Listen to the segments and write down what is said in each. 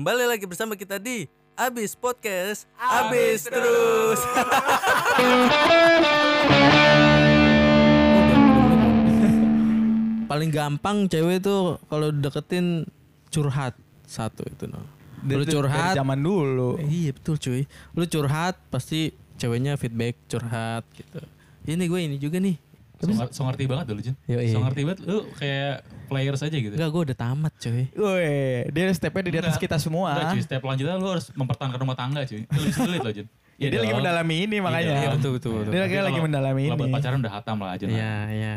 Kembali lagi bersama kita di Abis Podcast Abis, terus. Paling gampang cewek tuh kalau deketin curhat satu itu no. Lu curhat, dari zaman dulu. iya betul cuy. Lu curhat pasti ceweknya feedback curhat gitu. Ini gue ini juga nih. So, ngar- so ngerti banget dulu Jun. Yoi. So ngerti banget lu kayak players aja gitu. Enggak gue udah tamat cuy. Woi, dia stepnya di atas kita semua. Enggak cuy, step lanjutnya lu harus mempertahankan rumah tangga cuy. Itu lebih sulit loh Jun. Ya, dia lagi dong. mendalami ini makanya. Iya, betul, betul, betul. Dia Tapi lagi, lagi kalau- mendalami Kalau ini. pacaran udah hatam lah Jun. Iya, iya.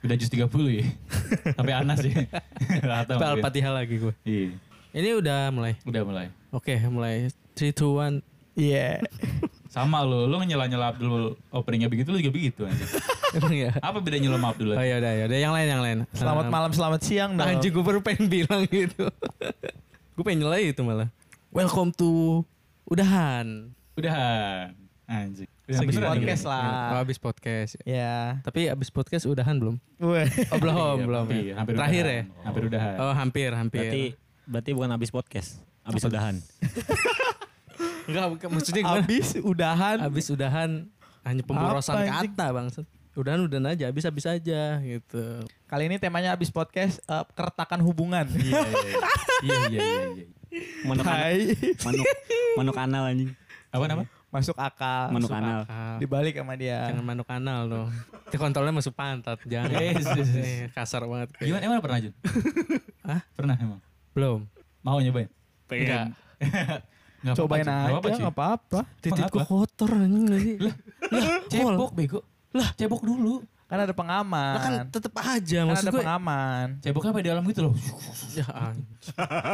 Udah jus 30 ya. Sampai Anas ya. Hatam. Tapi mungkin. Al-Fatihah lagi gue. Iya. Ini udah mulai. Udah mulai. Oke, mulai 3 2 1. Iya. Sama lu, lu nyela-nyela Abdul openingnya begitu lu juga begitu anjing. Emang ya? Apa bedanya lu sama Abdul? Oh ya udah ya udah yang lain yang lain. Selamat malam, selamat siang dong. Anjing gue baru pengen bilang gitu. gue pengen nyela itu malah. Welcome to udahan. Udahan. Anjing. Udah Habis podcast lah. Oh, habis podcast. Ya. Tapi habis podcast udahan belum? Oh belum, Iya, belum. hampir, ya. hampir Terakhir ya? udahan. Hampir udahan. Oh hampir, hampir. Berarti berarti bukan habis podcast, habis udahan. Enggak, bukan, maksudnya gimana? Habis udahan. Habis udahan hanya pemborosan Apa, kata bang. Udahan udahan aja, habis habis aja gitu. Kali ini temanya habis podcast eh, keretakan hubungan. Iya, iya, iya. Iya, iya, iya, iya. Manuk anal, Hai. manuk, manuk anal anjing. Apa nama? Masuk akal. Manuk Masuk anal. akal. Dibalik sama dia. Jangan manuk kanal dong. Itu kontrolnya masuk pantat, jangan. Yes, yes, yes. Eh, kasar banget. Gimana emang pernah Jun? Hah? Pernah emang? Belum. Mau nyobain? Enggak. Apa-apa, Cobain. Nggak aja, apa-apa, cuy. nggak apa-apa. Titik apa? kotor anjing lagi. Lah, Cebok bego. Lah, cebok dulu. Kan ada pengaman. Lah kan tetep aja Kan maksud ada gue. pengaman. Ceboknya apa di dalam gitu loh. Ya anjing.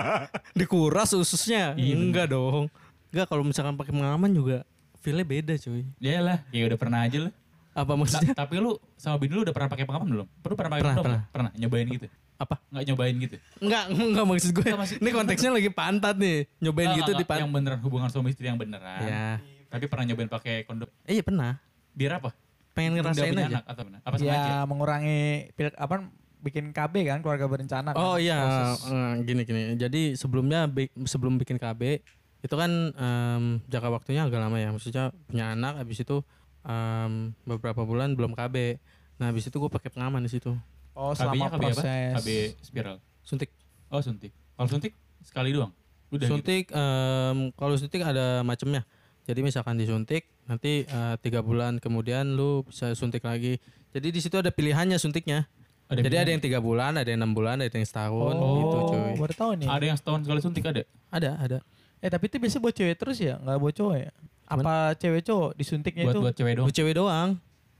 Dikuras ususnya. Iya. Enggak dong. Enggak kalau misalkan pakai pengaman juga feelnya beda cuy. Ya lah, ya udah pernah aja lah. Apa maksudnya? tapi lu sama bini lu udah pernah pakai pengaman belum? Pernah pernah pakai Pernah, pernah. Pernah nyobain gitu. Apa? Enggak nyobain gitu. Enggak, enggak maksud gue. Nggak, maksud- Ini konteksnya lagi pantat nih. Nyobain Nggak, gitu nggak, di pantat. Yang beneran hubungan suami istri yang beneran. Ya. Tapi pernah nyobain pakai kondom. Eh, iya pernah. Biar apa? Pengen ngerasain aja. anak atau? Apa? Ya mengurangi pil- apa bikin KB kan keluarga berencana. kan, Oh iya, proses. eh, gini gini. Jadi sebelumnya sebelum bikin KB itu kan em, jangka waktunya agak lama ya. Maksudnya punya anak, habis itu em, beberapa bulan belum KB. Nah habis itu gue pakai pengaman di situ. Oh selama KB apa? proses. KB spiral. Suntik. Oh suntik. Kalau suntik sekali doang. Udah gitu. suntik em, kalau suntik ada macamnya. Jadi misalkan disuntik nanti eh, tiga bulan kemudian lu bisa suntik lagi. Jadi di situ ada pilihannya suntiknya. Ada Jadi pilihan. ada yang tiga bulan, ada yang enam bulan, ada yang setahun Oh, gitu cuy. baru tahu nih. Ada yang setahun sekali suntik ada. Ada ada. Eh tapi itu biasa buat cewek terus ya, nggak buat cowok ya? Apa cewek cowok disuntiknya Buat itu? buat cewek doang. Buat cewek doang.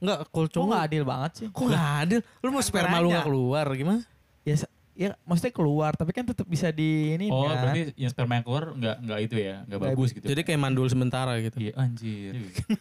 Enggak, kalau Kok cowok nggak adil banget sih? Kok nggak adil? Lu mau Kan sperma lu nggak keluar gimana? Ya, ya maksudnya keluar, tapi kan tetap bisa di ini Oh, kan. berarti yang sperma yang keluar nggak nggak itu ya, nggak bagus gitu. Jadi kayak mandul sementara gitu. Iya anjir.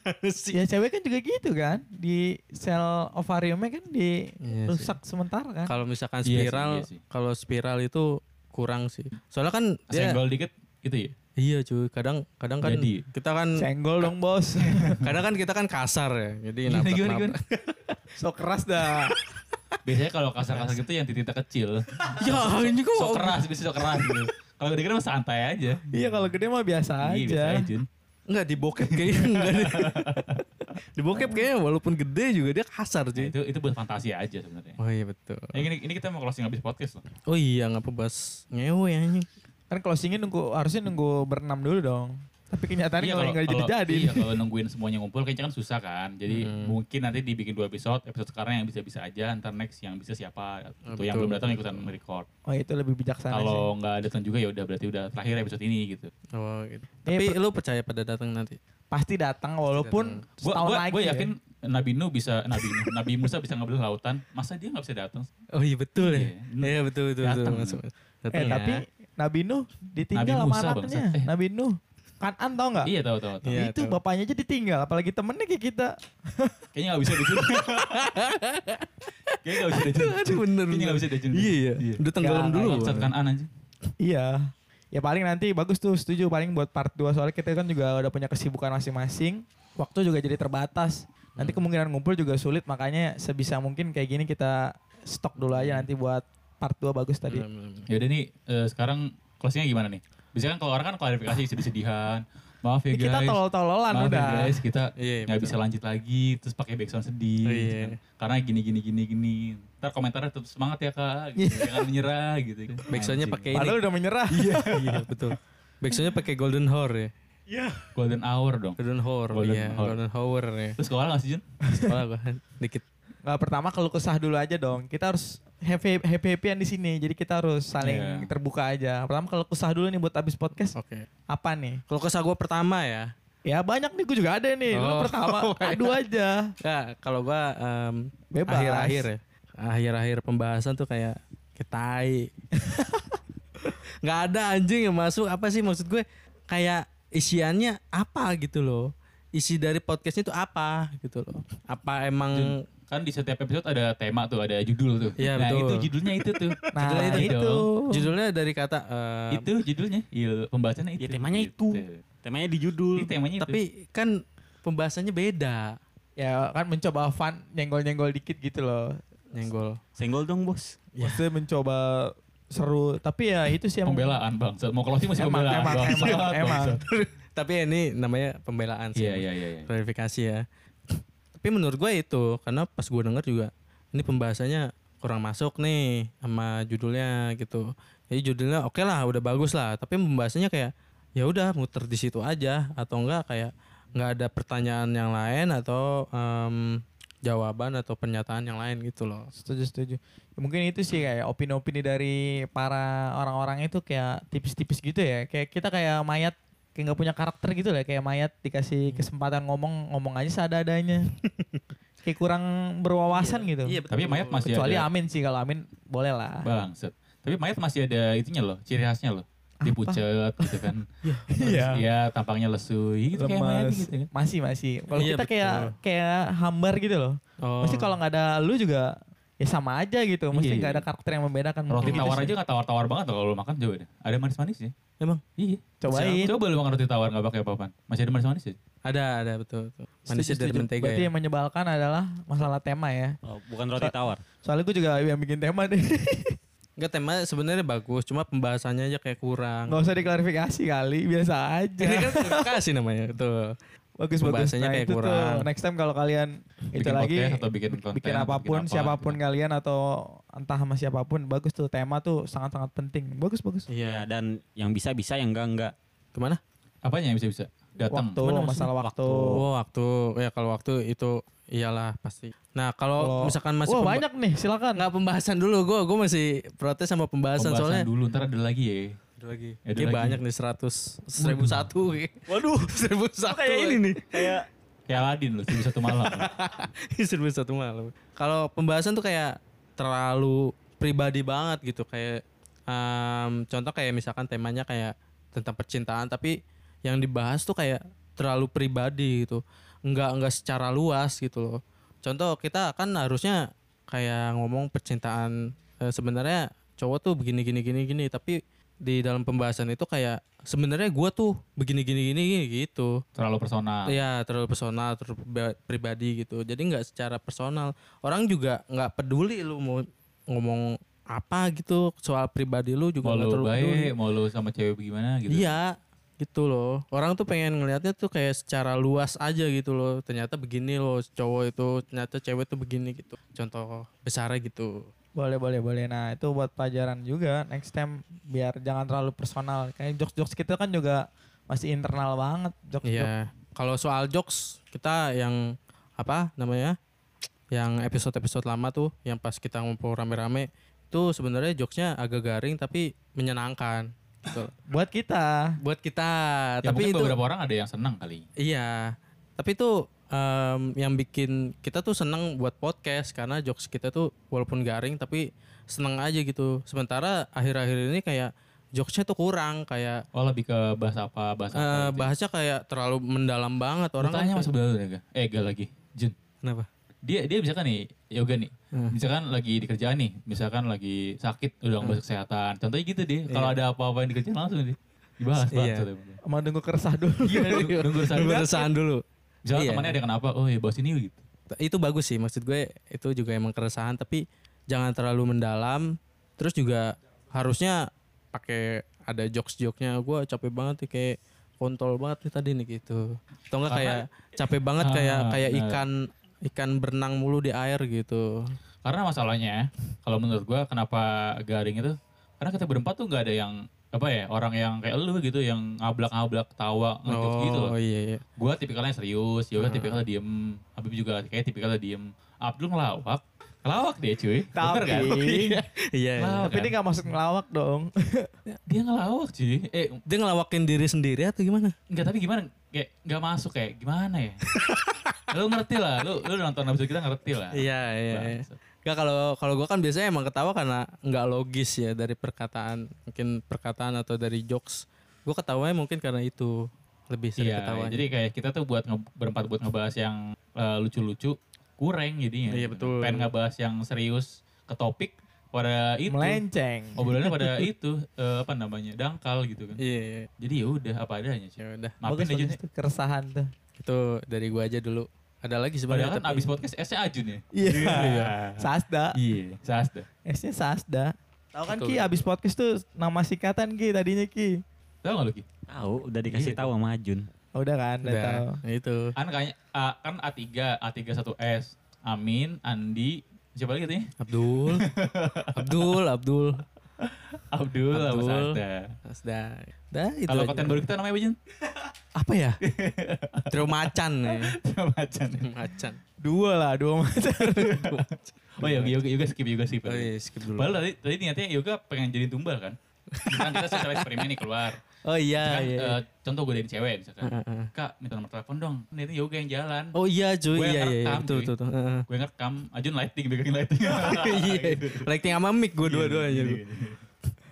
Ya cewek kan juga gitu kan, di sel ovariumnya kan Iya dirusak sementara kan. Kalau misalkan Iya sih, spiral, iya sih. kalau spiral itu kurang sih. Soalnya kan dia Senggol dikit gitu ya. Iya cuy, kadang kadang kan Jadi. kita kan Senggol dong bos. kadang kan kita kan kasar ya. Jadi Gimana, nabrak gimana, nabrak. so keras dah. Biasanya kalau kasar-kasar gitu yang titik kecil. Ya ini kok So keras, biasanya so keras gitu. Kalau gede kan mah santai aja. iya kalau gede mah biasa Iya, biasa aja. aja. Enggak di bokep kayaknya enggak deh. di bokep kayaknya walaupun gede juga dia kasar Nah, cuy. itu itu buat fantasi aja sebenarnya. Oh iya betul. Nah, ini ini kita mau closing habis podcast loh. Oh iya ngapa bahas ngewe anjing. Kan closingnya nunggu harusnya nunggu berenam dulu dong. Tapi kenyataannya kalau nggak jadi jadi. Iya, kalau nungguin semuanya ngumpul kayaknya kan susah kan. Jadi Hmm. mungkin nanti dibikin dua episode, episode sekarang yang bisa-bisa aja, ntar next yang bisa siapa. Oh, Tuh yang betul, belum datang betul, ikutan record. Oh itu lebih bijaksana sih. Kalau nggak datang juga ya udah berarti udah terakhir episode ini gitu. Oh gitu. Eh, Tapi per- lu percaya pada datang nanti? Pasti datang walaupun Gue setahun lagi. gue ya. yakin Nabi Nuh bisa Nabi Nuh, Nabi Musa bisa ngambil lautan, masa dia nggak bisa datang? Oh iya betul ya. Iya. Iya betul betul betul. Datang. Masuk. Eh Datang ya. tapi Nabi Nuh ditinggal Nabi sama Musa, anaknya. Eh. Nabi Nuh. Kanan tau nggak? Iya tahu tahu. tahu. Iya, itu tahu. bapaknya aja ditinggal, apalagi temennya kayak kita. Kayaknya nggak bisa deh. Kayaknya nggak bisa deh. Aduh bener. Kayaknya nggak bisa deh. Jun. Iya iya. Udah tenggelam dulu. Bangsat kan aja. Iya. Ya paling nanti bagus tuh setuju paling buat part 2 soalnya kita kan juga udah punya kesibukan masing-masing. Waktu juga jadi terbatas. Nanti kemungkinan ngumpul juga sulit makanya sebisa mungkin kayak gini kita stok dulu aja nanti buat part 2 bagus tadi. Bener. Ya udah nih eh, sekarang closingnya gimana nih? Biasanya kan kalau orang kan klarifikasi sedih-sedihan. Maaf ya guys. kita tolol-tololan Maaf udah. ya guys, kita Iya, nggak betul. bisa lanjut lagi terus pakai background sedih. Oh, gitu iya. kan. Karena gini gini gini gini. Ntar komentarnya tetap semangat ya kak, gitu. jangan menyerah gitu. Backsoundnya pakai ini. Padahal udah menyerah. Iya, iya betul. Backsoundnya pakai golden hour ya. golden hour dong. Golden hour, Golden iya, hour. golden hour ya. Terus sekolah nggak sih Jun? Sekolah gua dikit. Nggak pertama kalau kesah dulu aja dong. Kita harus happy happy happyan di sini. Jadi kita harus saling Iya. terbuka aja. Pertama kalau kesah dulu nih buat abis podcast Oke. apa nih? Kalau kesah gue pertama ya. Ya banyak nih gue juga ada nih. Lu Oh. pertama adu aja. Ya, kalau gua em, Bebas. akhir-akhir ya. Akhir-akhir pembahasan tuh kayak ketai. nggak ada anjing yang masuk apa sih maksud gue kayak isiannya apa gitu loh isi dari podcastnya itu apa gitu loh apa emang Kan di setiap episode ada tema tuh, ada judul tuh. Iya, nah betul. itu judulnya itu tuh. Nah Judulnya itu. dong. judulnya dari kata em, itu judulnya. Iya, pembahasannya itu. Ya temanya Gitu. itu. Temanya di judul. Ini temanya itu. tapi kan pembahasannya beda Ya kan mencoba fun, nyenggol-nyenggol dikit gitu loh. nyenggol Senggol dong bos. Maksudnya mencoba seru. Tapi ya itu sih emang pembelaan bang. Mau closing masih Emang, pembelaan. emang, emang, emang. tapi ini namanya pembelaan sih Iya iya iya. iya. klarifikasi ya tapi menurut gue itu karena pas gue denger juga ini pembahasannya kurang masuk nih sama judulnya gitu jadi judulnya oke lah udah bagus lah tapi pembahasannya kayak ya udah muter di situ aja atau enggak kayak nggak ada pertanyaan yang lain atau em, jawaban atau pernyataan yang lain gitu loh Setuju, setuju. Ya, mungkin itu sih kayak opini-opini dari para orang-orang itu kayak tipis-tipis gitu ya. Kayak kita kayak mayat kayak nggak punya karakter gitu lah. Kayak mayat dikasih kesempatan ngomong ngomong aja seadanya. kayak kurang berwawasan gitu. iya Tapi mayat masih Kecuali ada. Amin sih kalau Amin boleh lah. Bangsat. Tapi mayat masih ada itunya loh, ciri khasnya loh. Dipucet gitu kan. Iya. Iya, tampangnya lesu. Gitu kayak mayat gitu kan. Masih masih. Kalau Iya, kita kayak betul. kayak hambar gitu loh. oh, Mesti kalau nggak ada lu juga ya sama aja gitu. Mesti Iya. nggak ada karakter yang membedakan. Roti Mungkin tawar gitu aja nggak tawar-tawar banget loh kalau lu makan coba deh. Ada manis-manisnya. emang Iya. Cobain. Coba lu makan roti tawar nggak pakai apa-apaan. Masih ada manis-manis ya? ada ada betul, betul. manisnya dari setuju. mentega Berarti ya yang menyebalkan adalah masalah tema ya. Oh, bukan roti tawar. Soalnya gue juga yang bikin tema deh. Enggak tema sebenarnya bagus cuma pembahasannya aja kayak kurang Nggak usah diklarifikasi kali, biasa aja. ini kan klarifikasi namanya betul bagus bagus. Nah, kayak itu tuh kurang. next time kalau kalian itu Bikin lagi podcast atau bikin konten bikin apa pun, bikin apa siapa pun gitu. kalian atau entah sama siapa pun, bagus tuh tema tuh sangat-sangat penting. Bagus bagus. iya Ya, dan yang bisa bisa yang enggak enggak. ke mana Apanya yang bisa-bisa? Datang. Waktu, Mana masalah waktu. Oh waktu ya kalau waktu itu iyalah pasti. Nah kalau Kalau- misalkan masih Wah pemba- banyak nih, silakan. nggak pembahasan dulu gue gue masih protes sama pembahasan, Pembahasan soalnya dulu, ntar ada lagi ya. Ada lagi. Ada Kayak lagi. banyak nih seratus. Seribu satu. Waduh, seribu satu. Kayak ini nih. Kayak Kayak Aladin loh, seribu satu malam. seribu satu malam. Kalau pembahasan tuh kayak terlalu pribadi banget gitu. Kayak em, contoh kayak misalkan temanya kayak tentang percintaan tapi yang dibahas tuh kayak terlalu pribadi gitu. Nggak nggak secara luas gitu loh. Contoh kita kan harusnya kayak ngomong percintaan eh, sebenarnya cowok tuh begini gini gini gini tapi di dalam pembahasan itu kayak sebenarnya gua tuh begini gini gini, gitu Terlalu personal. Iya terlalu personal, terlalu priba- pribadi gitu. Jadi nggak secara personal. Orang juga nggak peduli lu mau ngomong apa gitu soal pribadi lu juga Mau nggak lu terlalu peduli. baik, mau lu sama cewek gimana gitu. Iya gitu loh. Orang tuh pengen ngelihatnya tuh kayak secara luas aja gitu loh. Ternyata begini loh cowok itu, ternyata cewek tuh begini gitu. Contoh besarnya gitu. Boleh boleh boleh. Nah itu buat pelajaran juga. Next time biar jangan terlalu personal. Kayak jokes jokes kita kan juga masih internal banget. Jokes Iya. Kalau soal jokes kita yang apa namanya? Yang episode-episode lama tuh yang pas kita ngumpul rame-rame itu sebenarnya jokesnya agak garing tapi menyenangkan. Gitu. buat kita. Buat kita. Ya tapi itu beberapa orang ada yang senang kali. iya. Tapi itu em, yang bikin kita tuh seneng buat podcast karena jokes kita tuh walaupun garing tapi seneng aja gitu. Sementara akhir-akhir ini kayak jokesnya tuh kurang kayak Oh lebih ke bahas apa, bahas apa. eh, gitu ya. bahasnya kayak terlalu mendalam banget Orang tanya kan masuk dulu ya? Eh, gak lagi. Jun. kenapa? Dia dia misalkan nih, yoga nih. Hmm. Misalkan lagi di kerjaan nih, misalkan lagi sakit udah ngebahas kesehatan. Contohnya gitu deh. Kalau Iya. ada apa-apa yang di kerjaan langsung deh. Dibahas Iya. Pak. Mau nunggu keresah dulu. Iya, nunggu keresahan dulu. Misalkan Iya. temannya ada kenapa, oh ya bahas ini gitu. Itu bagus sih maksud gue itu juga emang keresahan tapi jangan terlalu mendalam. Terus juga harusnya pakai ada jokes-jokesnya gue capek banget nih kayak kontol banget nih tadi nih gitu atau enggak kayak capek banget kayak Ah, kayak benar. ikan ikan berenang mulu di air gitu Karena masalahnya, kalau menurut gua kenapa garing itu? Karena kita berempat tuh nggak ada yang apa ya orang yang kayak lu gitu yang ngablak-ngablak tawa ngejok gitu loh. oh iya iya Gua tipikalnya serius, Yoga tipikalnya diem, Habib juga kayak tipikalnya diem. Abdul ngelawak, ngelawak dia cuy. Bener kan? Tapi, iya iya. Ngelawak tapi kan? dia nggak masuk ngelawak dong. Dia ngelawak cuy. Eh dia ngelawakin diri sendiri atau gimana enggak tapi gimana? Kayak nggak masuk kayak gimana ya? lu ngerti lah, lu lu nonton episode kita ngerti lah. iya iya, iya. Gak kalau kalau gue kan biasanya emang ketawa karena nggak logis ya dari perkataan mungkin perkataan atau dari jokes gue ketawanya mungkin karena itu lebih sering Iya, ketawanya jadi kayak kita tuh buat nge- berempat buat ngebahas yang eh, lucu-lucu kurang jadinya. Iya, betul. Pengen ngebahas yang serius ke topik pada itu. Melenceng. Obrolannya pada itu eh, apa namanya dangkal gitu kan. iya iya. Jadi ya udah apa adanya sih. ya udah Maafin Bagus, aja bagus tuh, keresahan tuh. itu dari gue aja dulu ada lagi sebenarnya Padahal kan tapi- abis podcast S-nya Ajun ya. Iya. Sasda. Iya, Sasda. S-nya Sasda. Tahu kan Betul. Ki abis podcast tuh nama singkatan Ki tadinya Ki. Tahu gak lu Ki? Tahu, udah dikasih Iya. tahu sama Ajun. Oh, udah kan, udah, udah tahu. itu Kan kayaknya A, kan A3, A3 1S. Amin, Andi, siapa lagi katanya? Abdul Abdul Abdul Abdul, Abdul. Sasda. Asda dah itu Kalau konten baru kita namanya apa apa ya trio macan ya Macan. macan Dua lah, dua macam. Oh iya, yoga, yoga skip, yoga skip. oh iya skip dulu Padahal tadi, tadi niatnya yoga pengen jadi tumbal kan? Misalkan kita secara eksperimen nih keluar. oh iya Misalkan, iya eh, contoh gue dari cewek misalkan. Heeh. Kak, minta nomor telepon dong. Niatnya yoga yang jalan. oh iya cuy Gue yang iya iya, iya betul cuy. betul, betul. Heeh. Gue ngerekam, Ajun lighting, bikin lighting. iya lighting sama mic gue dua-duanya Iya,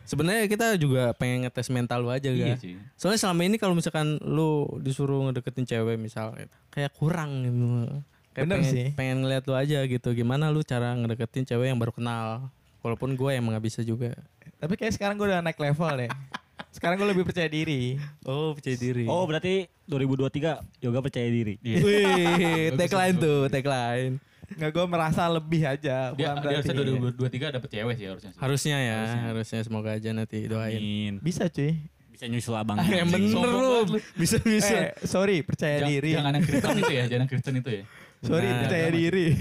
sebenarnya kita juga pengen ngetes mental lu aja Iya kan sih. soalnya selama ini kalau misalkan lu disuruh ngedeketin cewek misal kayak kurang gitu kayak Bener pengen, sih. pengen ngeliat lu aja gitu gimana lu cara ngedeketin cewek yang baru kenal walaupun gue emang gak bisa juga Tapi kayak sekarang gue udah naik level deh. Sekarang gue lebih percaya diri. oh percaya diri Oh, berarti 2023 yoga percaya diri. Iya. Wih, tagline tuh, tagline. Nggak gue merasa lebih aja. Dia, dia harusnya berarti. 2023 dapet cewek sih harusnya. sih. Harusnya ya, Harusnya. harusnya, semoga aja nanti doain. Amin. Bisa cuy. Bisa nyusul abang. yang bener lu, bisa bisa. Eh, sorry, percaya Jangan- diri. Jangan yang Kristen itu ya, jangan yang Kristen itu ya. Sorry, Benar. percaya diri.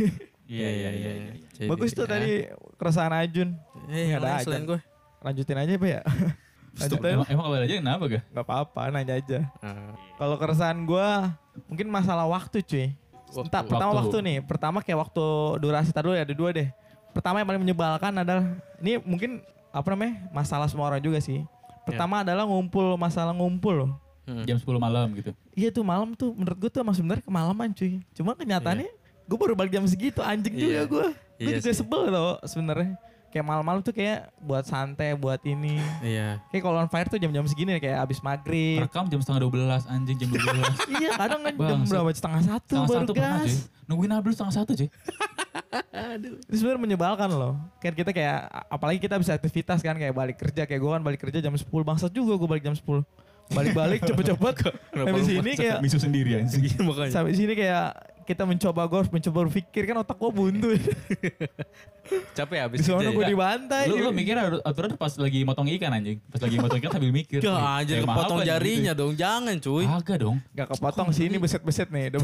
Iya, iya, iya. iya. Jadi, Bagus tuh ya. tadi keresahan Ajun. Eh, yang Ada selain gue. Lanjutin aja Pak ya. Lanjut aja. Emang, emang kalau aja kenapa gak? Gak apa-apa, nanya aja. Ah, Kalau keresahan gue, mungkin masalah waktu cuy. Waktu. Entah, pertama Waktu. waktu nih. Pertama kayak waktu durasi tadi ya, ada dua deh. Pertama yang paling menyebalkan adalah, ini mungkin apa namanya, masalah semua orang juga sih. Pertama adalah ngumpul, masalah ngumpul loh. hmm. Jam 10 malam gitu. Iya tuh malam tuh menurut gue tuh emang sebenarnya kemalaman cuy. Cuma kenyataannya gue baru balik jam segitu anjing juga Iya. gue. Gue Iya juga sih. sebel loh sebenarnya. Kayak malam-malam tuh kayak buat santai, buat ini. Iya. Kayak kalau on fire tuh jam-jam segini kayak abis maghrib. Rekam jam setengah 12 anjing jam 12. iya kadang kan jam berapa setengah satu setengah baru satu pernah cuy. gas. Nungguin Abdul setengah satu cuy. Itu sebenarnya menyebalkan loh. Kayak kita kayak apalagi kita bisa aktivitas kan kayak balik kerja kayak gue kan balik kerja jam 10 bangsat juga gue balik jam 10. Balik-balik cepet-cepet. Sampai sini kayak Misu sendiri anjing. Makanya. sampai sini kayak kita mencoba gue harus mencoba berpikir kan otak gue buntu. Capek ya habis Di sana kerja gue ya? dibantai. Lu, lu mikir aturan pas lagi motong ikan anjing. Pas lagi motong ikan sambil mikir. Gak mahal kepotong nih jarinya gitu. dong, jangan cuy. Agak dong. Gak kepotong sini beset-beset nih. Udah.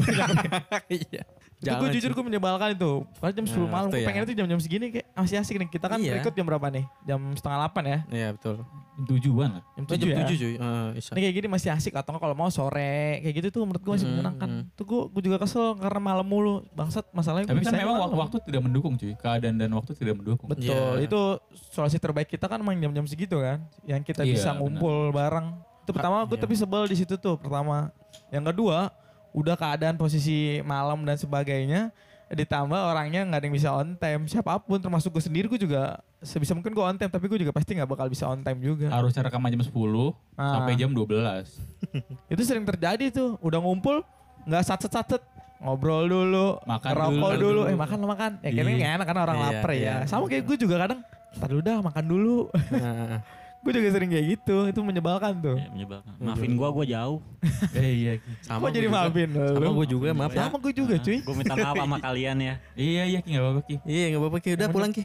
Iya. itu gue jujur gue menyebalkan itu. Padahal jam 10 Nah, malam itu gue ya. pengen itu jam-jam segini kayak masih asik nih. Kita kan Iya. berikut jam berapa nih? Jam setengah 8 ya. Iya betul. Jam tujuan lah. Jam 7 jam ya. 7 cuy. Eh. Ini kayak gini masih asik atau kalau mau sore kayak gitu tuh menurut gue masih Hmm, menyenangkan. Tuh gue, juga kesel karena malam mulu. Bangsat masalahnya Tapi kan memang waktu tidak mendukung cuy. Keadaan dan waktu tidak mendukung. Betul, Iya. itu solusi terbaik kita kan main jam-jam segitu kan, yang kita Iya, bisa ngumpul bareng. Itu pertama gue iya. tapi sebel di situ tuh pertama. Yang kedua, udah keadaan posisi malam dan sebagainya, ditambah orangnya nggak ada yang bisa on time. Siapa pun termasuk gue sendiri gue juga sebisa mungkin gue on time, tapi gue juga pasti nggak bakal bisa on time juga. Harusnya rekaman jam 10 Ah. sampai jam 12. Itu sering terjadi tuh, udah ngumpul nggak satset-satset ngobrol dulu, Makan ngerokok dulu, dulu, dulu. eh makan makan. Ya kayaknya Iya. nggak enak karena orang Iya, lapar ya. iya. Sama kayak gue juga kadang, ntar dulu dah makan dulu. Nah, gue juga sering kayak gitu, itu menyebalkan tuh. Ya, menyebalkan. Maafin gua, gua jauh. eh iya. sama Kok jadi maafin lu? Sama gue juga, maaf ya. Sama gue juga cuy. Gue minta maaf sama kalian ya. Iya iya Ki enggak apa-apa Ki. Iya nggak apa-apa Ki, udah pulang Ki.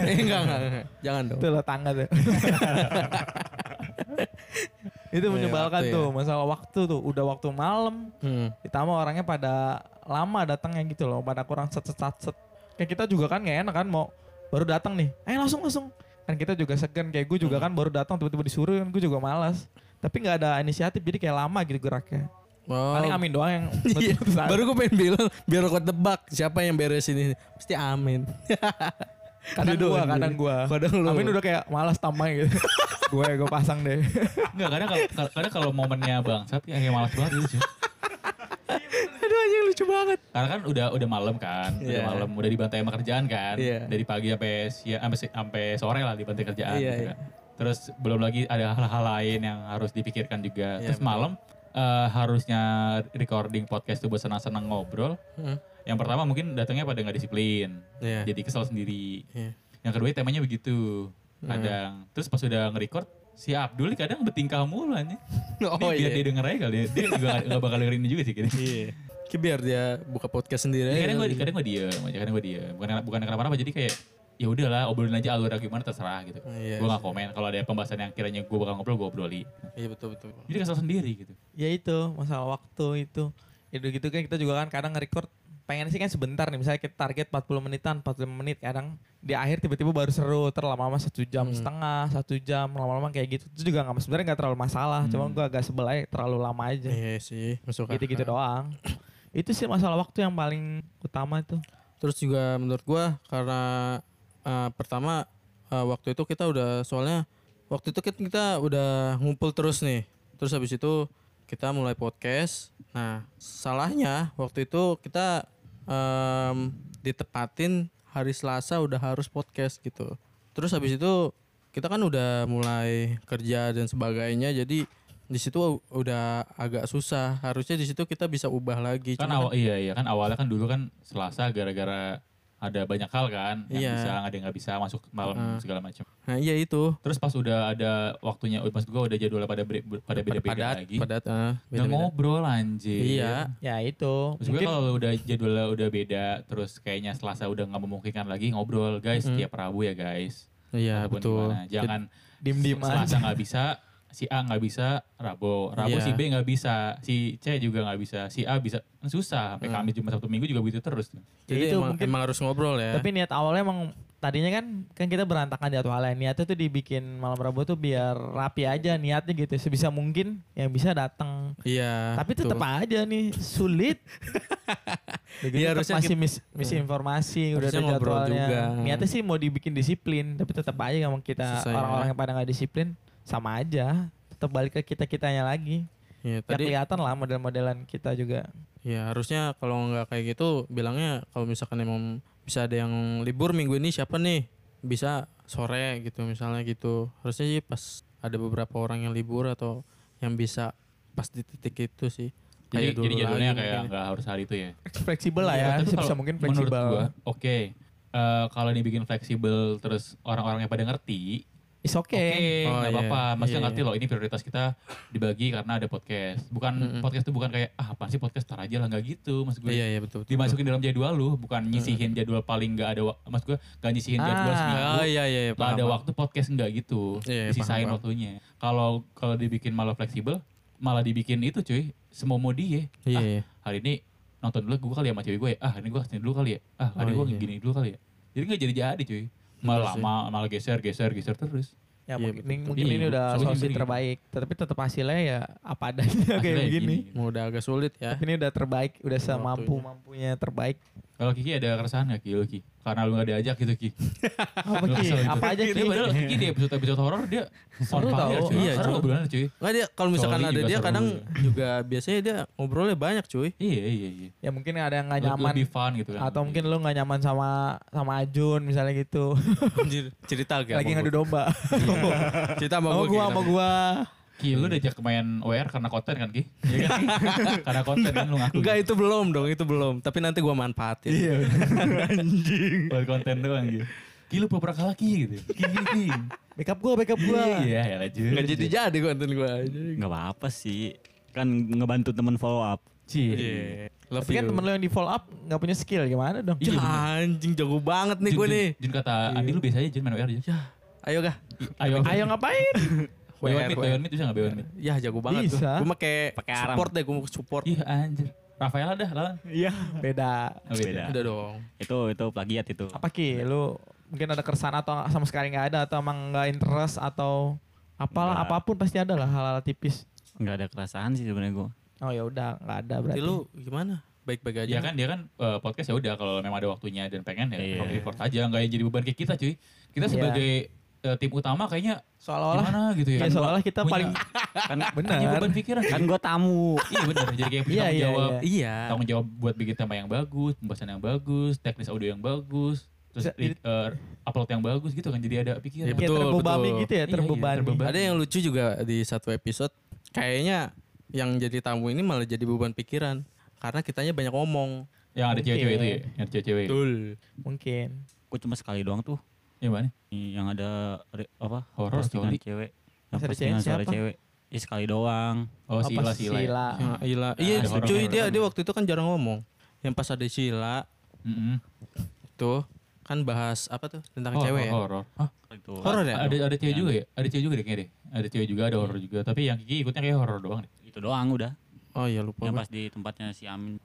eh enggak, enggak, enggak. Jangan dong. Itu lah tangga tuh. Itu Iya, menyebalkan waktu ya. tuh masalah waktu tuh udah waktu malam Hmm. ditambah orangnya pada lama datangnya gitu loh pada kurang set set set, set. kayak kita juga kan nggak enak kan mau baru datang nih eh langsung langsung kan kita juga segan kayak gue juga kan baru datang tiba-tiba disuruh kan gue juga malas tapi nggak ada inisiatif jadi kayak lama gitu geraknya Oh, paling amin doang yang Iya, baru gue pengen bilang biar gue tebak siapa yang beresin ini. Pasti Amin. kadang Dia gua kadang gua Kadang lu. amin udah kayak malas tampang gitu gue gue pasang deh Enggak, kadang kalau kadang kalau momennya bangsat ya kayak malas banget gitu. Aduh anjing lucu banget. Karena kan udah udah malam kan, udah Iya. malam, udah dibantai sama kerjaan kan. Iya. Dari pagi sampai siang sampai sampai sore lah dibantai kerjaan Iya, gitu iya. kan. Terus belum lagi ada hal-hal lain yang harus dipikirkan juga. Iya, Terus malam eh, harusnya recording podcast tuh buat senang-senang ngobrol. Hmm. Yang pertama mungkin datangnya pada nggak disiplin. Iya. Jadi kesel sendiri. Iya. Yang kedua temanya begitu. Kadang. Terus pas udah nge-record si Abdul kadang bertingkah mulu anjing. Oh Ini biar iya. dia denger aja kali ya. Dia juga gak, gak bakal dengerin ini juga sih kayaknya. Iya. Kayak biar dia buka podcast sendiri. Ya, aja kadang gue kadang gue diem aja, kadang gue diem. Bukan bukan kenapa-napa jadi kayak ya udahlah obrolin aja alurnya gimana terserah gitu. Iya gue gak komen kalau ada pembahasan yang kiranya gue bakal ngobrol gue obroli. Iya betul betul. Jadi kesel sendiri gitu. ya itu masalah waktu itu itu gitu kan kita juga kan kadang nge-record pengen sih kan sebentar nih misalnya kita target 40 menitan 45 menit kadang di akhir tiba-tiba baru seru terlama-lama satu jam Hmm. setengah satu jam lama-lama kayak gitu itu juga nggak sebenarnya nggak terlalu masalah Hmm. cuman gua agak sebel aja terlalu lama aja Iya sih masuk gitu-gitu doang itu sih masalah waktu yang paling utama itu Terus juga menurut gua karena eh, pertama eh, waktu itu kita udah soalnya waktu itu kita, kita udah ngumpul terus nih. Terus habis itu kita mulai podcast. Nah, salahnya waktu itu kita em, ditepatin hari Selasa udah harus podcast gitu. Terus habis itu kita kan udah mulai kerja dan sebagainya jadi di situ udah agak susah. Harusnya di situ kita bisa ubah lagi. Kan Cuma awal iya iya kan awalnya kan dulu kan Selasa gara-gara ada banyak hal kan yang Iya. bisa ada yang nggak bisa masuk malam Heeh. segala macam. Nah, iya itu. Terus pas udah ada waktunya, pas gue udah jadwalnya pada bre- pada beda-beda padat, lagi. padat, ah, Nggak beda-beda. ngobrol anjir. Iya. ya itu Maksud gue kalau udah jadwalnya udah beda, terus kayaknya Selasa udah nggak memungkinkan lagi ngobrol guys Mm. tiap Rabu ya guys. Iya Ataupun betul. gimana. Jangan dim-dim Selasa nggak bisa, si A nggak bisa, Rabu, Rabu Iya. si B nggak bisa, si C juga nggak bisa, si A bisa, susah. Sampai Mm. Kamis Jumat Sabtu Minggu juga begitu terus. Jadi itu emang, mungkin- emang harus ngobrol ya. Tapi niat awalnya emang tadinya kan kan kita berantakan jadwalnya. Niatnya tuh dibikin malam Rabu tuh biar rapi aja niatnya gitu. Sebisa mungkin yang bisa datang. iya. Tapi betul. tetap aja nih sulit. Begitu Iya, harusnya masih kita- mis, misinformasi udah ada ngobrol jadwalnya. juga. Niatnya sih mau dibikin disiplin, tapi tetap aja kalau kita ya. orang-orang yang pada nggak disiplin sama aja. Tetap balik ke kita kitanya lagi. Iya, Ya tadi kelihatan lah model-modelan kita juga. ya harusnya kalau nggak kayak gitu bilangnya kalau misalkan emang bisa ada yang libur minggu ini siapa nih bisa sore gitu misalnya gitu. Harusnya sih pas ada beberapa orang yang libur atau yang bisa pas di titik itu sih. Jadi, Kayak jadi jadwalnya kayak mungkin. nggak harus hari itu ya. Fleksibel lah Iya, ya, sebisa kalau mungkin fleksibel. oke. Eh, kalau dibikin fleksibel terus orang-orangnya pada ngerti, Is oke, okay. Oh, nggak iya. apa-apa. Maksudnya Iya, ngerti iya. loh, ini prioritas kita dibagi karena ada podcast. Bukan Mm-mm. podcast itu bukan kayak ah apa sih podcast tar aja lah nggak gitu, maksud gue. Iya iya betul. betul. Dimasukin dalam jadwal lu, bukan nyisihin jadwal paling nggak ada, maksud gue nggak nyisihin jadwal Ah. seminggu. Oh iya iya, iya Nggak ada paham, waktu podcast nggak gitu, Iya, iya, disisain paham, paham. waktunya. Kalau kalau dibikin malah fleksibel, malah dibikin itu cuy, semua mau dia. Iya Ah, iya. hari ini nonton dulu gue kali ya sama cewek gue ya. Ah hari ini gue ke sini dulu kali ya. Ah hari ini Oh, gue iya. gini dulu kali ya. Jadi nggak jadi-jadi cuy. Malah lama, malah geser, geser, geser terus. Ya Iya, mungkin, betul. mungkin Iya, ini udah solusi solusi gini. terbaik. Tapi tetap hasilnya ya apa adanya kayak begini. gini. Udah agak sulit ya. Tapi ini udah terbaik, udah semampu mampunya terbaik. Kalau Kiki ada keresahan gak Ki? Lu, Ki? Karena lu gak diajak gitu Ki. Apa Ki? gitu. Apa aja Dia Ki? padahal Kiki di episode-episode horor dia Seru tau. Iya, Seru beneran cuy. Nggak dia kalau misalkan Soli ada dia kadang juga biasanya dia ngobrolnya banyak cuy. Iya, iya, iya. Ya mungkin ada yang nggak Lebih- nyaman Lebih fun gitu kan. atau mungkin lu nggak nyaman sama sama Ajun misalnya gitu. Anjir, cerita kayak Lagi ngadu domba. Cerita sama Sama gua. sama tapi. gua. Ki, lu diajak main WR karena konten kan Ki? Iya kan Ki? karena konten kan lu ngaku. Enggak itu belum dong, itu belum. Tapi nanti gua manfaatin. Iya. Buat konten doang gitu. Ki lu pura-pura kalah Ki gitu. Ki, Ki, Ki. Backup gua, backup gua. Iya, ya lanjut. Enggak jadi-jadi konten gua. Nggak apa-apa sih. Kan ngebantu temen follow up. Cie. Iya. Love Tapi kan temen lu yang di follow up nggak punya skill gimana dong? Iya, Ya, anjing jago banget nih Jun, nih. Jun kata Andi lu biasa aja Jun main WR aja. Ayo gah. Ayo. Ayo ngapain? Buy one meet bisa nggak buy one meet? Ya jago banget Bisa. Gue pakai Pakai aram. support deh, gue mau support. Iya anjir. Rafaela dah lawan. Iya. Beda. Oh, Beda. Udah dong. Itu itu plagiat itu. Apa Ki? Lu mungkin ada keresahan atau sama sekali nggak ada atau emang nggak interest atau apalah Nggak. apa pun pasti ada lah hal-hal tipis. Nggak ada kerasahan sih sebenarnya gue. Oh ya udah nggak ada Berarti berarti. lu gimana? Baik-baik aja. Dia kan dia kan eh, podcast ya udah kalau memang ada waktunya dan pengen ya Iya. record aja nggak jadi beban kayak kita cuy. Kita Iya. sebagai eh, tim utama kayaknya Seolah-olah gimana gitu ya. ya seolah kita Punya- paling Kan benar. punya beban pikiran kan gue tamu. iya benar jadi kayak punya Iya, tanggung iya, jawab iya. Iya. tanggung jawab buat bikin tema yang bagus pembahasan yang bagus teknis audio yang bagus terus Bisa- di- eh, upload yang bagus gitu kan jadi ada pikiran Kayak betul, terbebani betul. gitu ya, Iya, iya, terbebani. terbebani. Ada yang lucu juga di satu episode. Kayaknya yang jadi tamu ini malah jadi beban pikiran. Karena kitanya banyak ngomong. yang ada cewek-cewek itu ya yang ada cewek-cewek Betul. Mungkin. Gue cuma sekali doang tuh. Yang mana Yang ada re- apa? Horor, postingan coli. cewek. Ada Postingan cewek suara cewek. Ya sekali doang. oh Apa sila sila, ya. Sila. Ya, Ila. Iya, ada cuy dia dia waktu itu kan jarang ngomong. Yang pas ada Sila Mm-mm. tuh kan bahas apa tuh tentang Oh, cewek ya. horor Hah? Itu. Horor ya? ada ada cewek Yang- juga ya ada cewek juga deh kayaknya deh ada cewek juga ada horor juga tapi yang Kiki ikutnya kayak horor doang deh Itu doang udah. Oh iya lupa. Yang pas di tempatnya si Amin.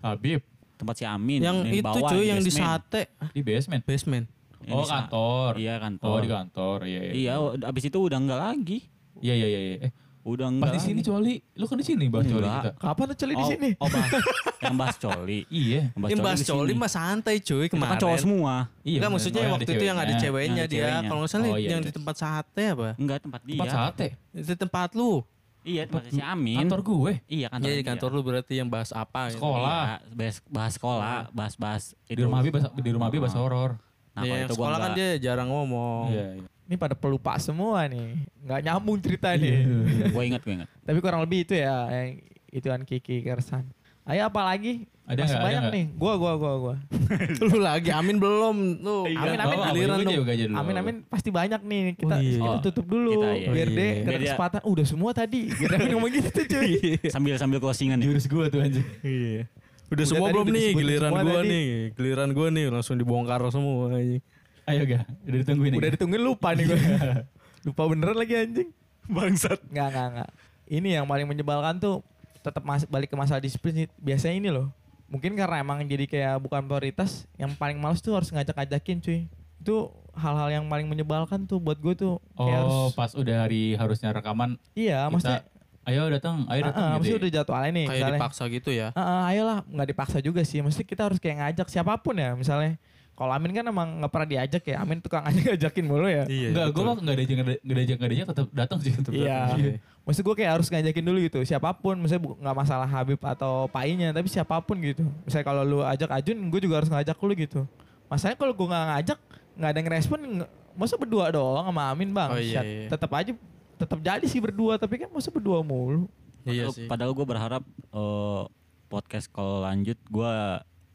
Habib Tempat si Amin. Yang di itu bawah, cuy yang di sate. di basement Basement. Oh kantor Iya kantor. oh di kantor iya iya Iya, abis itu udah enggak lagi. iya iya iya iya. eh Udah pas enggak. di sini coli lu kan di sini bahas coli kita Kapan tuh celi di Oh, sini? Oh, bahas, yang bahas coli. iya Yang bahas coli mah santai cuy Kita kemarin. kan cowok semua. iya Enggak maksudnya Oh, waktu itu yang ada ceweknya dia. Kalau nggak salah Oh, iya, yang iya. di tempat sate apa? Enggak tempat dia. tempat sate Itu tempat lu. Iya, tempat si Amin. kantor gue Iya, kantor. Iya kantor lu berarti yang bahas apa gitu. Sekolah. Iya, bahas, bahas sekolah, bahas-bahas di rumah Habib bahas- di rumah Habib bahas horor Nah, Iya, yang itu gua sekolah kan dia jarang ngomong. iya iya Ini pada pelupa semua nih. Nggak nyambung cerita nih. Gue ingat, gue ingat. Tapi kurang lebih itu ya yang ituan Kiki Kersan. Ayo apa lagi? Ada Masih ada banyak nggak? nih. Gua gua gua gua. lu lagi Amin belum lu. Amin, amin, bawa, giliran dulu. Amin amin pasti banyak nih. Kita Oh, iya. kita tutup dulu Kita, iya. biar Oh, deh iya. kita ada kesempatan. Udah semua tadi. Biar Amin ngomong gitu cuy. Sambil sambil closingan ya. jurus gue tuh anjir Iya. Udah, Udah semua belum nih giliran tadi. nih. Giliran gua nih langsung dibongkar semua anjing. ayo ga udah ditungguin nih Udah ditungguin lupa nih gue. lupa beneran lagi anjing. Bangsat. Nggak nggak nggak. Ini yang paling menyebalkan tuh tetap mas balik ke masalah disiplin biasanya ini loh. Mungkin karena emang jadi kayak bukan prioritas. Yang paling males tuh harus ngajak-ngajakin cuy. Itu hal-hal yang paling menyebalkan tuh buat gue tuh. Kayak oh harus, pas udah hari harusnya rekaman iya, kita maksudnya ayo datang ayo datang ah, gitu maksudnya ya. udah jadwalnya nih. Kayak misalnya, dipaksa gitu ya. Ah, ah, ayolah, nggak dipaksa juga sih. Mesti kita harus kayak ngajak siapa pun ya. Misalnya, kalau Amin kan emang nggak pernah diajak ya. Amin tukang ngajak ngajakin mulu ya. Iya. Enggak, gue mah enggak ada ajak enggak ada ajak enggak ada ajak tetap datang sih tetap Iya. datang. Maksud gue kayak harus ngajakin dulu gitu. Siapa pun, misalnya nggak masalah Habib atau Painya, tapi siapa pun gitu. Misalnya kalau lu ajak Ajun, gue juga harus ngajak lu gitu. Masalahnya kalau gue nggak ngajak, nggak ada yang respon, nggak- masa berdua doang sama Amin bang. Oh, iya, iya. Tetap aja, tetap jadi sih berdua, tapi kan masa berdua mulu. Iya Padahal- sih. Padahal gue berharap eh, podcast kalau lanjut gue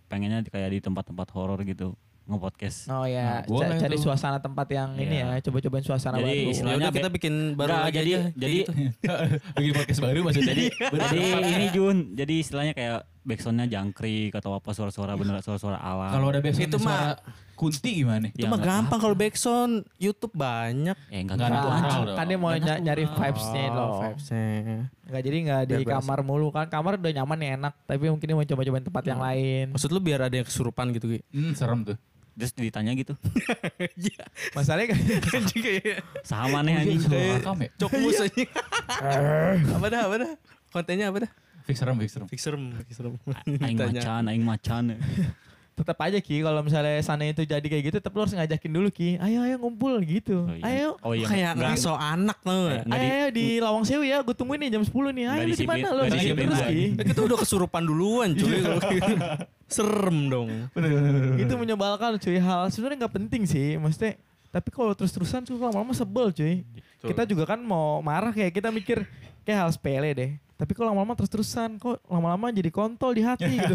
pengennya di- kayak di tempat-tempat horor gitu nge-podcast. Oh ya, Nah, cari suasana tempat yang ini Iya. ya, coba-cobain suasana Jadi baru. Ya istilahnya udah kita bikin baru Nggak, lagi jadi aja. jadi Bikin podcast baru maksudnya. jadi jadi ini Jun, jadi istilahnya kayak backsoundnya jangkrik atau apa suara-suara bener suara-suara alam. Kalau ada backsound Itu mah- kunti gimana? Itu Ya, mah gampang kalau backsound YouTube banyak. eh enggak Nggak gitu. natural Nah, dong. kan dia mau ny- nyari natural. vibes-nya Oh, loh. vibes-nya. Nggak jadi nggak di kamar mulu kan. Kamar udah nyaman nih enak, tapi mungkin dia mau coba-cobain tempat yang lain. Maksud lu biar ada yang kesurupan gitu Gi? Hmm, serem tuh. Terus ditanya gitu. Iya. Masalahnya kan Anjing kayak Sama nih anjing. Ya? cok mus anjing. apa dah, apa dah? Kontennya apa dah? Fix serem, fix serem. Fix serem, fix serem. Aing macan, aing macan. tetap aja Ki kalau misalnya sana itu jadi kayak gitu tetap lu harus ngajakin dulu Ki. Ayo ayo ngumpul gitu. Oh, iya. Ayo. Oh iya. Kayak nggak- ngaso anak tau Eh, Ayo, di- ayo di Lawang Sewu ya, gue tungguin nih jam 10 nih. Ayo di mana nggak Di terus. Ki. Eh, kita udah kesurupan duluan cuy gitu. Serem dong. Itu menyebalkan cuy. Hal sebenarnya nggak penting sih, maksudnya tapi kalau terus-terusan tuh lama-lama sebel cuy. Kita juga kan mau marah kayak kita mikir kayak hal sepele deh. Tapi kalau lama-lama terus-terusan kok lama-lama jadi kontol di hati gitu.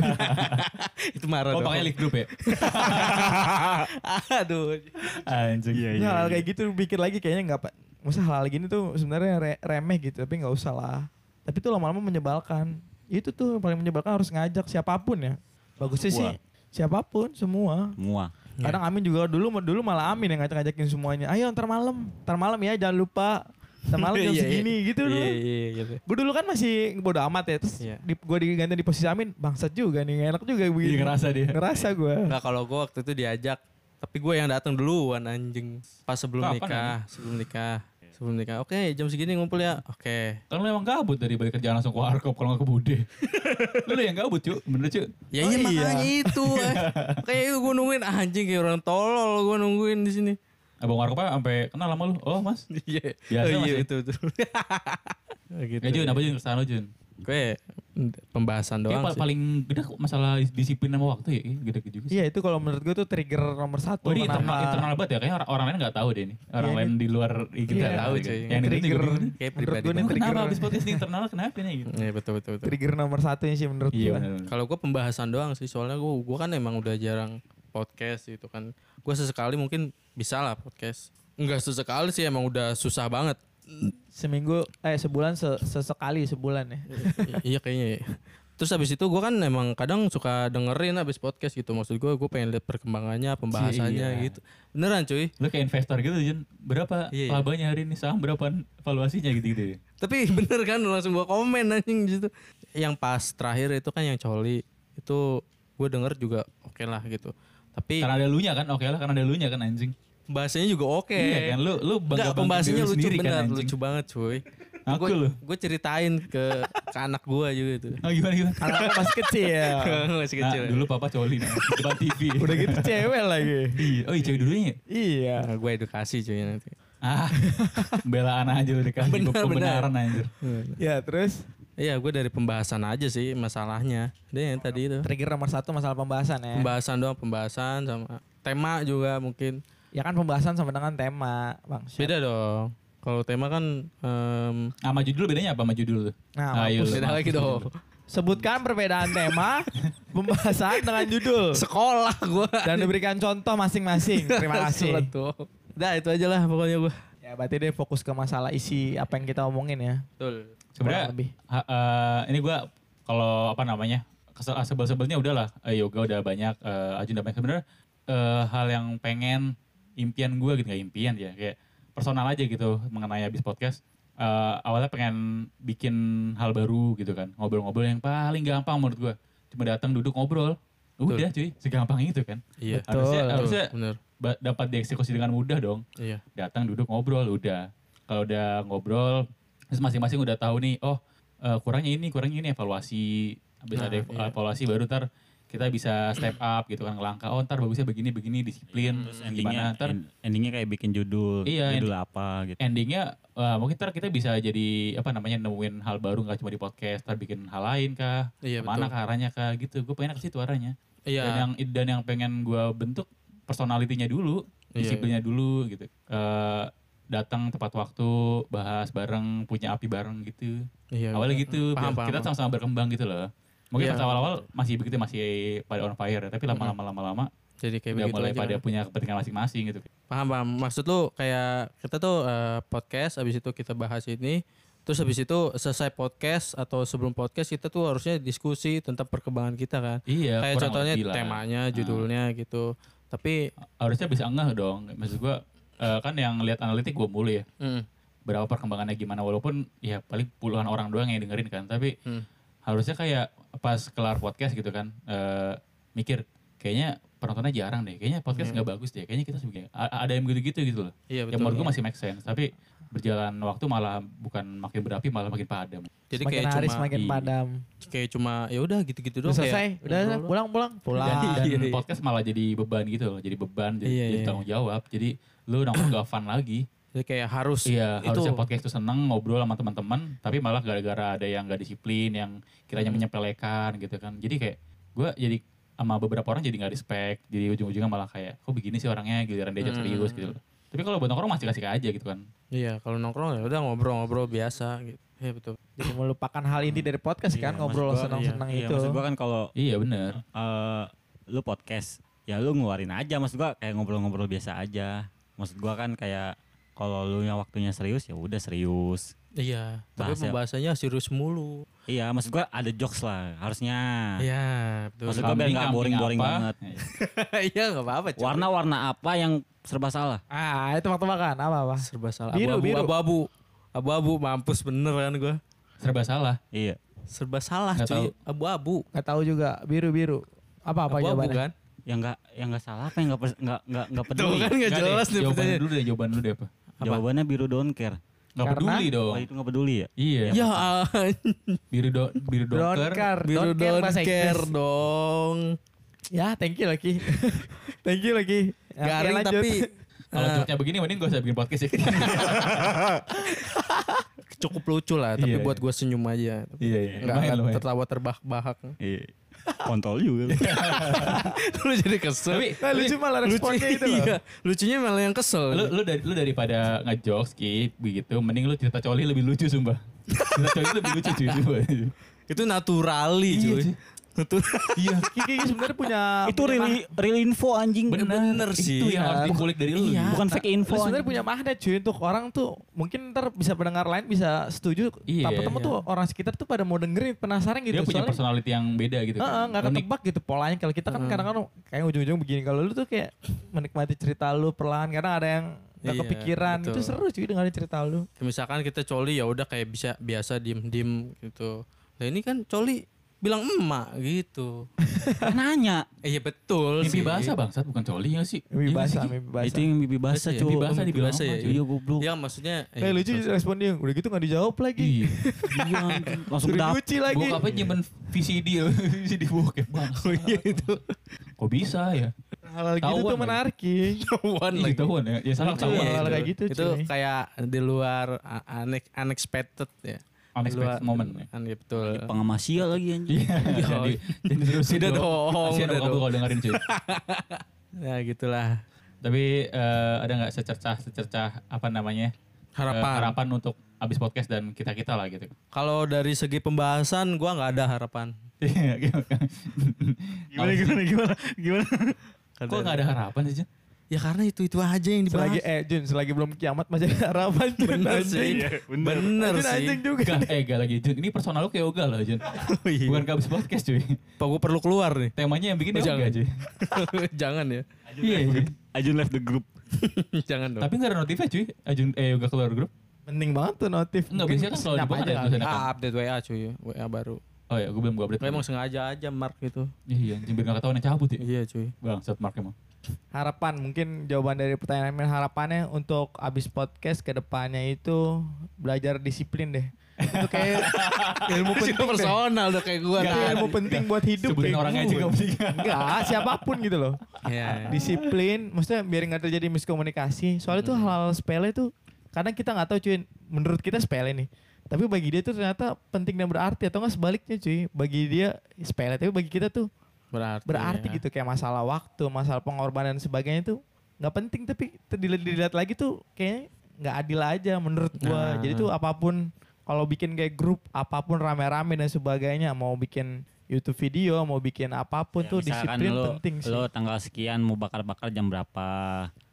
Itu marah Oh, dong. pakai link group ya? Aduh. Anjing. Iya, Nah, hal kayak gitu pikir lagi kayaknya nggak. Masa hal gini tuh sebenarnya re- remeh gitu, tapi nggak usah lah. Tapi tuh lama-lama menyebalkan. Itu tuh yang paling menyebalkan harus ngajak siapa pun ya. Bagusnya sih Wah. siapa pun semua. Semua. Iya. Kadang Amin juga dulu dulu malah Amin yang ngajak-ngajakin semuanya. Ayo ntar malam, ntar malam ya jangan lupa sama lu jam Iya, iya. segini gitu dulu. Iya iya gitu. Gue dulu kan masih bodo amat ya, terus Iya. di, gue diganti di posisi Amin, bangsat juga nih, enak juga begini. Iya ngerasa dia. Ngerasa gue. Enggak kalau gue waktu itu diajak, tapi gue yang datang duluan anjing. Pas sebelum Kapan, nikah, sebelum nikah, sebelum nikah. Oke jam segini ngumpul ya. Oke. Kan lu emang gabut dari balik kerjaan langsung ke warkop kalau nggak ke bude. lu yang gabut cuy, bener cuy. Ya Oh, iya iya. makanya itu. eh. Kayak gue nungguin anjing kayak orang tolol gue nungguin di sini. Abang warkopnya sampai kenal sama lu. Oh mas. Iya. Biasa oh, iya masih. itu itu. gitu. Ya Jun, apa Jun keresahan lu Jun? Gue pembahasan Kayak doang pa- sih. paling gede masalah disiplin sama waktu ya, kayak gede juga sih. Iya itu kalau menurut gue tuh trigger nomor satu. Oh ini internal, kenapa- internal banget ya, kayaknya orang, orang lain gak tahu deh. Orang Iya, lain ini- di luar ini kita Iya, nggak tahu, gitu. cuy. Yang ini trigger. Kayak menurut pribadi gue trigger. kenapa habis podcast ini internal kenapa nih gitu? Iya betul betul betul. Trigger nomor satunya sih menurut Iya gue. Kalau gue pembahasan doang sih, soalnya gue gua kan emang udah jarang podcast gitu kan. Gue sesekali mungkin bisa lah podcast. Enggak sesekali sih, emang udah susah banget. Seminggu, eh sebulan se- sesekali sebulan ya. Iya kayaknya. ya. Terus habis itu gue kan emang kadang suka dengerin habis podcast gitu. Maksud gue, gue pengen lihat perkembangannya, pembahasannya Iya. gitu. Beneran cuy. Lu kayak investor gitu Jun. Berapa Iya, iya. labanya hari ini saham berapa valuasinya gitu-gitu ya? Tapi bener kan langsung gue komen anjing gitu. Yang pas terakhir itu kan yang coli. Itu gue denger juga oke lah gitu. Tapi Karena ada lunya kan, oke lah karena ada lunya kan anjing. bahasanya juga oke. Iya kan, lu lu Enggak, bangga pembahasannya lucu sendiri bener, kan anjing. lucu banget cuy. Aku lu. gue ceritain ke ke anak gue juga itu. Oh gimana gimana? Anaknya masih kecil. Masih Nah, kecil. dulu papa coli di depan TV. Udah gitu cewek lagi. Iya, oh iya cewek dulunya ya? Iya. Nah, gue edukasi cuy nanti. Ah, belaan aja udah kasih Bener, pembenaran anjir. Ya terus Iya, gue dari pembahasan aja sih masalahnya. Dia yang tadi itu. trigger nomor satu masalah pembahasan ya. Pembahasan doang, pembahasan sama tema juga mungkin. ya kan pembahasan sama dengan tema, bang. Beda dong. Kalau tema kan em, Sama judul bedanya apa sama judul tuh? Nah, Ayo, beda lagi dong. Sebutkan perbedaan tema, pembahasan dengan judul, Sekolah gue. dan diberikan contoh masing-masing. Terima kasih. Betul. Udah itu aja lah pokoknya gue. Ya berarti dia fokus ke masalah isi apa yang kita omongin ya. Betul. Sebenarnya lebih. eh, ini gua kalau apa namanya kesel ah, sebel-sebelnya udahlah eh, yoga udah banyak eh, Ajun udah banyak sebenarnya eh, hal yang pengen impian gua gitu nggak impian ya kayak personal aja gitu mengenai habis podcast Eh, awalnya pengen bikin hal baru gitu kan ngobrol-ngobrol yang paling gampang menurut gua cuma datang duduk ngobrol udah cuy segampang itu kan Iya. Betul. harusnya Betul, harusnya bener. dapat dieksekusi dengan mudah dong Iya. datang duduk ngobrol udah kalau udah ngobrol terus masing-masing udah tahu nih oh eh, kurangnya ini kurangnya ini evaluasi. Habis Nah, ada ev- iya. evaluasi baru ntar kita bisa step up gitu kan ngelangkah. Oh ntar bagusnya begini begini disiplin. Terus gimana? Endingnya ntar end- endingnya kayak bikin judul, Iya, judul apa gitu. endingnya eh, mungkin ntar kita bisa jadi apa namanya nemuin hal baru nggak cuma di podcast ntar bikin hal lain kah? Iya mana ke arahnya kah? Gitu. Gue pengen ke situ arahnya. Dan Iya. yang dan yang pengen gue bentuk personalitinya dulu Iya. disiplinnya dulu gitu. Eh, datang tepat waktu bahas bareng punya api bareng gitu Iya. awalnya gitu Paham, biar paham, kita sama-sama berkembang gitu loh mungkin Iya. pas awal-awal masih begitu masih pada on fire tapi lama-lama lama-lama Jadi kayak udah mulai aja pada kan. punya kepentingan masing-masing gitu Paham paham. Maksud lu kayak kita tuh eh, podcast habis itu kita bahas ini terus habis itu selesai podcast atau sebelum podcast kita tuh harusnya diskusi tentang perkembangan kita kan. iya kayak contohnya temanya, Ah. judulnya gitu. Tapi harusnya bisa enggak dong maksud gua eh, kan yang lihat analitik gua mulu ya mm, berapa perkembangannya gimana walaupun ya paling puluhan orang doang yang dengerin kan tapi Hmm. harusnya kayak pas kelar podcast gitu kan eh, mikir kayaknya penontonnya jarang deh kayaknya podcast nggak bagus deh kayaknya kita sebagai ada yang gitu-gitu gitu loh iya yang betul. menurut gue masih make sense tapi berjalan waktu malah bukan makin berapi malah makin padam Jadi semakin kayak hari cuma semakin iya. padam. kayak cuma ya udah gitu-gitu doang selesai, kayak udah ngobrol. pulang pulang pulang. dan, dan Iya, iya. podcast malah jadi beban gitu loh jadi beban jadi, Iya, jadi iya. tanggung jawab jadi lu nongkrong gak fun lagi Jadi kayak harus Iya, itu harusnya podcast itu seneng ngobrol sama teman-teman, tapi malah gara-gara ada yang gak disiplin, yang kiranya Hmm. menyepelekan gitu kan. Jadi kayak gue jadi sama beberapa orang jadi nggak respect, jadi ujung-ujungnya malah kayak kok begini sih orangnya giliran diajak Hmm. serius gitu. Tapi kalau buat nongkrong masih kasih aja gitu kan. Iya, kalau nongkrong ya udah ngobrol-ngobrol biasa gitu. Iya betul. Jadi melupakan hal inti dari podcast kan Iya, ngobrol maksud gua- senang-senang Iya, itu. maksud gua kan kalau Iya bener. eh, lu podcast, ya lu ngeluarin aja. Maksud gua kayak ngobrol-ngobrol biasa aja. Maksud gua kan kayak kalau lu yang waktunya serius ya udah serius. Iya, tapi Bahasa- pembahasannya serius mulu. Iya, maksud gua ada jokes lah harusnya. Iya, betul. Maksud gua biar Kambing- nggak kambing boring-boring apa? banget. Iya, enggak apa-apa. Warna-warna apa yang serba salah? Ah, itu tebak-tebakan apa apa? serba salah. Biru, Abu-abu, biru. abu-abu. Abu-abu mampus bener kan gue. Serba salah. Iya. Serba salah Nggak cuy. Abu-abu. Nggak tahu juga biru-biru. Apa apa Abu-abu jawabannya? kan? Yang enggak yang enggak salah apa yang enggak pers- enggak enggak enggak Tuh peduli. kan nggak Nggak jelas deh, nih Jawaban dulu deh, jawaban dulu deh apa? Jawabannya biru don't care. Gak Karena- peduli dong. Oh itu enggak peduli ya? Iya. Ya, Biru do, biru care, biru don't care dong. Ya, thank you lagi. thank you lagi. Ya, Garing tapi Kalau joknya begini mending gak usah bikin podcast ya. cukup lucu lah. Tapi Iya, buat iya. gue senyum aja. Iya, iya. Nggak Lumayan, nggak lumayan. tertawa terbahak-bahak. Iya. Kontol juga. Lu jadi kesel. Tapi, Nah, lucu malah responnya itu loh. Iya, lucunya malah yang kesel. lu lu dari lu daripada ngejokes skip begitu, mending lu cerita coli lebih lucu sumpah. Cerita coli lebih lucu cuy. itu naturali Iya, cuy. Natur- Iya. Kiki sebenarnya punya itu punya real, real info anjing. Bener, Bener sih. Itu yang harus Iya. dikulik dari lu. Iya. Bukan fake info. sebenarnya punya magnet cuy untuk orang tuh mungkin ntar bisa pendengar lain bisa setuju Iya, tapi temu iya. tuh orang sekitar tuh pada mau dengerin penasaran gitu Dia punya soalnya personality yang beda gitu Heeh, kan. nggak Unik. ketebak gitu polanya kalau kita kan kadang-kadang kayak ujung-ujung begini kalau lu tuh kayak menikmati cerita lu perlahan kadang ada yang nggak Iya, kepikiran itu betul. seru cuy dengerin cerita lu Kayak Misalkan kita coli ya udah kayak bisa biasa diem-diem gitu. Nah ini kan coli bilang emak gitu. Nanya. Eh, iya betul Mimpi sih. basah bangsat bukan coli ya sih? mimpi Iya basah Ki? mimpi basah Itu yang bibi basah Basah ya, cuy. bibi basah Mimpi dibilang basah apa, ya. Iya goblok. Iya maksudnya. eh, Eh lucu respon dia udah gitu nggak dijawab lagi Iya. Iya, langsung dap. nyuci lagi Bokapnya nyimpen VCD VCD bokep bang. Oh iya itu. Kok bisa ya? hal gitu tuh menarik Iya, lagi. ketahuan ya. Ya salah ya. ya. Hal kayak gitu, itu kayak di luar unex- unexpected ya. Unexpected moment. ya. Kan, iya, betul. Pengamasia lagi anjing. Iya, jadi jadi terus Tidak dong, udah dong kalau dengerin cuy. Ya gitulah. Tapi eh, ada nggak secercah secercah apa namanya eh, Harapan. harapan untuk abis podcast dan kita kita lah gitu. Kalau dari segi pembahasan gua nggak ada harapan. Iya, gimana gimana gimana gimana? Kok nggak ada harapan sih? Ya karena itu-itu aja yang dibahas. selagi eh Jun selagi belum kiamat masih ada harapan Jun Bener anjing. sih. Bener Jun sih. anjing juga Gak, eh gak lagi Jun. Ini personal lu kayak yoga loh Jun. Oh, iya. Bukan ke abis podcast cuy. Apa gue perlu keluar nih? Temanya yang bikin Oh, jangan. cuy. Jangan ya. Iya cuy. Ajun left the group. Jangan dong. Tapi gak ada notifnya cuy. Ajun eh yoga keluar grup. penting banget tuh notif Enggak, biasanya kan selalu dibuka aja ada ah, update WA cuy. WA baru. Oh ya, gue belum gue update. Emang sengaja aja mark gitu. Iya, anjing biar gak ketahuan yang cabut ya. Iya cuy. Bang, set mark emang. Harapan mungkin jawaban dari pertanyaan Emil harapannya untuk abis podcast ke depannya itu belajar disiplin deh itu kayak ilmu penting deh. personal udah kayak gua. Itu ilmu penting buat hidup Sebutin gue. aja gak penting. enggak siapa pun gitu loh Iya. disiplin maksudnya biar nggak terjadi miskomunikasi soalnya tuh hal-hal sepele tuh kadang kita nggak tahu cuy menurut kita sepele nih tapi bagi dia tuh ternyata penting dan berarti atau nggak sebaliknya cuy bagi dia sepele tapi bagi kita tuh Berarti. berarti ya. gitu kayak masalah waktu masalah pengorbanan dan sebagainya tuh nggak penting tapi dilihat, dilihat lagi tuh kayaknya nggak adil aja menurut gua Nah. jadi tuh apa pun kalau bikin kayak grup apa pun rame-rame dan sebagainya mau bikin YouTube video mau bikin apa pun Ya, tuh disiplin lu, penting sih Lu tanggal sekian mau bakar-bakar jam berapa?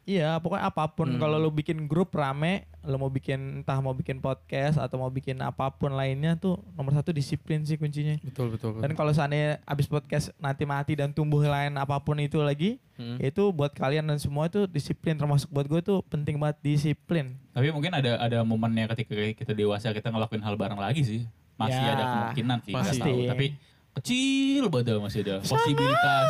Iya, pokoknya apa pun. Hmm. Kalau lu bikin grup rame, lu mau bikin entah mau bikin podcast atau mau bikin apa pun lainnya tuh nomor satu disiplin sih kuncinya. Betul betul. betul. Dan kalau seandainya abis podcast nanti mati dan tumbuh lain apa pun itu lagi, Hmm. itu buat kalian dan semua itu disiplin termasuk buat gue tuh penting banget disiplin. Tapi mungkin ada ada momennya ketika kita dewasa kita ngelakuin hal bareng lagi sih. Masih Ya, ada kemungkinan sih, pasti. tahu. Tapi kecil banget masih ada posibilitas.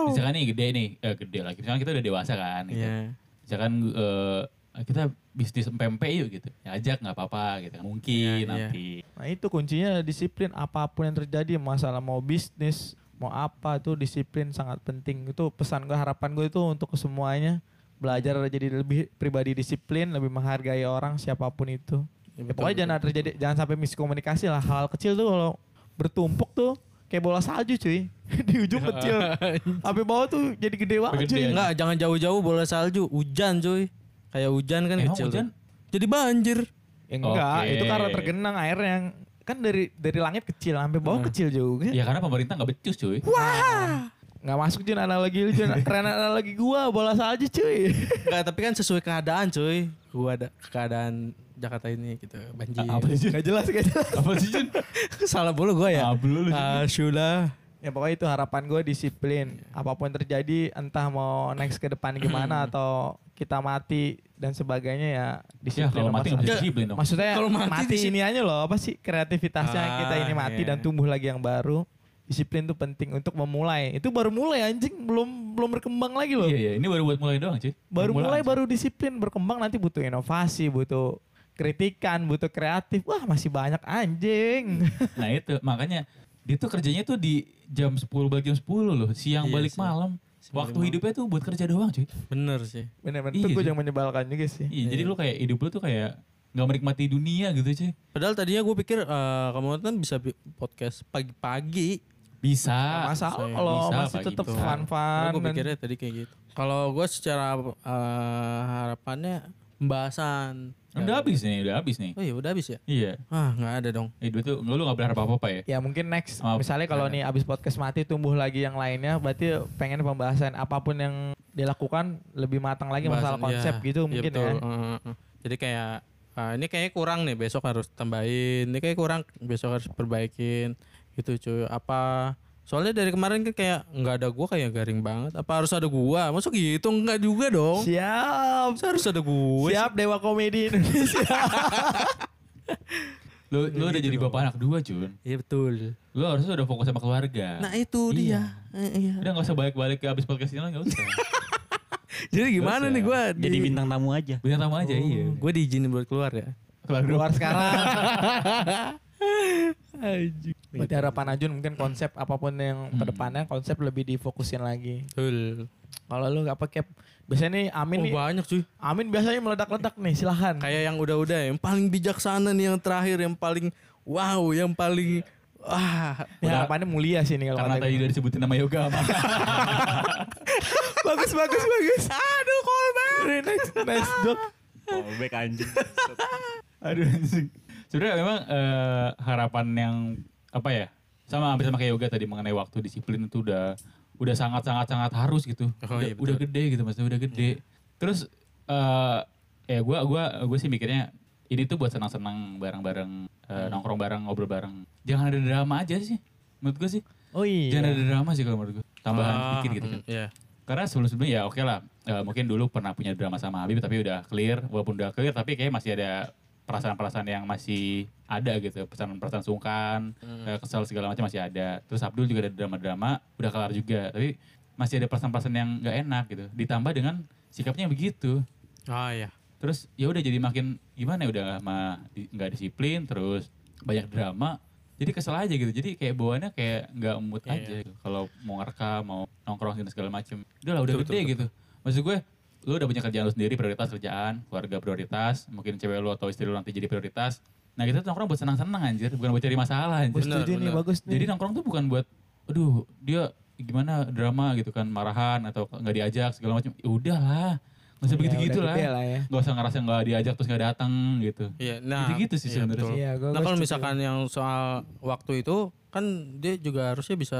Misalkan nih gede nih, eh, gede lagi. Misalkan kita udah dewasa kan. Gitu. Iya. Misalkan eh, kita bisnis pempe yuk gitu. Ya ajak nggak apa-apa gitu. Mungkin Iya, iya. nanti. Nah itu kuncinya disiplin apa pun yang terjadi masalah mau bisnis mau apa tuh disiplin sangat penting itu pesan gue harapan gue itu untuk semuanya belajar jadi lebih pribadi disiplin lebih menghargai orang siapa pun itu Ya, ya, pokoknya jangan terjadi jangan sampai miskomunikasi lah hal kecil tuh kalau bertumpuk tuh kayak bola salju cuy di ujung kecil sampai bawah tuh jadi gede banget cuy Enggak, jangan jauh-jauh bola salju. Hujan cuy. Kayak hujan kan Emang kecil. hujan? tuh. Jadi banjir. Ya enggak Oke. itu karena tergenang air yang kan dari dari langit kecil sampai bawah Hmm. kecil juga Ya karena pemerintah nggak becus cuy. nggak masuk Jun analogi lu Jun keren analogi gua bola salju cuy Enggak, tapi kan sesuai keadaan cuy. Gua ada keadaan Jakarta ini gitu, banjir. Apa sih Jun? nggak jelas nggak jelas Apa sih Jun? Salah mulu gua ya. Ah, lu. Ah, sudah. ya pokoknya itu harapan gue disiplin apa pun yang terjadi entah mau next ke depan gimana atau kita mati dan sebagainya ya Ya disiplin kalau nomor mati nggak bisa disiplin dong. Maksudnya Kalau mati mati, ini aja loh apa sih kreativitasnya Ah, kita ini mati iya. dan tumbuh lagi yang baru. Disiplin tuh penting untuk memulai. Itu baru mulai anjing, belum belum berkembang lagi loh. Iya iya, ini baru buat mulai doang cuy. Baru mulai Permulaan. baru disiplin berkembang nanti butuh inovasi, butuh kritikan, butuh kreatif. Wah, masih banyak anjing. Nah itu makanya dia tuh kerjanya tuh di jam 10 balik jam 10 loh, siang Iya balik sih. malam. Siang Waktu balik hidupnya tuh buat kerja doang cuy. Bener sih. Bener-bener Iya itu gue yang menyebalkan juga sih. Iya, jadi lu kayak hidup lu tuh kayak nggak menikmati dunia gitu cuy. Padahal tadinya gue pikir eh, kamu kan bisa bi- podcast pagi-pagi. Bisa. Nggak masalah saya kalau bisa masih tetap fun-fun. gue dan- pikirnya tadi kayak gitu. Kalau gue secara eh, harapannya pembahasan. Udah habis nih, udah habis nih. Oh iya udah habis ya? Iya. Ah nggak ada dong. Hidup tuh lu gak berharap apa-apa ya. Ya mungkin next, Oh, misalnya kalau nih abis podcast mati tumbuh lagi yang lainnya, berarti pengen pembahasan apa pun yang dilakukan lebih matang lagi masalah konsep iya. gitu Iya, mungkin betul. ya. Eh, eh, eh. Jadi kayak ah, ini kayaknya kurang nih besok harus tambahin. Ini kayak kurang besok harus perbaikin gitu cuy. Apa soalnya dari kemarin kan kayak nggak ada gua kayak garing banget. Apa harus ada gua? Masuk gitu enggak juga dong. Siap. Masa harus ada gue. Siap Dewa Komedi Indonesia. Lu lu udah jadi bapak anak dua, Jun. Iya betul. Lu harusnya udah fokus sama keluarga. Nah itu dia. Eh, iya. Udah gak usah balik-balik ke abis podcast ini lah gak usah. Jadi gimana Terus nih gue Jadi bintang tamu aja. Bintang tamu aja iya. Gue diizinin buat keluar ya. Keluar. Keluar sekarang. Berarti harapan Ajun mungkin konsep apa pun yang Hmm. ke depannya konsep lebih difokusin lagi. Betul. Kalau lu nggak pakai biasanya nih Amin Oh nih banyak cuy. Amin biasanya meledak-ledak nih silahkan. Kayak yang udah-udah yang paling bijaksana nih yang terakhir yang paling wow yang paling wah Ya, harapannya mulia sih nih kalau Karena kata tadi udah disebutin nama yoga bagus bagus bagus. Aduh callback. Next next joke. Oh, back anjing. Aduh anjing. Sebenarnya memang eh, harapan yang apa ya? Sama hampir sama kayak yoga tadi mengenai waktu disiplin itu udah udah sangat sangat sangat harus gitu. Oh, udah, iya, betul. udah gede gitu maksudnya udah gede. Terus eh ya gua gua gue sih mikirnya ini tuh buat senang-senang bareng-bareng eh, nongkrong bareng ngobrol bareng. Jangan ada drama aja sih. Menurut gue sih. Oh iya. Jangan ada drama sih kalau menurut gue. Tambahan Ah, sedikit gitu kan. mm, Iya. Karena sebelum-sebelumnya ya oke lah. Eh, mungkin dulu pernah punya drama sama Habib tapi udah clear. Walaupun udah clear tapi kayak masih ada perasaan-perasaan yang masih ada gitu. Perasaan-perasaan sungkan, eh, kesal segala macam masih ada. Terus Abdul juga ada drama-drama, udah kelar juga. Tapi masih ada perasaan-perasaan yang nggak enak gitu. Ditambah dengan sikapnya begitu. Oh iya. Terus ya udah jadi makin gimana ya udah mah di- nggak disiplin terus banyak drama. Jadi kesel aja gitu. Jadi kayak bawaannya kayak nggak mood Iya, aja gitu. Kalau mau ngerekam, mau nongkrong segala macem. Udah lah udah Betul, gede betul, gitu. Maksud gue lu udah punya kerjaan lu sendiri prioritas kerjaan, keluarga prioritas, mungkin cewek lu atau istri lu nanti jadi prioritas. Nah kita tuh nongkrong buat senang-senang anjir, bukan buat cari masalah anjir. Bener, setuju nih bener. bagus nih. Jadi nongkrong tuh bukan buat aduh dia gimana drama gitu kan marahan atau nggak diajak segala macam. Ya udahlah. Nggak usah Ya, begitu-gitu udah lah. lah ya. Gak usah ngerasa nggak diajak terus nggak datang gitu. Iya. Nah Gitu-gitu sih iya, sebenarnya. Iya, gua- Nah kalau misalkan yang soal waktu itu kan dia juga harusnya bisa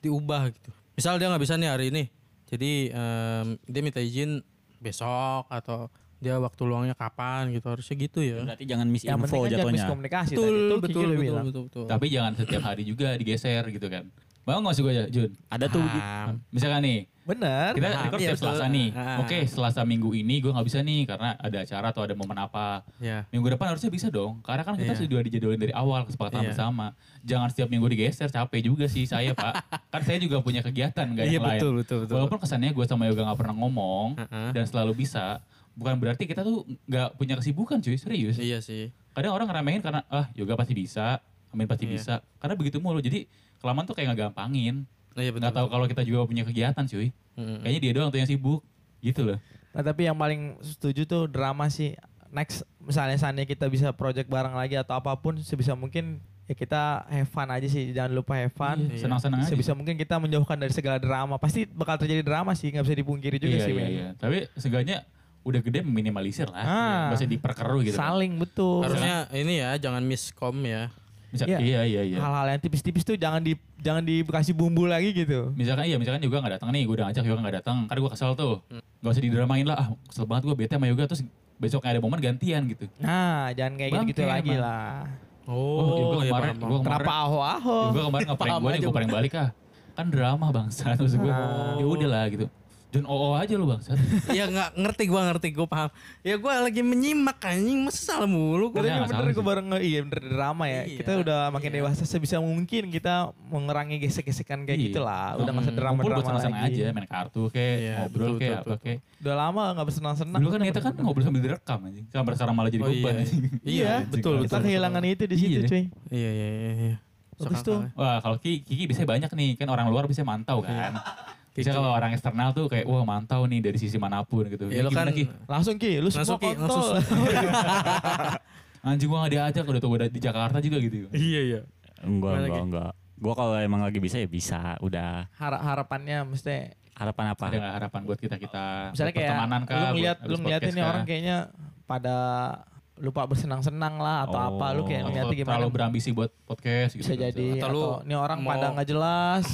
diubah gitu. Misal dia nggak bisa nih hari ini, jadi em, dia minta izin besok atau dia waktu luangnya kapan gitu harusnya gitu ya. Berarti jangan miss Yang penting info kan jangan jatuhnya. miskomunikasi Betul, tadi. Betul, betul. Tapi jangan setiap hari juga digeser gitu kan. Mau nggak sih gue ya Jun? Ada tuh di- Paham. Misalkan nih, Bener. kita Paham, record iya, betul. Selasa nih. Ah. Oke, Selasa minggu ini gue nggak bisa nih karena ada acara atau ada momen apa. Ya. Minggu depan harusnya bisa dong. Karena kan kita Iya. sudah dijadwalin dari awal kesepakatan Iya. bersama. Jangan setiap minggu digeser, capek juga sih saya pak. kan saya juga punya kegiatan nggak Iya yang lain. betul betul betul. Walaupun kesannya gue sama Yoga nggak pernah ngomong Heeh. dan selalu bisa, bukan berarti kita tuh nggak punya kesibukan cuy, serius. Iya sih. Kadang orang ngeremehin karena ah Yoga pasti bisa, Amin pasti Iya. bisa. Karena begitu mulu. Jadi kelamaan tuh kayak nggak gampangin. Iya betul. Nggak tahu kalau kita juga punya kegiatan cuy. Mm-mm. Kayaknya dia doang tuh yang sibuk. Gitu loh. Nah tapi yang paling setuju tuh drama sih. Next misalnya seandainya kita bisa project bareng lagi atau apa pun sebisa mungkin ya kita have fun aja sih. Jangan lupa have fun. Iya. Senang-senang aja. Sebisa mungkin kita menjauhkan dari segala drama. Pasti bakal terjadi drama sih, nggak bisa dipungkiri juga iya, sih. iya, iya. Tapi seenggaknya udah gede meminimalisir lah. Ah. Nggak usah diperkeruh gitu. kan. Saling betul. Harusnya ini ya jangan miskom ya. Misal, Iya. iya, iya, iya. Hal-hal yang tipis-tipis tuh jangan di jangan dikasih bumbu lagi gitu. Misalkan iya, misalkan juga nggak datang nih, gue udah ngajak juga nggak datang, kan gue kesel tuh, nggak usah didramain lah, ah kesel banget gue bete sama Yoga terus besoknya ada momen gantian gitu. Nah, jangan kayak Bangke gitu-gitu lagi emang. lah. Oh, Oh, gue iya, kemarin, paham, gue paham. kemarin, Kenapa aho-aho? gue kemarin Paham gue nih, gue prank balik ah, kan drama bangsa, terus gue, Oh. ya udahlah gitu. John OO aja lu bangsat. ya nggak ngerti gue ngerti gue paham. Ya gue lagi menyimak anjing masa salah mulu gue. Nggak bener gue bareng nge- iya bener drama ya. Iya, Kita udah makin iya. dewasa sebisa mungkin kita mengurangi gesek-gesekan kayak Iya. gitu lah. Udah buat drama-drama senang-senang lagi. aja, main kartu kayak Iya, ngobrol betul, kayak apa kayak. Udah lama nggak bersenang-senang. Dulu kan kita kan ngobrol sambil direkam anjing. Sampai sekarang malah jadi Oh, beban iya. anjing. Iya, betul Kita betul. kehilangan itu di situ Iya. cuy. Iya iya iya. iya. Bagus Suka tuh. kalah. Wah kalau Kiki, Kiki biasanya banyak nih kan orang luar bisa mantau kan. Bisa Kiki. kalau orang eksternal tuh kayak wah mantau nih dari sisi mana pun gitu. Ya, lu Gimana, kan Ki? Langsung Ki, lu Langsung, semua Ki, langsung. kontol. Anjing gua gak diajak udah tuh udah di Jakarta juga gitu. Iya iya. Enggak, enggak, enggak. Gua kalau emang lagi bisa ya bisa, udah. Har- harapannya mesti Harapan apa? Ada gak harapan buat kita kita misalnya kayak pertemanan kah? lu ngeliat lu podcast nih kah? orang kayaknya pada lupa bersenang-senang lah atau Oh. apa lu kayak ngeliatnya gimana terlalu berambisi buat podcast gitu. bisa jadi Atau atau, lu nih orang mau- pada nggak jelas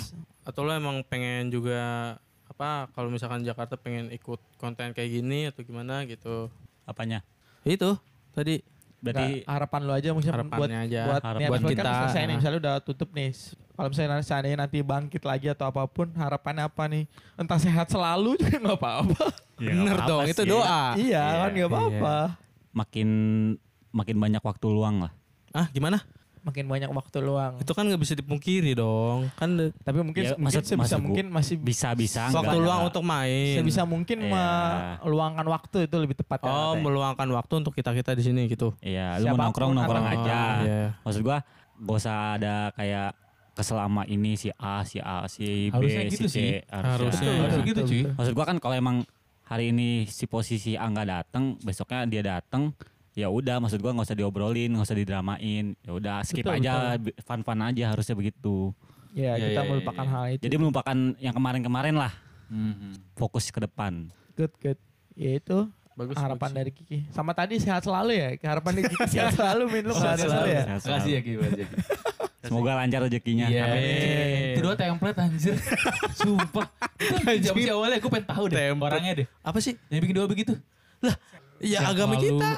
Atau lo emang pengen juga apa kalau misalkan Jakarta pengen ikut konten kayak gini atau gimana gitu. Apanya? Itu tadi Berarti Nggak, harapan lu aja maksudnya buat Harapannya aja. buat Harap- niat buat mereka kan kita, selesai nih misalnya udah tutup nih kalau misalnya nanti seandainya nanti bangkit lagi atau apa pun harapannya apa nih entah sehat selalu juga nggak apa-apa Ya, bener nggak dong apa-apa itu sih. doa. iya Iya, kan nggak apa-apa makin makin banyak waktu luang lah. Ah gimana? Makin banyak waktu luang Itu kan nggak bisa dipungkiri dong. Kan tapi mungkin Ya, mungkin maksud- sebisa maksud gua- mungkin masih Bisa-bisa waktu enggak. luang untuk main. sebisa mungkin Iya. meluangkan waktu itu lebih tepat kan Oh, katanya. meluangkan waktu untuk kita kita di sini gitu. Iya, lu mau nongkrong nongkrong atau- aja. Oh, iya. Maksud gua gak usah ada kayak keselama ini si A, si A, si B, Harusnya si gitu C. sih. Harusnya. Harus Betul, gitu cuy. Maksud gua kan kalau emang hari ini si posisi A nggak datang, besoknya dia datang, ya udah maksud gua nggak usah diobrolin, nggak usah didramain. Ya udah skip Betul, aja, fun-fun aja harusnya begitu. ya Iya, kita iya, melupakan iya. hal itu Jadi melupakan yang kemarin-kemarin lah, Mhm. fokus ke depan. good good ya itu Bagus. harapan bagus. dari Kiki sama tadi sehat selalu ya harapan dari Kiki sehat selalu min lu sehat selalu ya Sehat selalu. Ya Ki. makasih ya, Ki. Semoga lancar rezekinya. Iya. Amin. Itu dua template anjir. Sumpah. Itu Jam awalnya gue pengen tahu deh Template. orangnya deh. Apa sih? Yang bikin doa begitu. Ya Yang agama kita.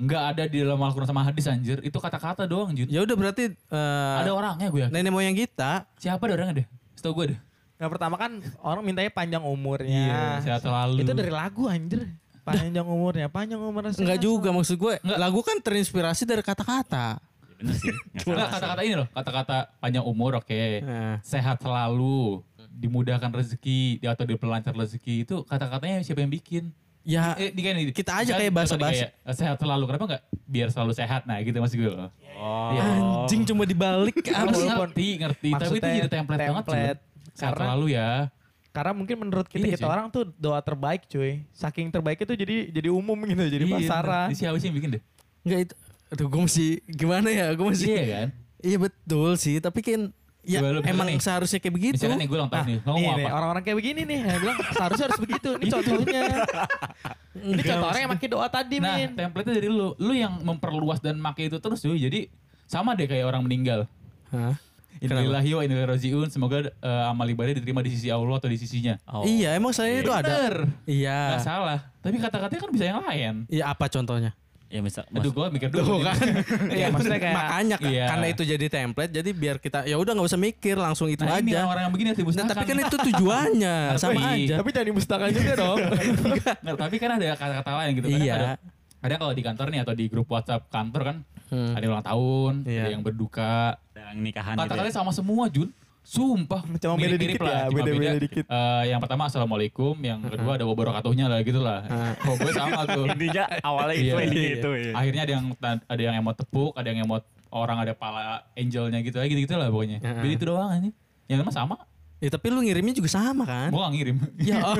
Enggak ada di dalam Al-Quran sama hadis anjir. Itu kata-kata doang Jun. Ya udah berarti eh, Ada orangnya gue yakin. nenek moyang kita. Siapa ada orangnya deh? Setahu gue deh. Nah pertama kan orang mintanya panjang Iya, umurnya. sehat selalu. Itu dari lagu anjir. Panjang umurnya, panjang umurnya. Enggak sehat juga maksud gue. Enggak. Lagu kan terinspirasi dari kata-kata. Bener sih. nggak kata-kata ini loh, kata-kata panjang umur oke. Nah, Sehat selalu, dimudahkan rezeki atau diperlancar rezeki itu kata-katanya siapa yang bikin? Ya Eh, di, kayak nih, kita aja kayak bahasa-bahasa. kayak, eh, sehat selalu, kenapa enggak biar selalu sehat? Nah gitu maksud gue loh. Oh. Iya. anjing cuma dibalik ngerti, ngerti, tapi itu Maksudnya jadi template, banget cuy. template. Sehat Karena- selalu ya. Karena mungkin menurut kita Iya, kita cuy. orang tuh doa terbaik cuy. Saking terbaik itu jadi jadi umum gitu, jadi Iya, pasaran. Siapa sih yang bikin deh? Enggak itu. Aduh gue masih gimana ya? Gue masih Iya kan? Iya betul sih, tapi kan ya lu emang nih. seharusnya kayak begitu. Misalnya nih gue ulang tahun Nah, nih, lo nih, ngomong nih, apa? orang-orang kayak begini nih, saya bilang seharusnya harus begitu. Ini contohnya. Ini contoh orang yang pakai doa tadi, Nah, Min. template dari lu. Lu yang memperluas dan make itu terus cuy. Jadi sama deh kayak orang meninggal. Hah? Innalillahi wa ilaihi raji'un. Semoga eh, amal ibadah diterima di sisi Allah atau di sisinya. Oh. Iya, emang saya itu ada. Bener. Iya. Gak salah. Tapi kata-katanya kan bisa yang lain. Iya apa contohnya? Ya misal, Aduh gue mikir dulu. nih. Iya, maksudnya kayak Makanya Iya. karena itu jadi template, jadi biar kita ya udah nggak usah mikir, langsung itu Nah ini aja. orang yang begini harus Nah, dimusnahkan. tapi kan itu tujuannya sama Tapi- aja. tapi jangan dimusnahkan juga dong. Nggak, tapi kan ada kata-kata lain gitu. Iya. Ada, ada kalau di kantor nih atau di grup WhatsApp kantor kan. Hmm. Ada ulang tahun, Iya. ada yang berduka. ada yang nikahan gitu. Kata-katanya ya. sama semua Jun. Sumpah. Cuma beda dikit lah, ya, beda-beda beda. dikit. Eh, yang pertama assalamualaikum, yang kedua ada wabarakatuhnya lah gitu lah. Oh gue sama tuh. Intinya awalnya itu, Iya. endingnya itu. ya. Akhirnya ada yang ada yang emot tepuk, ada yang emot orang ada pala angelnya gitu aja gitu-gitu lah pokoknya. Heeh. Jadi itu doang aja. Yang emang sama. Ya tapi lu ngirimnya juga sama kan? Gue gak ngirim. Ya. oh.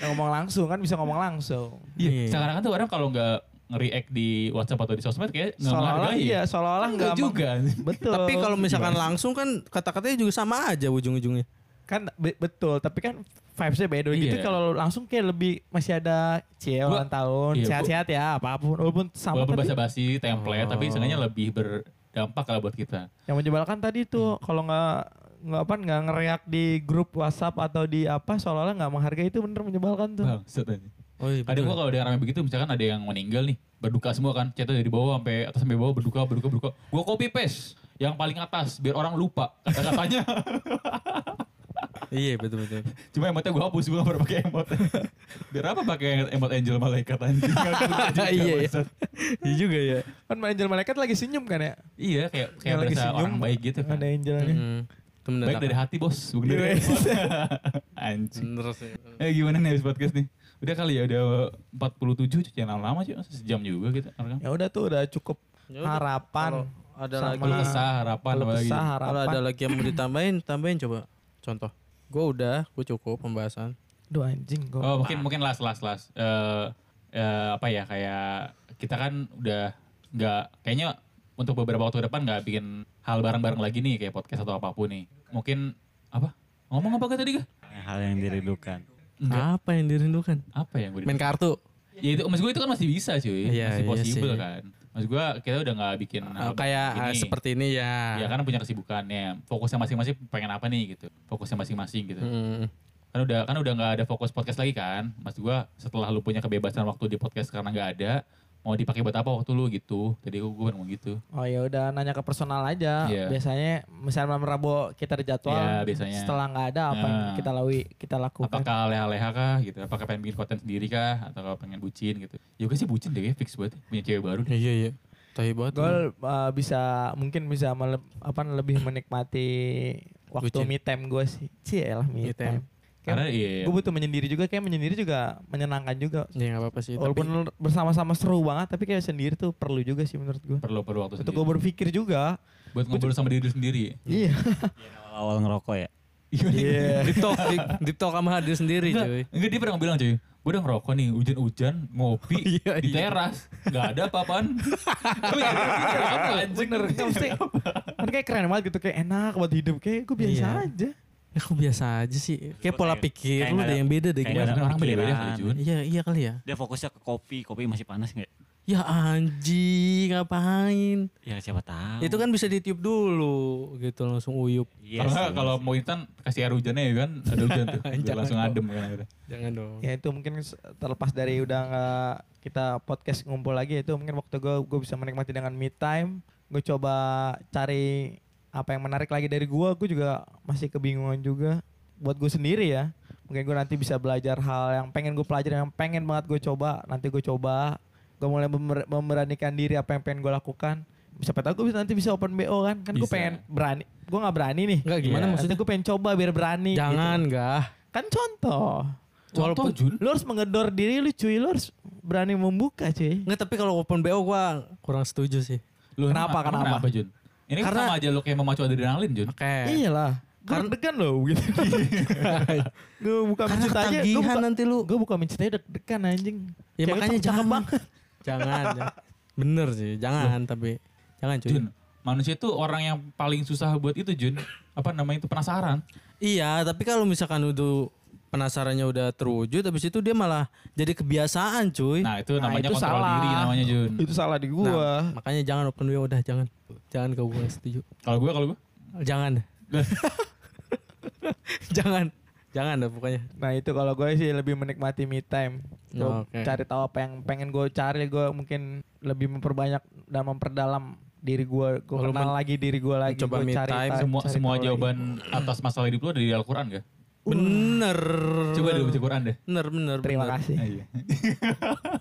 ngomong langsung kan bisa ngomong langsung. Iya. Iya. Sekarang kan tuh orang kalau nggak nge-react di WhatsApp atau di sosmed kayak nggak menghargai. iya, seolah-olah Enggak enggak juga. Betul. tapi kalau misalkan Gimana langsung kan kata-katanya juga sama aja ujung-ujungnya. kan be- betul, tapi kan vibesnya beda gitu. Iya. Kalau langsung kayak lebih masih ada cie Gua- ulang tahun, iya, sehat-sehat ya apa pun, walaupun sama Walaupun tadi. basa-basi, template, tapi Oh. sebenarnya lebih berdampak kalau buat kita. Yang menyebalkan tadi tuh kalau nggak nggak apa nggak ngereak di grup WhatsApp atau di apa seolah-olah nggak menghargai itu bener menyebalkan tuh. Bang. Oh iya. Kadang gua kalau ada yang begitu, misalkan ada yang meninggal nih, berduka semua kan, chatnya dari bawah sampai atas sampai bawah berduka, berduka, berduka. Gua copy paste yang paling atas biar orang lupa kata-katanya. iya betul betul. Cuma emotnya gue hapus, gue gak pernah pakai emot. Biar apa pakai emot angel malaikat anjing. Iya, iya. Iya juga ya. Kan Angel Malaikat lagi senyum kan ya? Iya, kayak kayak lagi berasa senyum, orang baik gitu kan. Ada Angelnya. Hmm. Itu bener. Baik dari hati bos, bukan dari Iya. Anjing. Eh gimana nih habis podcast nih? Udah kali ya, udah 47 cuci yang lama sih, sejam juga kita. rekam. Ya udah tuh udah cukup Ya udah, harapan. kalau ada sama lagi kesah, harapan, apa lagi? kesah, Kalau harapan. ada lagi yang mau ditambahin, tambahin coba. Contoh. Gue udah, gue cukup pembahasan. Duh anjing gue. Oh mungkin mungkin las las las. Eh eh, apa ya kayak kita kan udah nggak kayaknya untuk beberapa waktu ke depan nggak bikin hal bareng-bareng lagi nih kayak podcast atau apa pun nih. Mungkin apa? Ngomong apa tadi kah? Hal yang dirindukan. Enggak. Apa yang dirindukan? Apa yang gue Main kartu. Ya itu maksud gue itu kan masih bisa cuy. Iya, masih iya possible sih. kan. Maksud gue kita udah nggak bikin Oh, kayak ini. seperti ini ya. Ya kan punya kesibukannya. Fokusnya masing-masing pengen apa nih gitu. Fokusnya masing-masing gitu. Hmm. Kan udah kan udah nggak ada fokus podcast lagi kan. Maksud gua setelah lu punya kebebasan waktu di podcast karena nggak ada, mau dipakai buat apa waktu lu gitu. Tadi gua gua ngomong gitu. Oh ya udah nanya ke personal aja. Iya. Biasanya misalnya malam Rabu kita ada jadwal. Iya, biasanya. Setelah nggak ada apa yang Nah. kita lawi kita lakukan. Apakah leha-leha kah gitu? Apakah pengen bikin konten sendiri kah? Atau pengen bucin gitu? Ya gue sih bucin deh, fix buat punya cewek baru. Iya iya. Tai banget. Gue uh, bisa mungkin bisa mele- apa lebih menikmati waktu Bucin. me time gue sih. Cie lah me, Me time. time. Karena iya, Gue butuh menyendiri juga kayak menyendiri juga menyenangkan juga. Ya nggak apa-apa sih. Walaupun bersama-sama seru banget tapi kayak sendiri tuh perlu juga sih menurut gue. perlu perlu waktu Untuk gue berpikir juga. buat ngobrol sama diri sendiri. Iya. Awal ngerokok ya. Iya. di talk, di, di talk sama hadir sendiri Enggak, cuy. enggak dia pernah bilang cuy. Gue udah ngerokok nih, hujan-hujan, ngopi Iya, di iya. teras. Gak ada apa-apaan. Bener. Kan kayak keren banget gitu kayak enak buat hidup kayak gue biasa Iya. aja. Ya kok biasa aja sih. Kayak pola Kayak- pikir kayak lu ada- yang beda deh kayak gimana. Orang beda-beda Jun. Iya iya kali ya. Dia fokusnya ke kopi, kopi masih panas nggak? Ya anjing ngapain? Ya siapa tahu. Itu kan bisa ditiup dulu gitu langsung uyup. Iya Kalau kalau mau instan kasih air hujannya ya kan, ada hujan tuh. Biar Jangan langsung dong. adem kan. udah. Jangan dong. Ya itu mungkin terlepas dari udah nggak kita podcast ngumpul lagi itu mungkin waktu gue gue bisa menikmati dengan me time. Gue coba cari apa yang menarik lagi dari gue. Gue juga masih kebingungan juga buat gue sendiri ya. Mungkin gue nanti bisa belajar hal yang pengen gue pelajari yang pengen banget gue coba. Nanti gue coba. Gue mulai member- memberanikan diri apa yang pengen gue lakukan. Siapa tahu gue bisa, nanti bisa open BO kan. Kan gue Bisa. pengen berani. Gue nggak berani nih. Enggak gimana Iya. maksudnya? Gue pengen coba biar berani. Jangan gitu. enggak. Kan contoh. Contoh Jun. Lu harus mengedor diri lu cuy, lu harus berani membuka cuy. Enggak tapi kalau open BO gua kurang setuju sih. Lu Kenapa, kenapa? Kenapa Jun? Ini Karena- sama aja lu kayak memacu adrenalin Jun. Oke. Iyalah. Karena- Karena degan loh gitu. gue buka Karena mencinta aja, gue buka, nanti lu. gue buka mencinta aja deg-degan anjing. Ya Cewek makanya jangan. banget. Jangan. Bener sih, jangan tapi jangan cuy. Jun, manusia itu orang yang paling susah buat itu Jun. Apa namanya itu penasaran. Iya, tapi kalau misalkan udah penasarannya udah terwujud habis itu dia malah jadi kebiasaan cuy. Nah itu Nah, namanya itu kontrol salah. diri namanya Jun. Itu salah di Nah, gua. makanya jangan open BO udah jangan. Jangan ke gue setuju. Kalau gue kalau gue Jangan. jangan. Jangan dah pokoknya. Nah itu kalau gue sih lebih menikmati me time. Gua Oke. cari tahu apa yang pengen gue cari. Gue mungkin lebih memperbanyak dan memperdalam diri gue. Gue Kalau kenal men- lagi diri gue lagi. Gua me cari time, ta- semua cari semua tahu lagi. jawaban atas masalah hidup lu ada di Al-Quran gak? Bener. Coba deh baca Quran deh. Bener bener. Terima bener. kasih. Iya.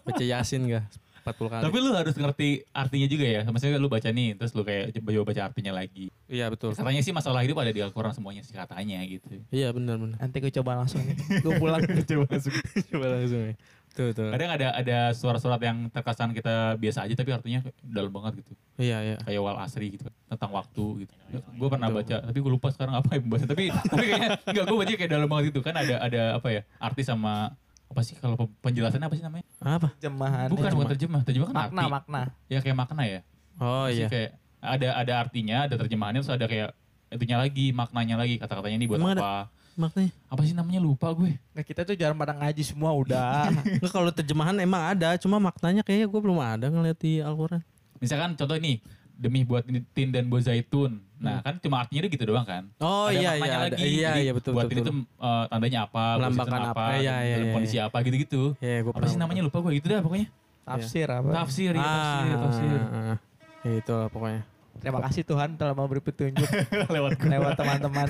Baca Yasin gak? 40 kali. Tapi lu harus ngerti artinya juga ya. Maksudnya lu baca nih, terus lu kayak coba baca artinya lagi. Iya betul. Katanya sih masalah hidup ada di Al-Quran semuanya sih katanya gitu. Iya bener bener. Nanti gue coba langsung. Gue pulang. Coba langsung. Coba langsung ya. Tuh tuh. Kadang ada ada surat-surat yang terkesan kita biasa aja tapi artinya dalam banget gitu. Iya iya. Kayak wal asri gitu tentang waktu gitu. Gue pernah baca tapi gue lupa sekarang apa yang baca. Tapi tapi kayaknya enggak gue baca kayak dalam banget gitu. Kan ada ada apa ya? Artis sama apa sih kalau pe- penjelasannya apa sih namanya? Apa? Jemahan. Bukan bukan terjemah. Terjemah kan makna arti. makna. Ya kayak makna ya. Oh Jadi iya. kayak ada ada artinya, ada terjemahannya terus ada kayak itunya lagi, maknanya lagi, kata-katanya ini buat Emang ada? apa? Maknanya. Apa sih namanya lupa gue. Nah, kita tuh jarang pada ngaji semua udah. Enggak kalau terjemahan emang ada, cuma maknanya kayaknya gue belum ada ngeliat di Al-Quran. Misalkan contoh ini demi buat tin dan buah zaitun. Nah, kan cuma artinya dia gitu doang kan. Hmm. Oh Ada iya iya ada. lagi. Iya Jadi iya betul buat betul. ini tuh betul. eh, tandanya apa, Melambangkan zaitun apa, iya, iya, dalam iya, kondisi apa gitu-gitu. Iya gue Apa sih namanya lupa gue gitu dah pokoknya. Tafsir apa? Tafsir ya, tafsir, ah, tafsir. ah, ah. Ya, itu lah pokoknya. Terima kasih Tuhan telah memberi petunjuk Lewat lewat teman-teman.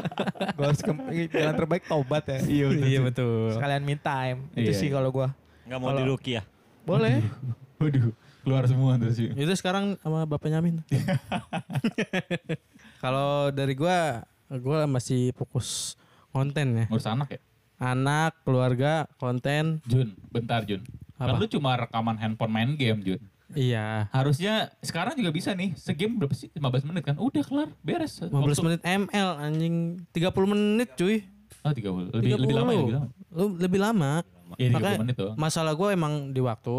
gue harus ke jalan terbaik tobat ya. Iya betul. Iya betul. Sekalian me time. Itu Iya, sih iya. kalau gue. Nggak mau Kalau- di Lucky ya? Boleh. Waduh, keluar semua terus sih. Itu sekarang sama bapaknya Amin. Kalau dari gua, gua masih fokus konten ya. Ngurus anak ya? Anak, keluarga, konten. Jun, bentar Jun. Kan Apa? lu cuma rekaman handphone main game Jun. Iya. Harusnya sekarang juga bisa nih. Segame berapa sih? 15 menit kan? Udah kelar, beres. 15 Waktu- menit ML anjing 30 menit cuy. Oh 30. Lebih, lebih lama ya? Lebih lama. Lu lebih lama. Iya 30 Makanya menit tuh. Masalah gue emang di waktu.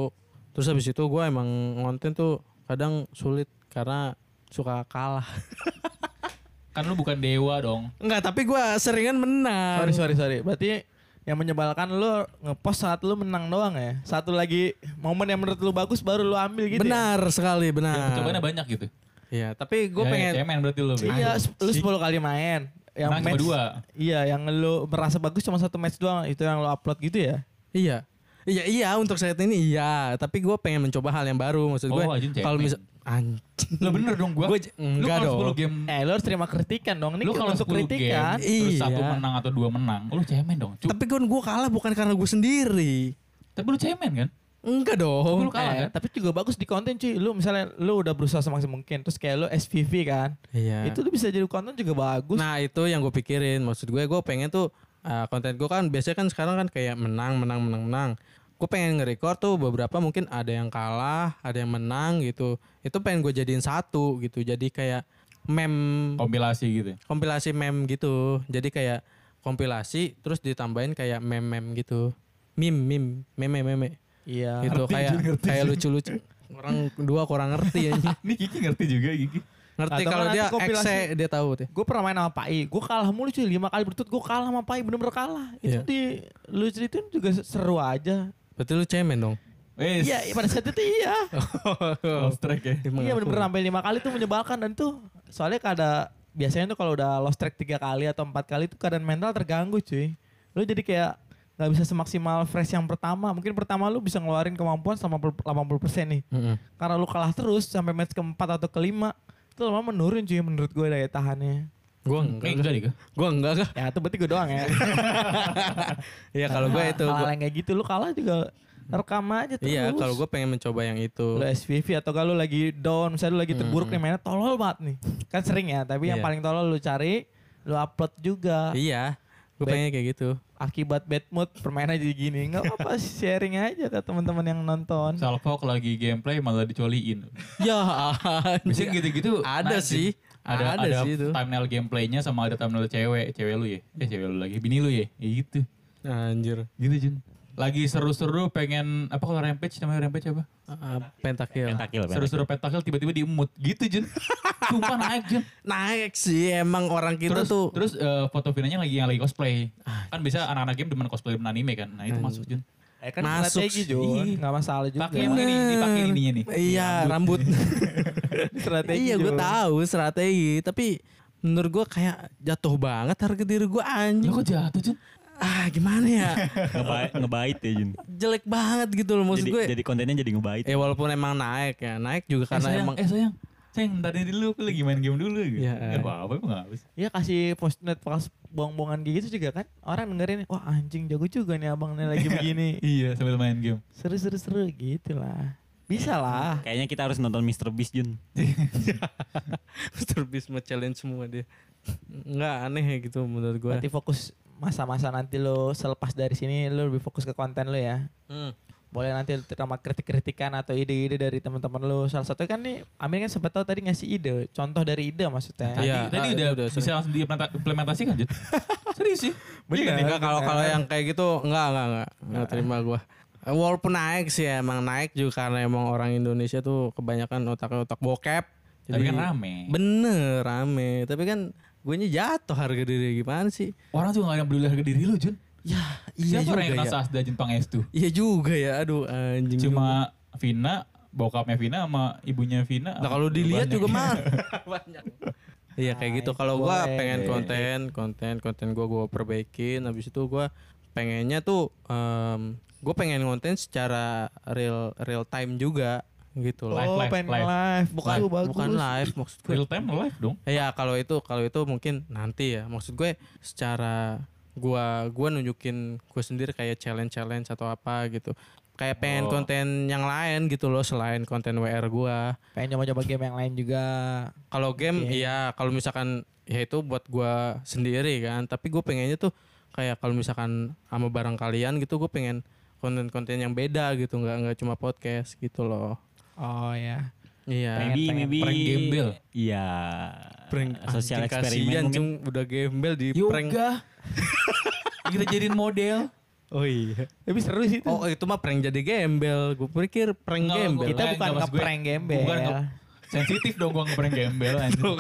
Terus habis itu gue emang konten tuh kadang sulit karena suka kalah. Kan lu bukan dewa dong. Enggak, tapi gue seringan menang. Sorry sorry sorry. Berarti yang menyebalkan lu ngepost saat lu menang doang ya. Satu lagi momen yang menurut lu bagus baru lu ambil gitu. benar sekali, Ya, benar. percobaannya banyak gitu. Iya, tapi gue Ya, pengen ya, cemen berarti lu. Ya. Iya, lu 10 kali main. Yang Menang cuma match dua. Iya, yang lu merasa bagus cuma satu match doang. Itu yang lu upload gitu ya. Iya. Iya iya untuk saat ini iya, tapi gue pengen mencoba hal yang baru maksud gue. Oh, kalau misal anjing. Lo bener dong gua. Gua j- lu enggak kalau 10 dong. game Eh, lu harus terima kritikan dong. Ini lu kalau untuk 10 kritikan. game terus Iya. satu menang atau dua menang, lu cemen dong. Cuk. Tapi kan gue kalah bukan karena gue sendiri. Tapi lu cemen kan? Enggak Tapi lu dong. kalah Eh, kan? tapi juga bagus di konten cuy. Lu misalnya lu udah berusaha semaksimal mungkin. Terus kayak lu SVV kan. Iya. Itu tuh bisa jadi konten juga bagus. Nah itu yang gue pikirin. Maksud gue gue pengen tuh uh, konten gue kan biasanya kan sekarang kan kayak menang menang menang menang. Gue pengen nge-record tuh beberapa mungkin ada yang kalah, ada yang menang gitu. Itu pengen gue jadiin satu gitu. Jadi kayak meme Kompilasi gitu. kompilasi meme gitu. Jadi kayak kompilasi terus ditambahin kayak meme-meme gitu. Meme, meme, meme, meme. Iya. Gitu Ngerti, kayak ngerti, kayak lucu-lucu. Orang dua kurang ngerti ya. Ini Kiki ngerti juga Kiki. Ngerti Atau kalau kan dia kompilasi- exe dia tahu tuh. Gue pernah main sama Pai, gue kalah mulu cuy, lima kali berturut gue kalah sama Pai, bener-bener kalah. Itu Iya. di lu ceritain juga seru aja. Berarti lu cemen dong. Wes. Iya, pada saat itu iya. Lost track ya. iya bener-bener sampai lima kali tuh menyebalkan dan tuh soalnya kada biasanya tuh kalau udah lost track tiga kali atau empat kali tuh keadaan mental terganggu cuy. Lu jadi kayak nggak bisa semaksimal fresh yang pertama. Mungkin pertama lu bisa ngeluarin kemampuan sama 80% nih. Mm-mm. Karena lu kalah terus sampai match keempat atau kelima, itu lama menurun cuy menurut gue daya tahannya. Gua Eh, enggak. enggak deh Kak. Gua enggak kah? Ya itu berarti gue doang ya. Iya kalau gue itu gua, yang kayak gitu lu kalah juga rekam aja terus. Iya kalau gue pengen mencoba yang itu. lu SVV atau kalau lu lagi down, misalnya lu lagi terburuk nih mainnya tolol banget nih. Kan sering ya, tapi yang Iya. paling tolol lu cari, lu upload juga. Iya. Gue pengen kayak gitu. Akibat bad mood permainan jadi gini. Enggak apa-apa sharing aja ke teman-teman yang nonton. Salfok lagi gameplay malah dicoliin. Ya. Biasanya gitu-gitu Ada nice, sih. Ada, Ada ada, sih itu. thumbnail gameplaynya sama ada thumbnail cewek. Cewek lu ya? Eh cewek lu lagi. Bini lu ya? Ya gitu. Anjir. Gitu Jun. Lagi seru-seru pengen apa kalau rampage namanya rampage apa? Uh, pentakill. Pentakil, pentakil. Seru-seru pentakill tiba-tiba diemut gitu Jun. Sumpah naik Jun. Naik sih emang orang kita terus tuh. terus eh, foto finanya lagi yang lagi cosplay. Kan bisa anak-anak game demen cosplay demen anime kan. Nah itu masuk Jun. Eh kan Masuk strategi sih. Jun, enggak masalah juga. Pakai ini, dipakai ininya nih. Iya rambut. strategi. iya gue tahu strategi. Tapi menurut gue kayak jatuh banget harga diri gue anjing. Kok jatuh Jun? Ah gimana ya. Ngebaik, ngebait ya Jun. Jelek banget gitu loh maksud Jadi, gue. jadi kontennya jadi ngebait. Eh walaupun emang naik ya. Naik juga Eh karena sayang, emang. eh sayang. Sayang, ntar dulu aku lagi main game dulu gitu. Iya. Gak apa-apa, emang gak habis. Iya kasih post net pas bohong-bohongan gitu juga kan. Orang dengerin, wah anjing jago juga nih abang nih lagi begini. Iya, sambil main game. Seru-seru seru gitu lah. Bisa lah. Kayaknya kita harus nonton Mr. Beast Jun. Mr. Beast mau challenge semua dia. Enggak aneh ya gitu menurut gue. Berarti fokus masa-masa nanti lo selepas dari sini lo lebih fokus ke konten lo ya. Hmm. Boleh nanti terima kritik-kritikan atau ide-ide dari teman-teman lo. Salah satu kan nih Amir kan sempat tahu tadi ngasih ide, contoh dari ide maksudnya. Tadi, Iya, tadi ah, udah, udah bisa langsung diimplementasikan, Jun. Serius sih. Bener. Enggak kalau kalau yang kayak gitu enggak enggak enggak. Enggak terima gua. Eh, Walaupun naik sih emang naik juga karena emang orang Indonesia tuh kebanyakan otaknya otak bokep. Tapi kan rame. Bener rame. Tapi kan gue jatuh harga diri gimana sih? Orang juga gak ada yang peduli harga diri lu, Jun. Ya iya Siapa juga orang yang ya. Sasda Jun Pangestu? Iya juga ya. Aduh anjing. juga. Cuma Vina, bokapnya Vina sama ibunya Vina. Nah kalau dilihat banyak. juga mah banyak. Iya kayak gitu. Kalau gua boleh. pengen konten, konten, konten gua gua perbaikin. Habis itu gua pengennya tuh em gue pengen konten secara real real time juga gitu loh. Live, oh, live, pengen live. live. Bukan Oh, bagus. bukan live maksud gue. Real time live dong. Eh, Ya kalau itu kalau itu mungkin nanti ya. Maksud gue secara gua gua nunjukin gue sendiri kayak challenge challenge atau apa gitu. Kayak pengen Oh. konten yang lain gitu loh selain konten WR gua. Pengen nyoba-nyoba game yang lain juga. Kalau game Oke. iya kalau misalkan ya itu buat gua sendiri kan. Tapi gue pengennya tuh kayak kalau misalkan sama barang kalian gitu gue pengen konten-konten yang beda gitu nggak nggak cuma podcast gitu loh. Oh ya. Iya. Maybe, pengen maybe. prank gembel. Iya. Prank Sosial eksperimen mungkin. Cung. udah gembel di prank. Yoga. Kita jadiin model. Oh iya. Tapi seru sih itu. Oh itu mah prank jadi gembel. Gue pikir prank gembel. kita bukan gue- ngeprank gembel. Bukan sensitif dong gua ngeprank gembel anjing.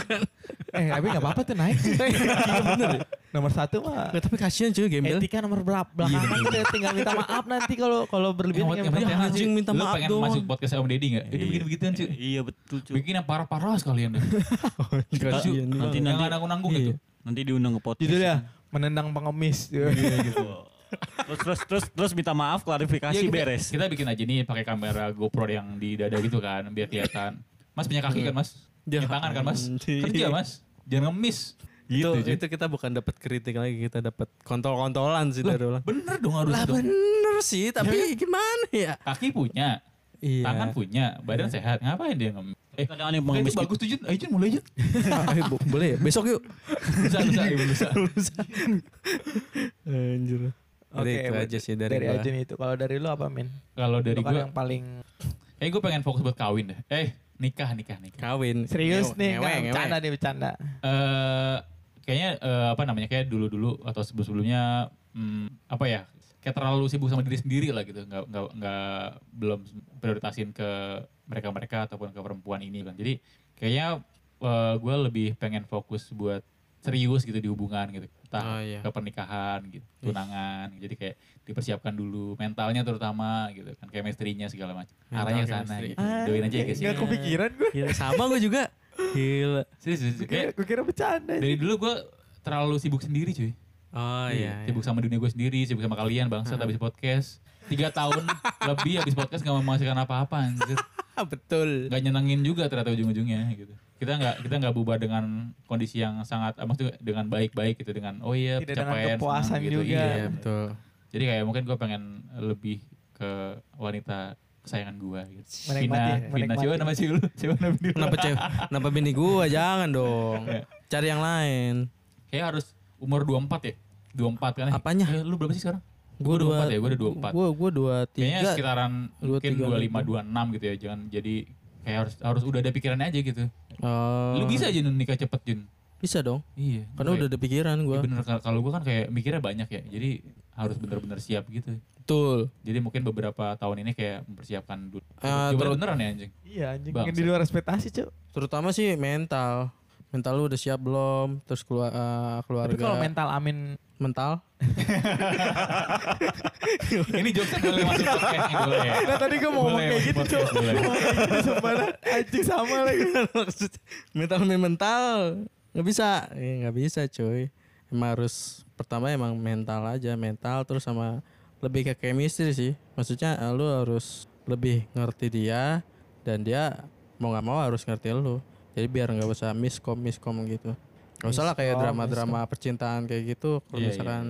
eh tapi gak apa-apa tuh naik. Iya bener. Nomor satu mah. Nggak, tapi kasihan cuy gembel. Etika nomor berapa belakangan kita tinggal minta maaf nanti kalau kalau berlebihan Yang yang penting penting anjing minta Lu maaf pengen doang. masuk podcast Om Deddy gak? Itu Iya. bikin begituan cuy. Iya betul cuy. Bikin yang parah-parah sekalian deh. Kasihan Nanti nanti nanggung-nanggung Iya. gitu. nanti diundang ke podcast. judulnya menendang pengemis. Iya, terus terus terus terus minta maaf klarifikasi Iya, kita- beres. Kita bikin aja nih pakai kamera GoPro yang di dada gitu kan biar kelihatan. Mas punya kaki kan mas? Ya, Punya tangan kan mas? Kerja mas? Jangan ngemis. itu Gitu, cuy. itu kita bukan dapat kritik lagi kita dapat kontol-kontolan sih dari ulang. Bener dong harus Lah dong. bener sih tapi gimana ya? Kaki punya, Iya. tangan punya, badan sehat. Ngapain dia ngemis? Eh, Kadang ada yang pengemis itu bagus tuh Jun. Ayo Jun mulai Jun. Boleh ya? besok yuk. Bisa, bisa, iya, bisa. Anjir. Oke, itu aja sih dari, dari gua. Ajun itu. Kalau dari lu apa Min? Kalau dari kan gue, yang paling eh gue pengen fokus buat kawin deh. Eh, nikah, nikah, nikah. Kawin. serius Ngewe- nih, ngewe, bercanda nih bercanda. eh kayaknya eh, apa namanya kayak dulu-dulu atau sebelum-sebelumnya hmm, apa ya kayak terlalu sibuk sama diri sendiri lah gitu nggak nggak nggak belum prioritasin ke mereka-mereka ataupun ke perempuan ini kan jadi kayaknya gue lebih pengen fokus buat serius gitu di hubungan gitu Oh, entah iya. ke pernikahan gitu tunangan jadi kayak dipersiapkan dulu mentalnya terutama gitu kan chemistry-nya segala macam Mental arahnya ke sana gitu doain aja ya guys ya Nggak kepikiran gue. Gila, sama gue juga. Gila. serius, serius. kayak Gue kira bercanda. dari dulu gue terlalu sibuk sendiri cuy Oh iya. Sibuk sama dunia gue sendiri, sibuk sama kalian bangsa habis podcast. Tiga tahun lebih habis podcast gak menghasilkan apa-apa anjir. Betul. Gak nyenengin juga ternyata ujung-ujungnya gitu. Kita nggak kita nggak bubar dengan kondisi yang sangat, ah, maksudnya dengan baik-baik gitu dengan oh iya Tidak dengan pencapaian kepuasan senang gitu. juga. Iya. Iya betul. Jadi kayak mungkin gue pengen lebih ke wanita kesayangan gue gitu. Menikmati Vina, ya, Vina, menikmati. siapa nama sih lu? Siapa nama bini lu? Kenapa cewek? Kenapa bini gua jangan dong. Cari yang lain. Kayak harus umur 24 ya? 24 kan? Apanya? Eh, lu berapa sih sekarang? Gua Gua dua 24 ya, gua udah 24. Gua gua dua Kayaknya tiga. sekitaran dua, mungkin tiga, 25 26 gitu ya. Jangan jadi kayak harus harus udah ada pikirannya aja gitu. Oh, Lu bisa aja Jun, nikah cepet Jun. Bisa dong. Iya. Karena udah ada pikiran Iya gua. bener Kal- kalau gua kan kayak mikirnya banyak ya. Jadi harus bener-bener siap gitu. Betul. Jadi mungkin beberapa tahun ini kayak mempersiapkan dulu. Eh, ter- beneran ya anjing. Iya anjing, Bangsa. di luar ekspektasi cuy. Terutama sih mental. Mental lu udah siap belum? Terus keluar eh, keluarga. Tapi kalau mental Amin mental ini jokesnya boleh masuk podcast boleh ya. Nah tadi gue mau ngomong kayak gitu gitu sebenarnya anjing sama lagi. Maksud mental main mental nggak bisa, Eh, nggak bisa cuy. Emang harus pertama emang mental aja, mental terus sama lebih ke chemistry sih. Maksudnya eh, lu harus lebih ngerti dia dan dia mau nggak mau harus ngerti lu. Jadi biar nggak usah miskom miskom gitu. Gak usah lah kayak Miskom, drama-drama percintaan kayak gitu. Kalau Iya, iya, misalkan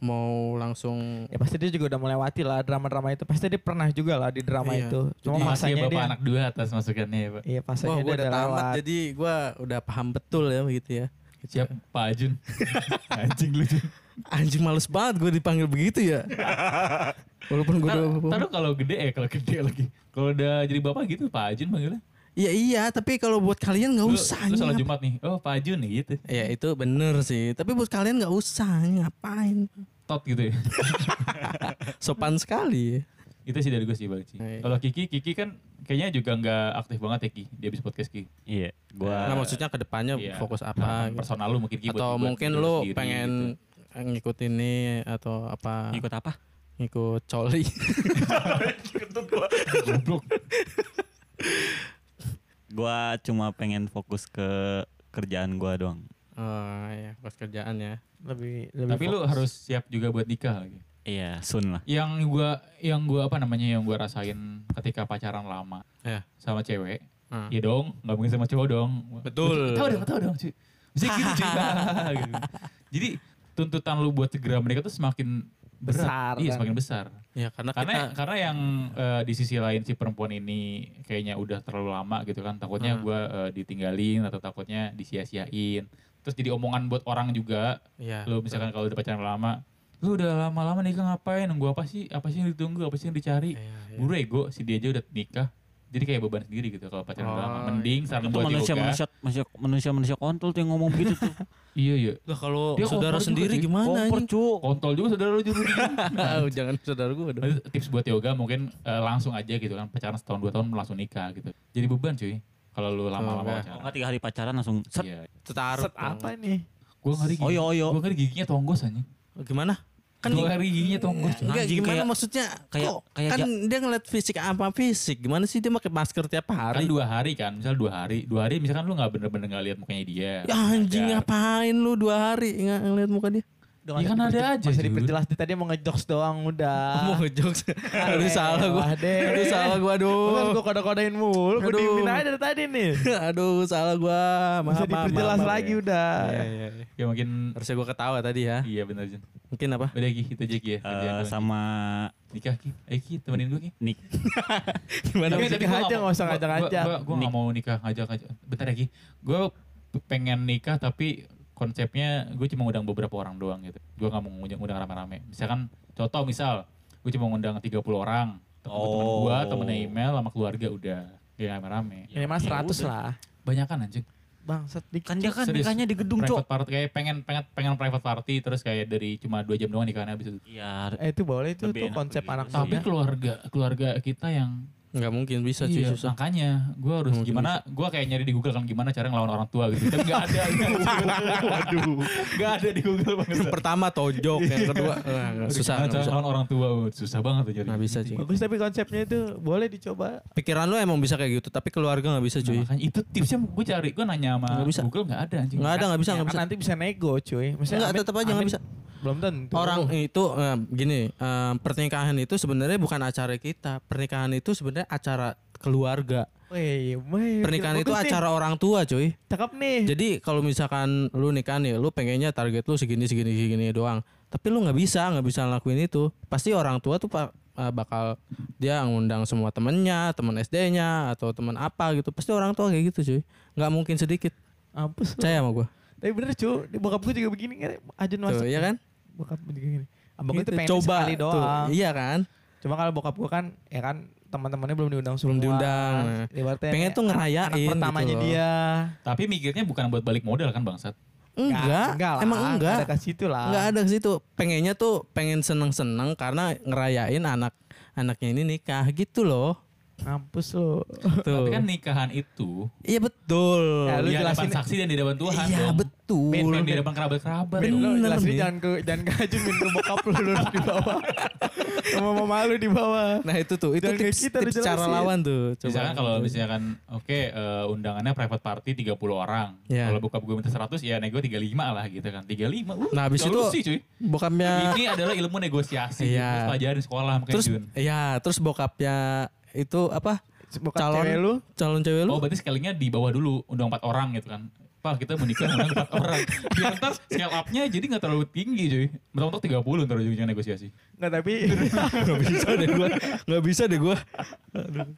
mau langsung Ya pasti dia juga udah melewati lah drama-drama itu. Pasti dia pernah juga lah di drama Iya. itu. Cuma ya masanya Bapak dia. anak dua atas masukannya ya Pak. Iya Wah, pasanya gue dia udah tamat lewat. jadi gue udah paham betul ya begitu ya. Siap Pak Jun. anjing lu Jun. Anjing males banget gue dipanggil begitu ya. Walaupun gue udah ntar lu kalau gede eh kalau gede lagi. Kalau udah jadi bapak gitu Pak Jun panggilnya. Iya iya, tapi kalau buat kalian nggak usah. lu salat anjing. Jumat nih. Oh Pak Jun nih gitu. Ya itu bener sih. Tapi buat kalian nggak usah. Ngapain? Tot gitu ya. Sopan sekali. Itu sih dari gue sih balik sih. Iya. Kalau Kiki, Kiki kan kayaknya juga nggak aktif banget ya Ki. Dia habis podcast Ki. Iya, gua Nah maksudnya ke depannya Iya. fokus Nah, apa? gitu. Personal lu mungkin Ki buat- Atau buat mungkin lu sendiri pengen gitu. ngikut ini atau apa? ikut apa? Ngikut coli. Goblok. Gua cuma pengen fokus ke kerjaan gua doang. oh iya, pas kerjaan ya. Lebih lebih Tapi lu fokus. harus siap juga buat nikah lagi. Iya, sun lah. Yang gua yang gua apa namanya yang gua rasain ketika pacaran lama Ya. sama cewek. Hmm. Iya dong, nggak mungkin sama cowok dong. Betul. Tahu dong, tahu dong, cuy. Bisa gitu, cuy. gitu. Jadi tuntutan lu buat segera menikah tuh semakin berat. Besar, Iya, kan? semakin besar. Ya karena, Karena kita karena yang eh, di sisi lain si perempuan ini kayaknya udah terlalu lama gitu kan. Takutnya Hmm. gua eh, ditinggalin atau takutnya disia-siain. Terus jadi omongan buat orang juga. ya. Lu misalkan kalau udah pacaran lama, lu udah lama-lama nikah ngapain? Nunggu apa sih? Apa sih yang ditunggu? Apa sih yang dicari? Iya, iya. Buru ego, si dia aja udah nikah. Jadi kayak beban sendiri gitu kalau pacaran udah lama. Oh, Mending saran Itu buat manusia yoga. manusia manusia manusia manusia kontol tuh yang ngomong begitu tuh. Iya iya. Lah kalau Dia saudara juga sendiri sih. gimana Kompor cu. Kontol juga saudara lu juga. Ah, Jangan saudara gue dong. Tips buat yoga mungkin eh, langsung aja gitu kan pacaran setahun dua tahun langsung nikah gitu. Jadi beban cuy. Kalau lu lama-lama. Oh pacaran. enggak tiga hari pacaran langsung set. Iya. Taruh. Set apa nih? Gue ngeri gigi. Oyo oyo. Gue ngeri giginya tonggos anjing. Gimana? Kan ngeri giginya tonggos. cuy. Enggak Anjing, gimana kayak- maksudnya? kayak- kok kayak kan dia ngeliat fisik apa fisik? Gimana sih dia pakai masker tiap Kan hari? dua hari kan, misal dua hari. Dua hari misalkan lu gak bener-bener gak lihat mukanya dia. Ya anjing Wajar. ngapain lu dua hari nggak ngeliat muka dia? Ya nggak kan ada aja, Jun. diperjelas dia tadi mau ngejokes doang udah. Mau ngejokes. Aduh salah gua. Aduh salah gua Terus aduh. gue kode-kodein mulu, gue diemin aja dari tadi nih. Aduh salah gua. Maaf, diperjelas lagi udah. Iya, iya, iya. Ya mungkin Harusnya gua ketawa tadi ya. iya bener Jun. Mungkin apa? Udah Ki, itu aja Ki ya. Eh, sama nikah Ki. Ayo Ki, temenin gue Ki. Nik. Gimana? Nikah aja, nggak usah ngajak-ngajak. Gue gak mau nikah ngajak-ngajak. Bentar ya Ki. Gue pengen nikah tapi konsepnya gue cuma ngundang beberapa orang doang gitu. Gue gak mau ngundang, ngundang rame-rame. Misalkan contoh misal gue cuma ngundang 30 orang. Temen, temen Oh. gue, temennya email sama keluarga udah. Gak rame-rame. Minimal Ya 100 udah. lah. Banyakan anjing. Bangsat dikit. Kan dia kan Serius. nikahnya di gedung, Private Cok. party kayak pengen pengen pengen private party terus kayak dari cuma dua jam doang nikahnya habis itu. Iya. Eh itu boleh itu tuh konsep anak sih. Tapi keluarga keluarga kita yang Nggak mungkin bisa cuy iya, susah. makanya gue harus Mungkin gimana gue kayak nyari di Google kan gimana cara ngelawan orang tua gitu tapi nggak ada waduh nggak ada di Google banget Yang pertama tojok, yang kedua eh, nggak, susah. Gimana cara ngelawan orang tua susah banget tuh jadi Nggak bisa cuy. Bagus tapi konsepnya itu boleh dicoba. Pikiran lu emang bisa kayak gitu, tapi keluarga nggak bisa Nah, cuy. makanya itu tipsnya gue cari gue nanya sama Nggak bisa. Google nggak ada anjing Nggak ada, nggak bisa, Ya nggak kan bisa. nanti bisa nego cuy. Amin- tetap aja nggak Amin bisa. Belum tentu. Orang itu eh, gini, eh, pernikahan itu sebenarnya bukan acara kita. Pernikahan itu sebenarnya acara keluarga. Wih, wih, Pernikahan itu nih. acara orang tua, cuy. Cakep nih. Jadi kalau misalkan lu nikah nih, lu pengennya target lu segini segini segini doang. Tapi lu nggak bisa, nggak bisa ngelakuin itu. Pasti orang tua tuh pak eh, bakal dia ngundang semua temennya, teman SD-nya atau teman apa gitu. Pasti orang tua kayak gitu, cuy. Nggak mungkin sedikit. Mampus lu. Percaya sama gua. Tapi bener cuy, di bokap gue juga begini kan. Ajun masuk. Tuh, iya kan? Bokap gini. Abang gue Gitu, tuh pengen coba sekali tuh. doang. Iya kan? Cuma kalau bokap gue kan, ya kan teman-temannya belum diundang semua. Belum diundang. Ibaratnya Pengen tuh ngerayain Anak pertamanya gitu dia. tapi mikirnya bukan buat balik modal kan bangsat Enggak, enggak lah. emang enggak. Ada ke situ lah. Enggak ada ke situ. Pengennya tuh pengen seneng-seneng karena ngerayain anak anaknya ini nikah gitu loh. Mampus lu. Tuh. tapi kan nikahan itu Iya betul. Ya, lu di hadapan jelasin- saksi dan di hadapan Tuhan iya dong betul. Ben, bukan ben, di hadapan kerabat-kerabat Ben, dong. lu Bener jelasin nih. jangan ke jangan ke Ajun min ke bokap lu lu di bawah. Sama mama lu di bawah. Nah itu tuh, itu Jangan tips, kita tips cara lawan tuh. Coba. Misalkan kalau misalkan oke eh, undangannya private party 30 orang. Iya. Kalau bokap gue minta 100 ya nego 35 lah gitu kan. 35. Uh, Nah, habis itu solusi, cuy. bokapnya Ini adalah ilmu negosiasi. Iya. Terus pelajarin sekolah terus Jun. ya terus bokapnya itu apa? Bokap calon cewek lu calon cewek lu? Oh berarti scalingnya di bawah dulu. Undang 4 orang gitu kan. Pak kita menikah undang 4 orang. Biar ntar scale up-nya jadi gak terlalu tinggi cuy. Mentok-mentok 30 ntar ujungnya negosiasi. Enggak tapi Gak bisa deh gua. Gak bisa deh gua.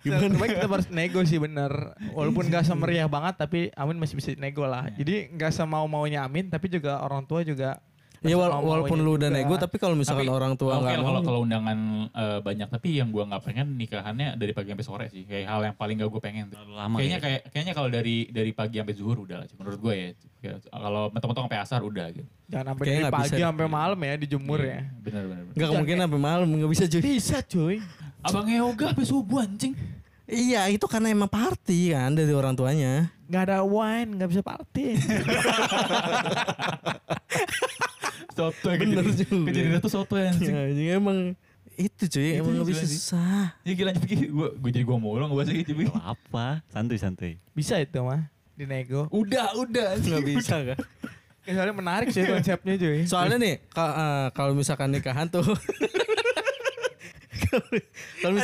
Gimana? Kita harus nego sih bener. Walaupun gak semeriah banget tapi Amin masih bisa nego lah. Jadi gak semau maunya Amin tapi juga orang tua juga. Ya wala- walaupun lu udah nego tapi kalau misalkan Tapi, orang tua nggak mau. kalau kalau undangan eh, banyak tapi yang gua nggak pengen nikahannya dari pagi sampai sore sih. Kayak hal yang paling gak gue pengen lama kayaknya ya. kayak kayaknya kalau dari dari pagi sampai zuhur udah lah menurut gue ya. Kalau mentok-mentok sampai asar udah gitu. Jangan sampai dari pagi bisa. sampai malam ya dijemur Iya, ya. Bener bener. bener. Gak kemungkinan sampai malam nggak bisa cuy. Bisa cuy. Abang yoga sampai subuh anjing. Iya itu karena emang party kan dari orang tuanya. Gak ada wine, gak bisa party. Soto Bener juga. Kejadian itu soto anjing. Ya, jadi emang itu cuy Itu emang bisa sih. susah. Ya gila Ki. Gue gue jadi gue mulu ngebahas gitu. Bi. Gak apa, santuy santuy. bisa itu mah. Dinego. Udah udah. Nggak bisa kan? Soalnya menarik sih konsepnya cuy. Soalnya nih eh, kalau misalkan nikahan tuh kalau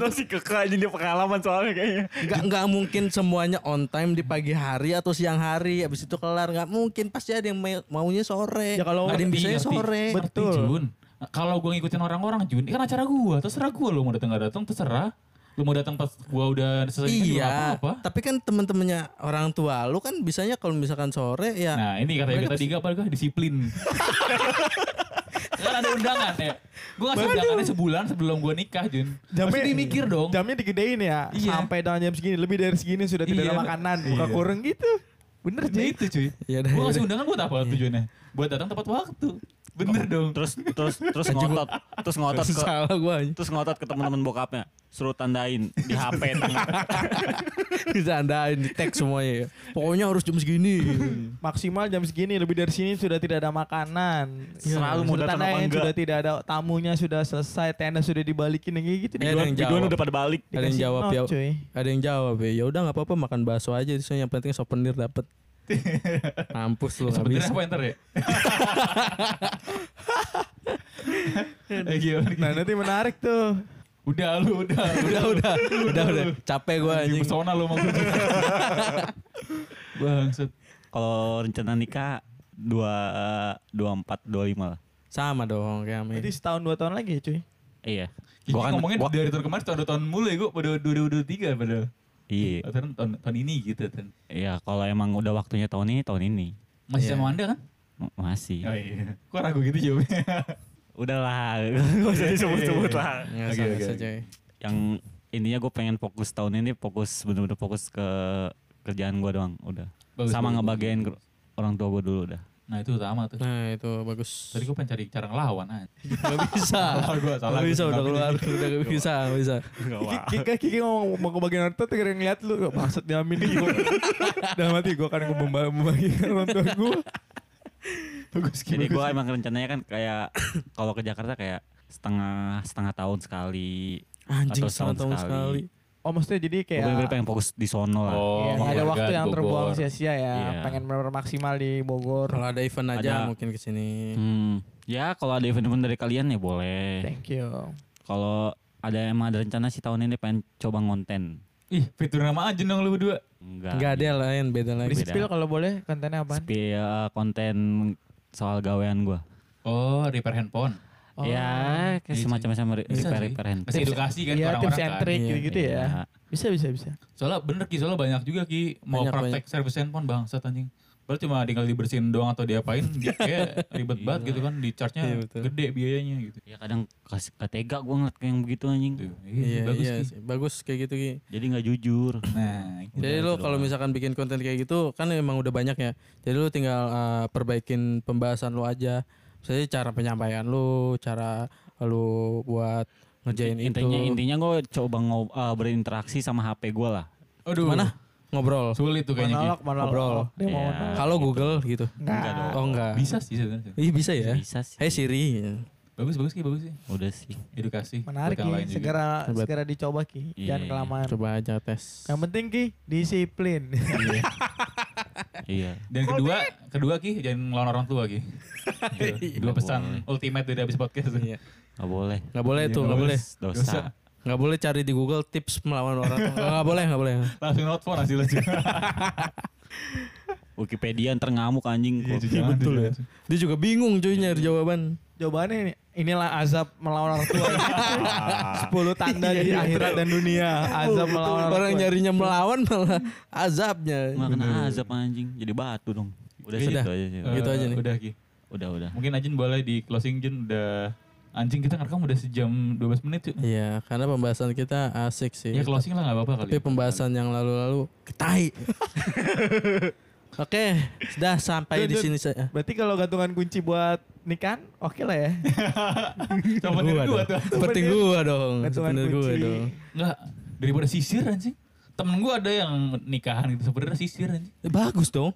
tuh sih keke aja dia pengalaman soalnya kayaknya. nggak nggak mungkin semuanya on time di pagi hari atau siang hari habis itu kelar nggak mungkin pasti ada yang mau- maunya sore Ya kalau- ada yang bisanya ngerti. sore Betul. Jun. Kalau gue ngikutin orang-orang Jun, ini kan acara gue. Terserah gue lu mau datang gak datang, terserah. Lu mau datang pas gue udah selesai iya nggak apa-apa. tapi kan teman-temannya orang tua lu kan bisanya kalau misalkan sore ya Nah ini kata kita tiga apa disiplin. kan ada undangan ya. Gue ngasih undangannya sebulan sebelum gue nikah Jun. Jamnya dia mikir dong. Jamnya digedein ya. Iya. Sampai dengan jam segini, lebih dari segini sudah tidak Iya. ada makanan. Buka Iya. kurung gitu. Bener Nah cuy. itu cuy. Iya gue iya ngasih undangan buat apa tujuannya? Buat datang tepat waktu. Bener dong. Terus terus terus ngotot, terus ngotot ke salah gua terus ngotot ke teman-teman bokapnya. Suruh tandain di HP tangan. bisa andain di tag semuanya ya pokoknya harus jam segini Maksimal jam segini, lebih dari sini sudah tidak ada makanan. Selalu mau Sudah datang apa enggak. Sudah tidak ada tamunya, sudah selesai, tenda sudah dibalikin yang kayak gitu. Ada yang jawab. Udah pada balik. ada yang jawab ya ada yang jawab ya ya udah nggak apa-apa makan bakso aja itu yang penting souvenir dapet mampus lu nggak Sebenarnya enter ya? eh, gimana? Nah nanti menarik tuh. Udah lu, udah, udah udah udah udah capek gua Anjing pesona lu maksudnya. Bangsat. Kalau rencana nikah dua dua empat dua lima lah. sama dong kayak Amin Jadi setahun dua tahun lagi ya cuy. Iya. Gua kan ngomongin gua- dari tahun kemarin tahun tahun mulu ya gue pada 2023 padahal. Iya. Tahun, tahun, tahun ini gitu kan. Iya, kalau emang udah waktunya tahun ini, tahun ini. Masih Iya. sama anda kan? M- Masih. Oh iya. Kok ragu gitu jawabnya? Udahlah, gak usah disebut-sebut lah. nggak Oke, sama oke, saja ya. Yang intinya gue pengen fokus tahun ini fokus bener-bener fokus ke kerjaan gue doang, udah. Bagus, Sama bagus, ngebagiin bagus. orang tua gue dulu udah. Nah itu utama tuh. nah itu bagus Tadi gue pengen cari cara ngelawan aja. nggak bisa Salah gua, salah nggak gua. bisa udah keluar udah nggak bisa nggak bisa Kiki, Kiki, ngomong mau ke bagian tua tuh kira ngeliat lu maksud diamin nih gua. Dalam hati gue kan membagi membagikan orang tua gue. Bagus Jadi gue emang rencananya kan kayak kalau ke Jakarta kayak setengah setengah tahun sekali. anjing Atau setengah setahun tahun sekali. Oh maksudnya jadi kayak bener-bener pengen fokus di sono lah. Oh, ya, sama nggak ada waktu di yang Bogor. terbuang sia-sia ya. Iya. Pengen benar-benar maksimal di Bogor. kalau ada event aja Ada. mungkin ke sini Hmm, ya kalau ada event-event dari kalian ya boleh. Thank you. Kalau ada emang ada rencana sih tahun ini pengen coba ngonten. Ih, fitur nama aja dong lu berdua. Enggak. nggak ada lain beda lagi Di spill kalau boleh kontennya apaan? Spi- eh, konten soal gawean gue. Oh, repair handphone. Oh. Ya, kayak Iya semacam re- Bisa repair repair handphone. Masih edukasi kan Iya tips orang-orang and kan. Iya, gitu ya. Iya. Bisa bisa bisa. Soalnya bener Ki, soalnya banyak juga Ki mau Banyak, praktek servis handphone bangsat anjing. Padahal cuma tinggal dibersihin doang atau diapain, dia kayak ribet banget gitu kan, di charge-nya Iya, betul. gede biayanya gitu. Ya kadang kasih ketega gue ngeliat kayak yang begitu anjing. Tuh, iya bagus iya Ki. sih. bagus kayak gitu Ki. Jadi nggak jujur. Nah, gitu. Jadi Udah, lu itu kalau misalkan bikin konten kayak gitu kan emang udah banyak ya. Jadi lu tinggal uh, perbaikin pembahasan lu aja. Misalnya cara penyampaian lu, cara lu buat ngerjain intinya itu. intinya gue coba ngob- eh, berinteraksi sama HP gue lah. Aduh, Mana? Ngobrol. Sulit tuh kayaknya Ki. Monolog monolog. Ngobrol. Dia mau Iya. monolog. Halo Google gitu. Enggak dong. Oh enggak. Bisa sih sebenarnya. Iya bisa ya. Bisa sih. Hey Siri. Bagus bagus Ki, bagus sih. Udah sih. Edukasi. Menarik Ki, lain juga. segera segera dicoba Ki. Jangan Iya. kelamaan. Coba aja tes. Yang penting Ki disiplin. Iya. Dan kedua, kedua Ki, jangan ngelawan orang tua Ki. Gitu. Dua pesan boleh. ultimate dari habis podcast. Iya. Nggak boleh. Nggak boleh Iya, tuh, nggak nggak boleh. Dosa. Dosa. Nggak boleh cari di Google tips melawan orang. tua. Nggak boleh, nggak boleh. Langsung nelfon hasilnya juga. Wikipedia ntar ngamuk anjing. Iya, betul dulu. ya. Dia juga bingung cuy nyari jawaban. Jawabannya ini, inilah azab melawan orang tua. 10 tanda di akhirat dan dunia. Azab melawan orang Orang nyarinya melawan malah azabnya. Nggak kena azab anjing. Jadi batu dong. Udah Iya, segitu aja sih. Eh, Gitu aja nih. Udah Ki. Udah udah. Mungkin Ajin boleh di closing Jun udah anjing kita ngerekam udah sejam 12 menit yuk. Iya, karena pembahasan kita asik sih. Ya closing lah gak apa-apa kali. Tapi pembahasan yang lalu-lalu ketai. Oke, sudah sampai di sini saya. Berarti kalau gantungan kunci buat nikahan oke lah ya. Coba dari gua tuh. Seperti gua dong. Gantungan Seperti gua kunci. dong. Enggak, daripada sisir anjing. Temen gua ada yang nikahan gitu sebenarnya sisir anjing. Eh, bagus dong.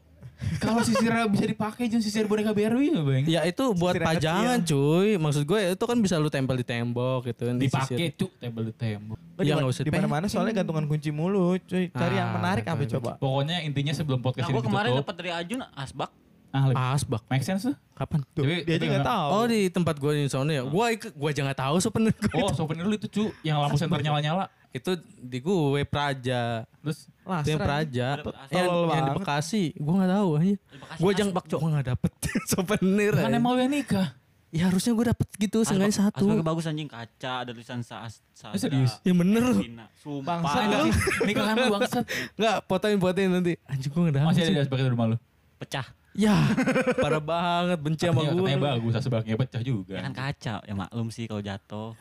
Kalau sisirnya bisa dipakai Jun sisir boneka BRW ya bang. Ya itu buat Sisir yang pajangan cuy. Maksud gue itu kan bisa lu tempel di tembok gitu kan. Dipakai cuk tembel di tembok. Ya, nggak usah di mana-mana soalnya gantungan kunci mulu, cuy. Cari yang Ah, menarik apa coba? Pokoknya intinya sebelum podcast Nah, ini gue kemarin dapat dari Ajun asbak. Ah. Asbak. Make sense tuh. Kapan? Tuh, Tapi- dia aja nggak- tahu. Oh di tempat gue di sana ya. Gua ikut, gua aja nggak tahu souvenir gue. Oh, souvenir lu itu cu, yang lampu senter nyala-nyala. Itu di gue Praja. Terus Lah, yang. Praja. Yang, yang di. Bekasi. Gue nggak tahu aja. Gue jangan gue nggak dapet souvenir. kan emang yang nikah. Ya harusnya gue dapet gitu seenggaknya satu. Asbaknya bagus anjing kaca ada tulisan saas Eh, serius? Ya bener loh. Bangsa Sumpah. lu. Nikah kan lu bangsat. Nggak, fotoin fotoin nanti. Anjing gue nggak dapet. Masih ada asbak di rumah lu. Pecah. Ya, parah banget benci sama gue. katanya bagus, asbaknya pecah juga. Ya kan kaca. Ya maklum sih kalau jatuh.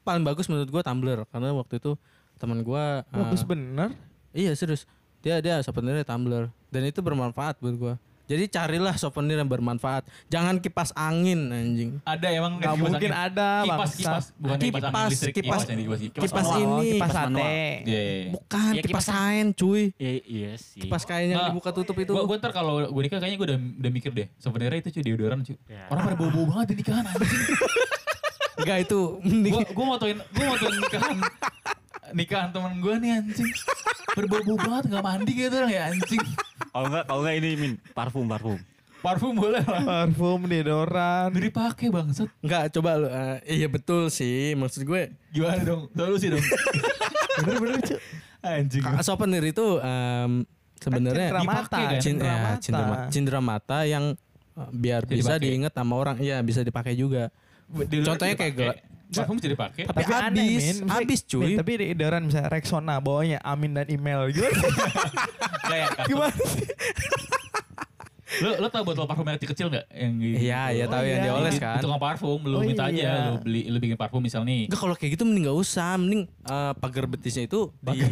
Paling bagus menurut gue tumbler karena waktu itu teman gue. Bagus bener. Iya serius. Dia dia souvenirnya tumbler dan itu bermanfaat buat gue. Jadi carilah souvenir yang bermanfaat. Jangan kipas angin anjing. Ada emang Nggak kipas mungkin angin. ada, kipas bangsa. kipas bukan kipas, angin Kipas, listrik kipas, yang di kipas, kipas manual. ini. Kipas kipas sate. manual. Iya, iya. Bukan Ya, kipas kipas- kain cuy. Iya iya sih. Kipas kain yang Nggak, dibuka tutup itu. Gua, gua ntar kalau gue nikah kayaknya gue udah, udah mikir deh. Souvenirnya itu cuy deodoran cuy. Ya. Orang pada bau-bau banget di nikahan anjing. Enggak itu mending Gua gua motoin gua motoin nikahan nikahan temen gue nih anjing. Berbau-bau banget gak mandi gitu orang ya anjing. Kalau enggak kalau enggak ini min parfum parfum. Parfum boleh lah. Parfum, deodoran. Udah dipakai bangsat. enggak coba lu eh, iya betul sih maksud gue Gimana dong? Solusi dong. Bener-bener cu. Anjing. ka- souvenir itu em, sebenarnya cindera mata, dipakai kan? cin- cindera ya, mata. cindera, ma- cindera mata yang eh, biar Bisa bisa diingat sama orang. Iya, bisa dipakai juga. Deodoran Contohnya kayak Parfum bisa dipakai. Tapi habis, Misalnya- habis, cuy. Min, tapi deodoran misalnya Rexona bawahnya Amin dan email gitu. Kayak Gimana sih? Lo lo tau botol parfum merek kecil gak? Yang di, Iya, iya tahu Oh, yang iya. dioles di, kan. Di tukang parfum, lu Oh, minta iya. aja, lu beli, lu bikin parfum misal nih. Enggak kalau kayak gitu mending gak usah, mending eh, pagar betisnya itu di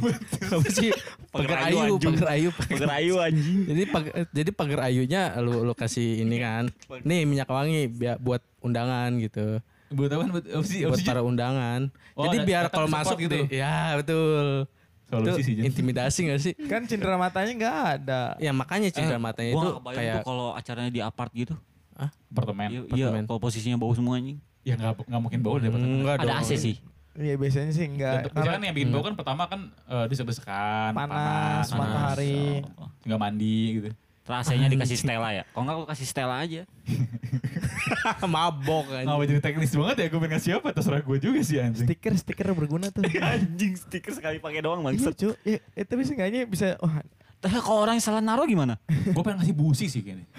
apa sih? Pagar ayu, pagar ayu, pagar Pagar ayu anjing. jadi pag- jadi pagar ayunya lu lu kasih ini kan. Nih minyak wangi biar buat undangan gitu. Buat apa? Buat opsi, Buat opsi para undangan. Oh, jadi biar kalau masuk gitu. gitu. Ya, betul. Solusi itu sih, intimidasi gak sih? Kan cindera matanya nggak ada. Ya makanya cindera matanya Gua itu kayak kalau acaranya di apart gitu. apartemen. Iya, iya apartemen. kalau posisinya bau semua anjing. Ya nggak nggak mungkin bau deh apartemen. enggak Ada. AC sih. Iya biasanya sih enggak. Biasanya kan yang bikin bau kan pertama kan eh, desek-desekan, Panas, matahari. nggak mandi gitu. Rasanya dikasih Stella ya. Kalau enggak aku kasih Stella aja. mabok. Nggak jadi teknis banget ya, gue pengen ngasih apa, terserah gue juga sih anjing. Stiker stiker berguna tuh. anjing stiker sekali pakai doang Iya cu, ya, eh, tapi seenggaknya bisa, wah Tapi kalau orang yang salah naruh gimana? gue pengen ngasih busi sih kayaknya.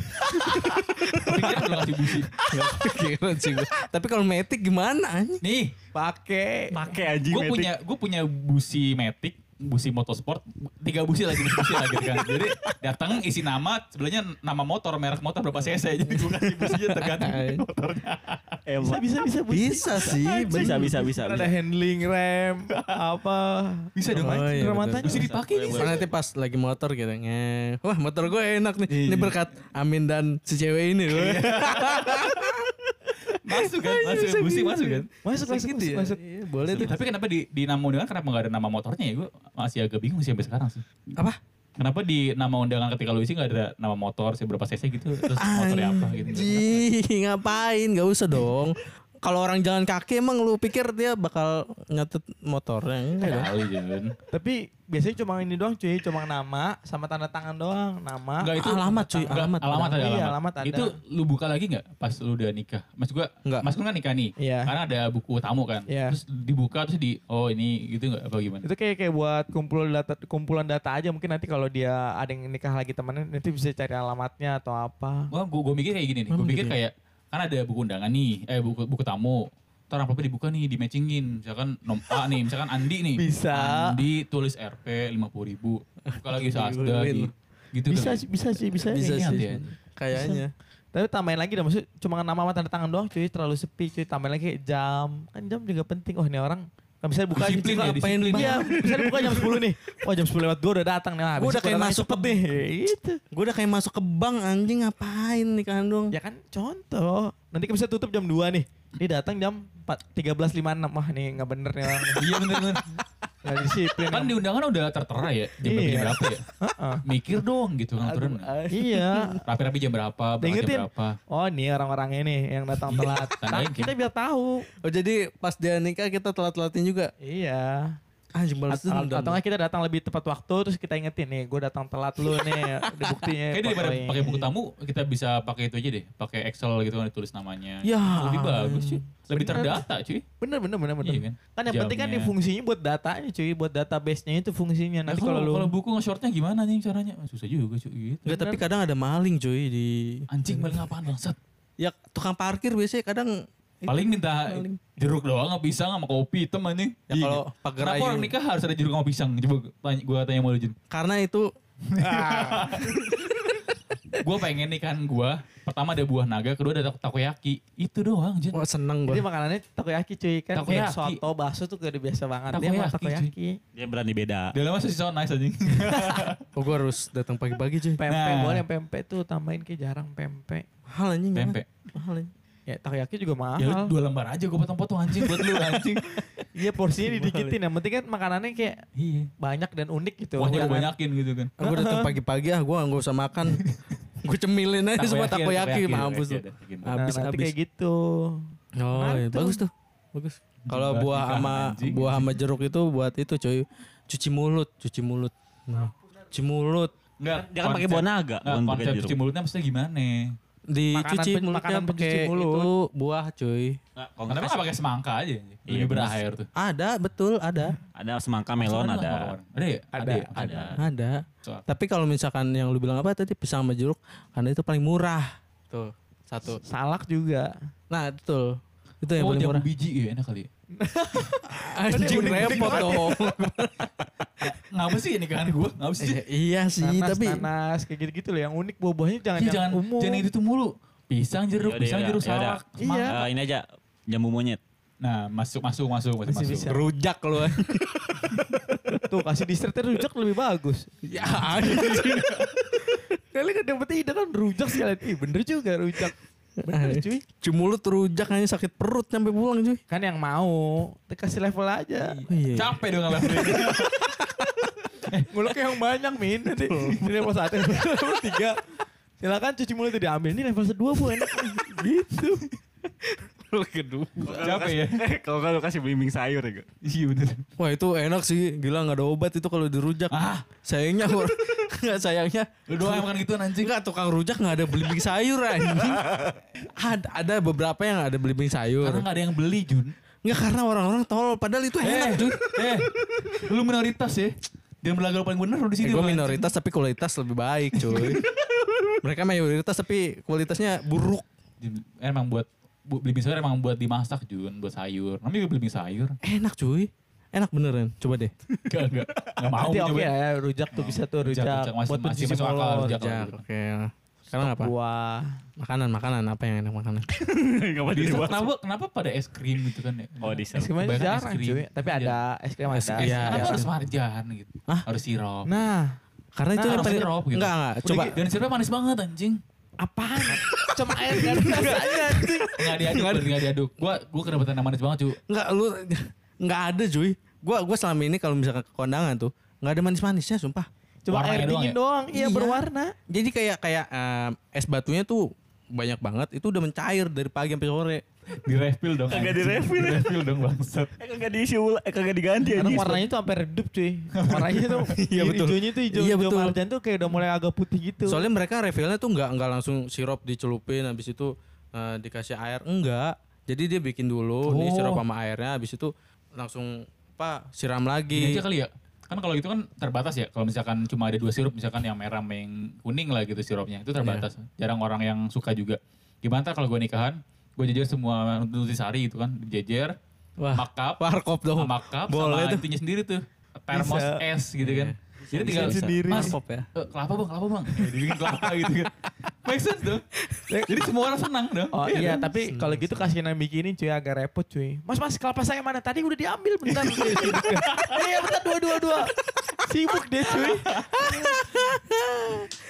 Pikiran udah ngasih busi. Nggak kepikiran sih gua. Tapi kalau metik gimana anjing? Nih, pakai. Pakai anjing gue punya gue punya busi metik busi motorsport tiga busi lagi busi lagi kan. Jadi datang isi nama sebelahnya nama motor merek motor berapa cc jadi gue kasih businya tergantung motornya. Bisa bisa bisa Bisa. Sih, Bisa bisa bisa. Ada bisa. handling rem apa. bisa dong Oh, iya, matanya. bisa dipakai nih Soalnya nanti pas lagi motor gitu nge. Wah motor gue enak nih. Ini berkat Amin dan si cewek ini masuk kan? Masuk kan busi masuk kan? Masuk masuk gitu ya? masuk. Iya, Boleh tuh. Tapi kenapa di di nama undangan kenapa nggak ada nama motornya ya? Gue masih agak bingung sih sampai sekarang sih. Apa? kenapa di nama undangan ketika lu isi nggak ada nama motor seberapa cc gitu terus motornya apa gitu? Anjing ngapain? Gak usah dong Kalau orang jalan kaki emang lu pikir dia bakal nyatet motornya Enggak dong kali. Tapi biasanya cuma ini doang cuy, cuma nama sama tanda tangan doang, nama. Enggak itu Alamat, cuy, Enggak, alamat. alamat ada Iya, alamat. alamat ada. Itu lu buka lagi nggak pas lu udah nikah? Mas gua Enggak. Mas gua kan nikah nih. Iya. Karena ada buku tamu kan. Iya. Terus dibuka terus di oh ini gitu nggak apa gimana? Itu kayak kayak buat kumpulan data kumpulan data aja mungkin nanti kalau dia ada yang nikah lagi temennya nanti bisa cari alamatnya atau apa. Wah, gua, gua mikir kayak gini nih. Gua Emang pikir gitu ya? kayak kan ada buku undangan nih, eh buku buku tamu. Ntar amplopnya dibuka nih, di matchingin. Misalkan nom A nih, misalkan Andi nih. Bisa. Andi tulis RP 50 ribu. Buka lagi Sasda di, gitu Bisa kan. sih, bisa sih, bisa. Bisa Ingat sih ya. Kayaknya Tapi tambahin lagi dah maksud cuma nama sama tanda tangan doang cuy, terlalu sepi cuy. Tambahin lagi jam. Kan jam juga penting. Oh, ini orang kan bisa buka Disiplin ya, ngapain disiplin. Iya, bisa buka jam 10 nih. Oh, jam 10 lewat gue udah datang nih. Nah, Gua udah kayak masuk cepet nih. Gitu. Gue udah kayak masuk ke bank anjing ngapain nikahan dong Ya kan contoh. Nanti kan bisa tutup jam 2 nih. Dia datang jam 4, 13.56. Wah nih nggak bener nih orang. Iya bener bener. Nggak disiplin. kan di undangan udah tertera ya jam Iya. berapa ya? Heeh. Mikir dong gitu kan aturan. Iya. Rapi-rapi jam berapa, berangkat jam berapa. Oh nih orang-orang ini yang datang telat. tandain Tapi kita biar tahu. Oh jadi pas dia nikah kita telat-telatin juga Iya. Anjing balas Atau, dendam. atau nggak kita datang lebih tepat waktu terus kita ingetin nih, gue datang telat lu nih, ada buktinya. Kayaknya daripada pakai buku tamu kita bisa pakai itu aja deh, pakai Excel gitu kan ditulis namanya. Ya. lebih bagus cuy. Lebih Bener. terdata cuy. Bener bener bener bener. Iya kan? Kan yang penting kan di Jamnya. fungsinya buat datanya cuy, buat database-nya itu fungsinya. Nah, Nanti kalau kalau lu kalau buku nge-shortnya gimana nih caranya? Ah, Susah juga cuy gitu. Enggak, tapi kadang ada maling cuy di Anjing maling apaan bangsat? ya tukang parkir biasanya kadang Paling minta Paling. jeruk doang sama pisang sama kopi hitam anjing. Ya Iya. kalau pagar Kenapa ayu. orang nikah harus ada jeruk sama pisang? Coba tanya, gue tanya sama lu Jun. karena itu gue pengen nikahan gue, pertama ada buah naga, kedua ada tak- takoyaki. Itu doang Jun. wah seneng Jadi gue. makanannya takoyaki cuy kan kayak Takoyaki. soto bakso tuh udah biasa banget. Dia mau Takoyaki, takoyaki. Dia berani beda. Dia lama sih so nice anjing. Oh gue harus datang pagi-pagi cuy. Pempek Nah. boleh pempek tuh tambahin kayak jarang pempek. Mahal anjing. Pempek. Mahal anjing. Ya takoyaki juga mahal. Ya dua lembar aja gue potong-potong anjing buat lu anjing. Iya porsinya didikitin. Yang penting kan makanannya kayak Iya. banyak dan unik gitu. Kuahnya gue Jangan- banyakin gitu kan. Aku datang pagi-pagi ah gue nggak usah makan. gue cemilin aja semua takoyaki mampus tuh. Nah, Habis habis. kayak gitu. Oh, iya. Tuh. bagus tuh. Bagus. Kalau buah sama buah sama jeruk itu buat itu coy. Cuci mulut, cuci mulut. Nah, cuci mulut. Enggak, Dia kan pakai buah naga, Enggak, konsep cuci mulutnya maksudnya gimana? Dicuci Makanan mulutnya makanan pencuci pakai mulut. itu buah cuy. Kalau Kenapa nggak pakai semangka aja? Iya, Lebih berair tuh. Ada, betul, ada. Ada semangka melon Soalnya ada. kemarin. Ada ya? Ada, ya? Ada. Ada. Soal- Tapi kalau misalkan yang lu bilang apa tadi pisang sama jeruk, karena itu paling murah. Tuh, satu. Salak juga. Nah, betul. Itu yang Oh, paling murah. biji ya enak kali. ya. Anjing repot dong. Ngapa sih nikahan gue? Ngapa sih? Eh, iya sih, nanas, tapi nanas kayak gitu-gitu loh yang unik buah-buahnya jangan Iya, yang jangan umum. jangan itu tuh mulu. Pisang jeruk, Yaudah, pisang yaudah, jeruk yaudah. salak. Iya. Eh, ini aja jambu monyet. Nah, masuk masuk masuk masuk Masih masuk. bisa. rujak lu. Tuh kasih dessertnya rujak lebih bagus. ya. Kali kan dapet ide kan rujak sekalian. Ih bener juga rujak. Bener cuy. Cuma lu rujak hanya sakit perut sampai pulang cuy. Kan yang mau. Kita kasih level aja. Oh, iya. Capek dong kalau Muluk yang banyak min. Nanti di level satu, level tiga. Silakan cuci mulut itu diambil. Ini level kedua bu enak. gitu. kedua. Capek ya. Kalau kan lu kasih bimbing sayur ya. Iya bener. Wah itu enak sih, gila nggak ada obat itu kalau dirujak. Ah, Sayangnya nggak sayangnya. lu doang yang makan gitu anjing. Enggak tukang rujak nggak ada belimbing sayur anjing. ada, ada beberapa yang ada belimbing sayur. Karena nggak ada yang beli Jun. Enggak karena orang-orang tolol padahal itu enak cuy. eh, lu minoritas ya. Dan belaga paling bener lu di Eh, sini. gue lu, anjing. minoritas tapi kualitas lebih baik cuy. Mereka mayoritas tapi kualitasnya buruk. Emang buat bu, belimbing sayur emang buat dimasak Jun, buat sayur. Namanya belimbing sayur. Enak cuy. Enak beneran. Coba deh. Enggak, enggak. Enggak mau Nanti oke ya rujak tuh bisa tuh Rujak, rujak. rujak. Masih- Buat masih pencuci masuk akal mulut. rujak. Rujak. Oke. Sekarang apa? Buah. Makanan, makanan apa yang enak makanan? Enggak Di dessert kenapa kenapa pada es krim gitu kan ya? Oh, di Es es jarang krim. cuy. Tapi ada es krim Es- ada. iya, Kenapa iya. harus marjan gitu? Hah? Harus sirup. Nah. Karena itu Nah, yang sirup gitu. enggak enggak. Coba gitu. Dan sirupnya manis banget anjing. Apaan? Cuma air gak ada rasanya anjing. Enggak diaduk, enggak diaduk. Gua gua kedapatan yang manis banget, cu. enggak lu enggak ada cuy. Gua gua selama ini kalau misalkan ke kondangan tuh enggak ada manis-manisnya sumpah. Cuma Warnanya air doang dingin ya? doang. Iya Iya. berwarna. Jadi kayak kayak em, es batunya tuh banyak banget itu udah mencair dari pagi sampai sore. Di refill dong. Kagak di refill. Di refill dong bangsat. Eh kagak diisi ulang, eh kagak diganti Karena warnanya tuh sampai redup cuy. Warnanya tuh Iya, betul. hijaunya tuh hijau Iya, hijau betul. marjan tuh kayak udah mulai agak putih gitu. Soalnya mereka refillnya tuh nggak nggak langsung sirup dicelupin habis itu eh, dikasih air enggak. Jadi dia bikin dulu nih Oh. sirup sama airnya habis itu langsung apa siram lagi. Gini aja kali ya. Kan kalau gitu kan terbatas ya. Kalau misalkan cuma ada dua sirup, misalkan yang merah sama yang kuning lah gitu sirupnya. Itu terbatas. Jarang orang yang suka juga. Gimana kalau gue nikahan, gue jajar semua nutrisari gitu kan. Jejer, Wah, makap, warkop dong. cup, Boleh sama intinya sendiri tuh. Termos Bisa. es gitu kan. Jadi tinggal bisa. Mas, Warkop ya. eh, kelapa bang, kelapa bang. Ya, dibikin kelapa gitu kan. Make sense dong. Jadi semua orang senang dong. Oh iya, dong? tapi kalau gitu kasih yang bikinin cuy agak repot cuy. Mas mas kelapa saya mana? Tadi udah diambil bentar. Iya bentar dua dua dua. Sibuk deh cuy.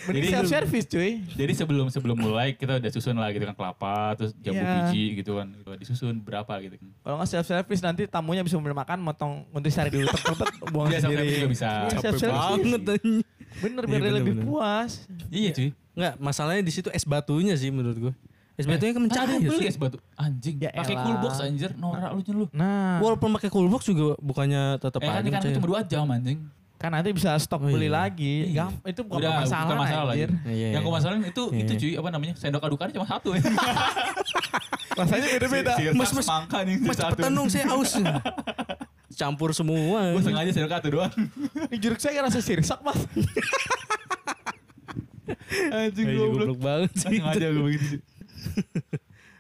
Mending Jadi- self service cuy. Jadi sebelum sebelum mulai kita udah susun lah gitu kan kelapa, terus jambu Iya. biji gitu kan. Disusun berapa gitu kan. Kalau nggak self service nanti tamunya bisa memberi makan, motong nutrisari dulu, tek buang Iya, sendiri. juga bisa. Iya, Capek banget Bener Iya, biar dia bener, lebih bener. puas. Iya cuy. Enggak, masalahnya di situ es batunya sih menurut gue. Es batunya kan Ada mencair. yang beli sih. es batu. Anjing. Ya Pakai cool box anjir. Norak lu lu. Nah, Walaupun pakai cool box juga bukannya tetap Eh kan aja kan mencair. cuma 2 jam anjing. kan nanti bisa stok Oh, beli iya. lagi. Iya. Gam- itu bukan Udah masalah, bukan masalah lagi. anjir. Iya, Yang iya. gue masalahin itu Iya. itu cuy apa namanya? Sendok adukannya cuma satu. Rasanya beda-beda. Mas, mas, mangka nih Mas cepetan dong saya haus. Campur semua. Gue sengaja sendok satu doang. Ini jeruk saya rasa sirsak, Mas. Anjing Iya, goblok banget sih. Sengaja gue begitu.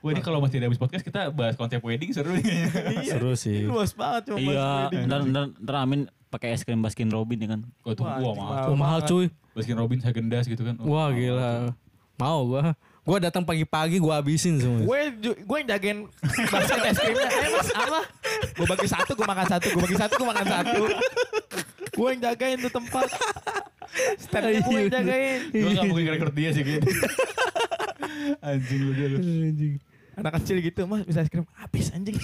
Wah ini kalau masih ada habis podcast kita bahas konsep wedding seru nih kayaknya. Seru sih. Luas banget cuma Iya, dan dan ntar Amin pakai es krim Baskin Robin ya kan. Gue tuh Wah, mahal. Wah, mahal cuy. Baskin Robin saya gendas gitu kan. Wah gila. Mau gua. Gua datang pagi-pagi gua habisin semua. Gue gue yang jagain basket es krimnya. Eh mas apa? Gue bagi satu, gue makan satu. Gue bagi satu, gue makan satu. Gue yang jagain tuh tempat. Standnya gue yang jagain. Gue gak mungkin record dia sih gitu. Anjing lu dia lu. Anak kecil gitu, mas bisa es krim. Habis anjing.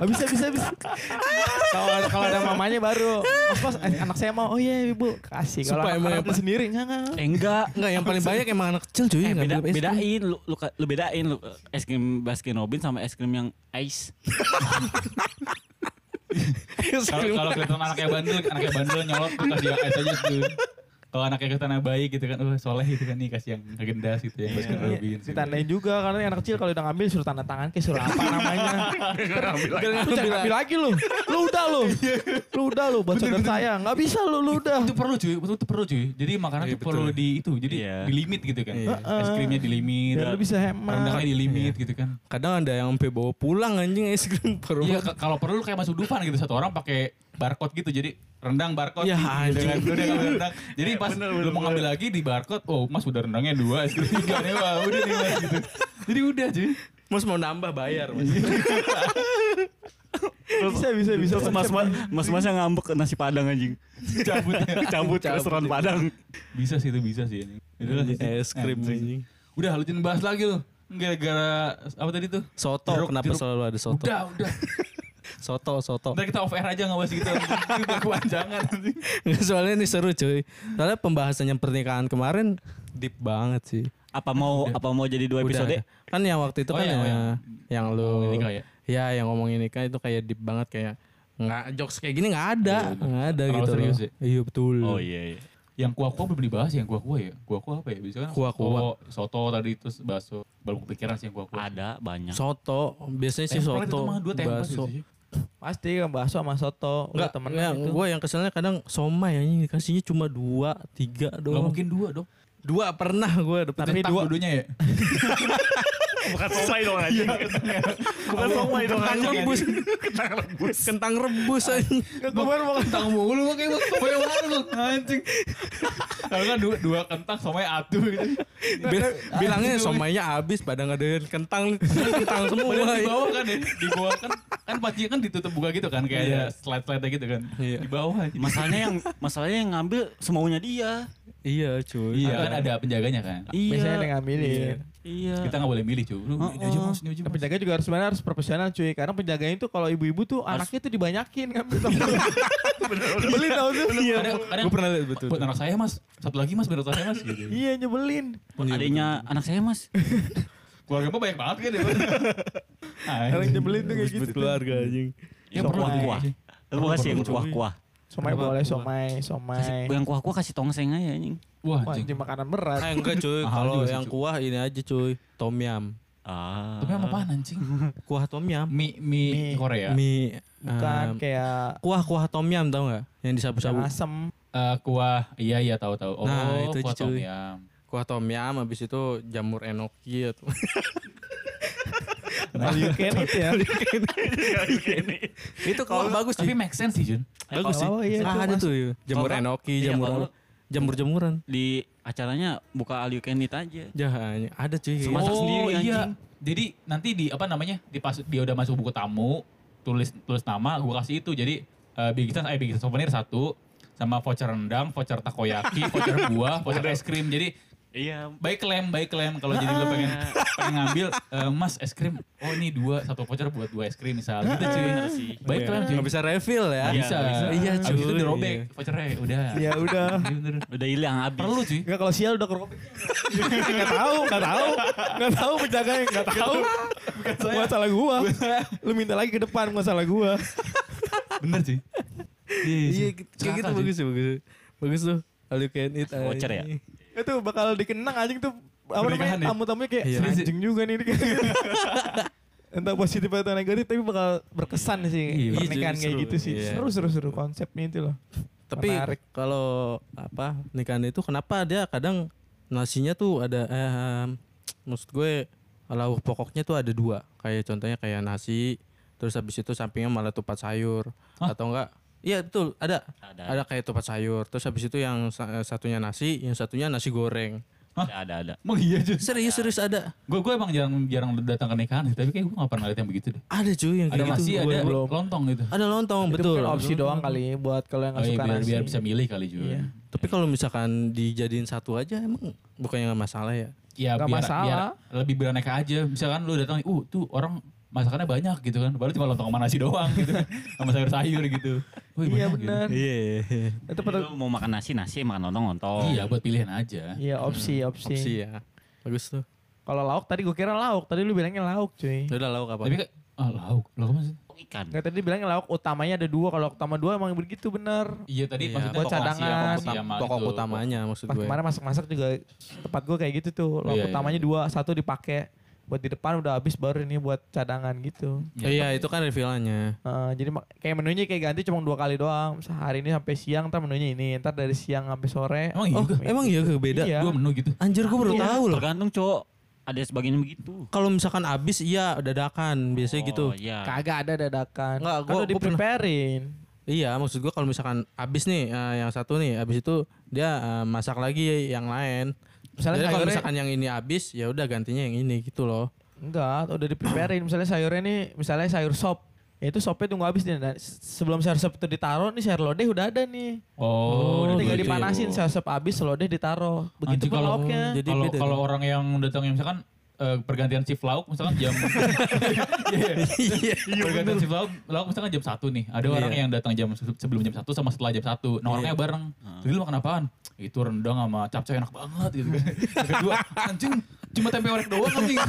Habis, habis, habis. Kalau kalau ada mamanya baru, mas, mas, eh, anak saya mau. Oh iya ibu, kasih. Kalau Supaya anak, emang anak apa? sendiri, enggak, enggak. Eh enggak. Enggak, yang paling banyak emang anak kecil cuy. Eh, beda, bedain lu, lu lu bedain lu es krim Baskin Robin sama es krim yang ice. Kalau kelihatan anaknya bandel, anaknya bandel nyolot kasih yang es aja tuh. Kalau anaknya kelihatan anak baik gitu kan, oh soleh gitu kan nih kasih yang gendas gitu yang Baskin Robin. Iya, Ditandain juga karena yang anak kecil kalau udah ngambil suruh tanda tangan ke suruh apa namanya. Lu jangan ngambil lagi lu. Lu udah lu. Lu udah lu buat saudara saya. Enggak bisa lu, lu udah. itu perlu cuy, betul itu perlu cuy. Jadi makanan Iya, tuh perlu di itu, jadi Iya. di limit gitu kan. Iya. Es krimnya di limit, Biar lu bisa hemat. rendangnya di limit gitu kan. Kadang ada yang sampai bawa pulang anjing es krim per Iya, kalau perlu kayak masuk Dufan gitu satu orang pakai barcode gitu. Jadi rendang barcode Ya, gitu kan. Udah ngambil rendang. Jadi pas lu mau ngambil lagi di barcode, oh Mas udah rendangnya dua, es krim tiga nih, wah udah nih Mas gitu. Jadi udah cuy. Mas mau nambah bayar. Mas. Bisa, bisa, bisa. Mas mas mas mas yang ngambek nasi padang anjing. Cabutnya. Cabut ke restoran Padang. Bisa sih itu bisa sih ini. Udah lah. es krim anjing. Udah lu jangan bahas lagi lu. Gara-gara apa tadi tuh? Soto, Jeruk- kenapa jeruk. selalu ada soto? Udah, udah. Soto, soto. Ntar kita off air aja ngebahas gitu. Itu udah kepanjangan. Soalnya ini seru cuy. Soalnya pembahasannya pernikahan kemarin deep banget sih. Apa mau apa mau jadi dua Udah. episode? Kan yang waktu itu Oh, kan yang- ya, yang- yang lu nikah ya? Ya, yang ngomongin nikah itu kayak deep banget kayak nggak jokes kayak gini nggak ada, Iya, nggak ada Terlalu gitu. serius loh. ya? Iya betul. Oh iya iya. Yang kuah-kuah belum dibahas ya, yang kuah-kuah ya. Kuah-kuah apa ya? Bisa kan Kuah-kuah. soto, soto tadi terus bakso. Belum kepikiran sih yang kuah-kuah. Ada banyak. Soto, biasanya sih itu soto, bakso. Pasti kan bakso sama soto. Enggak, temen ya, itu. gue yang keselnya kadang somai anjing dikasihnya cuma dua, tiga Gak doang. mungkin dua dong. Dua pernah gue. Tapi dua- dua-duanya ya? Bukan somai dong anjing. Bukan somai dong Kentang anjing. rebus. Kentang rebus anjing. Nggak, gue baru mau Kentang mulu kayak somai yang mana lu? Anjing. Kalau kan dua, dua kentang somai atu gitu. Bil- bilangnya somainya habis pada ngadain kentang kentang semua. Di bawah kan ya, di bawah kan kan pacinya kan ditutup buka gitu kan kayak ada slide-slide gitu kan. Iya. Di bawah aja. Masalahnya yang masalahnya yang ngambil semaunya dia. Iya cuy. Iya kan ada penjaganya kan. Iya. Biasanya ada yang ngambilin. Iya. Kita nggak boleh milih cuy. Lu Oh, ini aja oh. mas, ini aja Nah, mas. penjaga juga harus sebenarnya harus profesional cuy. Karena penjaganya itu kalau ibu-ibu tuh anaknya tuh dibanyakin ngambil Nyebelin tau tuh. Iya, Kadang- gue pernah lihat betul. Buat anak saya mas, satu lagi mas, buat anak saya mas gitu. Iya nyebelin. Adanya anak saya mas. Keluarga mah banyak banget kan ya. Nyebelin tuh kayak gitu. keluarga anjing. Yang Somai. perlu Kuah. Lu kasih yang kuah-kuah. Somai Kenapa? boleh somai, somai. Kasih, yang kuah-kuah kasih tongseng aja anjing. Wah anjing. makanan berat. Eh enggak cuy, kalau yang cuy. kuah ini aja cuy, tom yum. Ah. Tapi apa apaan anjing? Kuah tom yum. Mie, mie, Mie. Korea. Mie Bukan em, kayak kuah kuah tom yum tau nggak? Yang disabu-sabu. asem. Eh, kuah, iya iya tahu tahu. Oh, Nah, itu kuah cuy. tom yum. Kuah tom yum habis itu jamur enoki atau All you can eat ya. itu kuah bagus Tapi make sense sih Jun. Bagus sih. Oh, iya, Ah, itu ada tuh jamur Kalau- enoki, iya, jamur kalau- jamur-jamuran. Di acaranya buka all you can eat aja. Jangan, ada cuy. Masak gitu. sendiri, iya. anjing. Jadi nanti di apa namanya? Di pas dia udah masuk buku tamu, tulis tulis nama, gua kasih itu. Jadi eh bikisan eh bikisan souvenir satu sama voucher rendang, voucher takoyaki, voucher buah, voucher es krim. Jadi Iya. Baik klaim, baik klaim kalau jadi lu pengen pengen ngambil eh, Mas es krim. Oh ini dua satu voucher buat dua es krim misal. Gitu cuy. Baik klaim cuy. Nggak bisa refill ya. Nggak bisa. Iya, Abis itu cuy. dirobek vouchernya udah. Ya udah. Iya, bener. Udah hilang habis. Perlu cuy. Enggak kalau sial udah kerobek. Enggak tahu, enggak tahu. Enggak tahu penjaganya enggak tahu. Bukan salah gua. Lu minta lagi ke depan bukan salah gua. Bener cuy. Iya, kayak gitu bagus sih, bagus. Bagus tuh. All you can eat. Voucher ya? Itu bakal dikenang anjing tuh apa namanya ya? tamu-tamunya kayak Iya. anjing juga nih. Entah positif atau negatif tapi bakal berkesan sih Iya, pernikahan kayak gitu sih. iya. Seru seru seru konsepnya itu loh. Tapi kalau apa nikahan itu kenapa dia kadang nasinya tuh ada eh, maksud gue lauk pokoknya tuh ada dua kayak contohnya kayak nasi terus habis itu sampingnya malah tupat sayur Hah? atau enggak iya betul ada Ada. ada kayak tupat sayur terus habis itu yang sa- satunya nasi yang satunya nasi goreng Ada ada ada. Emang iya cuy. serius serius ada Gue gue emang jarang jarang datang ke nikahan sih, tapi kayak gue gak pernah lihat yang begitu deh. ada cuy yang Ada kayak gitu nasi, ada belum. lontong gitu. ada lontong Itu betul opsi doang kali buat kalau yang Oh nggak iya, suka biar, nasi. biar bisa milih kali juga. Iya. tapi kalau misalkan dijadiin satu aja emang bukannya nggak masalah ya Ya Nggak biar, masalah. biar lebih beraneka aja. Misalkan lu datang, uh tuh orang masakannya banyak gitu kan. Baru cuma lontong sama nasi doang gitu. sama sayur-sayur gitu. Wih, Iya benar. iya Itu Jadi pada lu mau makan nasi nasi makan lontong lontong. Gitu. Iya buat pilihan aja. Iya opsi opsi. opsi ya bagus tuh Kalau lauk tadi gue kira lauk, tadi lu bilangnya lauk cuy. udah lauk apa Tapi kayak, ah lauk. Lauk apa sih? Ikan. Enggak tadi bilangnya lauk utamanya ada dua, kalau utama dua emang begitu bener. Iya tadi Iya. maksudnya Buat pokok cadangan. sama Utam- sama pokok gitu. utamanya maksud Pas gue kemarin masak-masak juga tempat gue kayak gitu tuh. Lauk Iya, iya. utamanya dua, satu dipakai buat di depan udah habis baru ini buat cadangan gitu. Eh, iya itu kan refillannya Eh, jadi mak- kayak menunya kayak ganti cuma dua kali doang. Misal hari ini sampai siang, ntar menunya ini, ntar dari siang sampai sore. Emang iya oh emang iya ke beda Iya. Dua menu gitu. anjir gue baru Iya. tahu loh Tergantung cowok. Ada sebagian begitu. kalau misalkan abis iya dadakan biasanya gitu Oh, iya. Kagak ada dadakan. Nggak, Kan gua- udah gua pernah- di-preparein. iya maksud gue kalau misalkan abis nih eh, yang satu nih abis itu dia eh, masak lagi yang lain Misalnya Jadi kalau sayurnya- misalkan yang ini abis ya udah gantinya yang ini gitu loh Enggak, udah di-preparein. Misalnya sayurnya nih, misalnya sayur sop. Ya itu sopnya tunggu habis nih. Nah, se- sebelum sayur sop itu ditaruh nih sayur lodeh udah ada nih. Oh, udah tinggal gitu. dipanasin sayur sop habis lodeh ditaruh. Begitu kalau- lauknya. jadi Kalau kalau orang yang datang misalkan eh, pergantian shift lauk misalkan jam Iya, pergantian shift lauk lauk misalkan jam satu nih. Ada orang yang datang jam se- sebelum jam satu sama setelah jam satu. Nah orangnya bareng. Jadi lu makan apaan? Itu rendang sama capcay enak banget gitu kan. Kedua anjing cuma tempe orek doang anjing.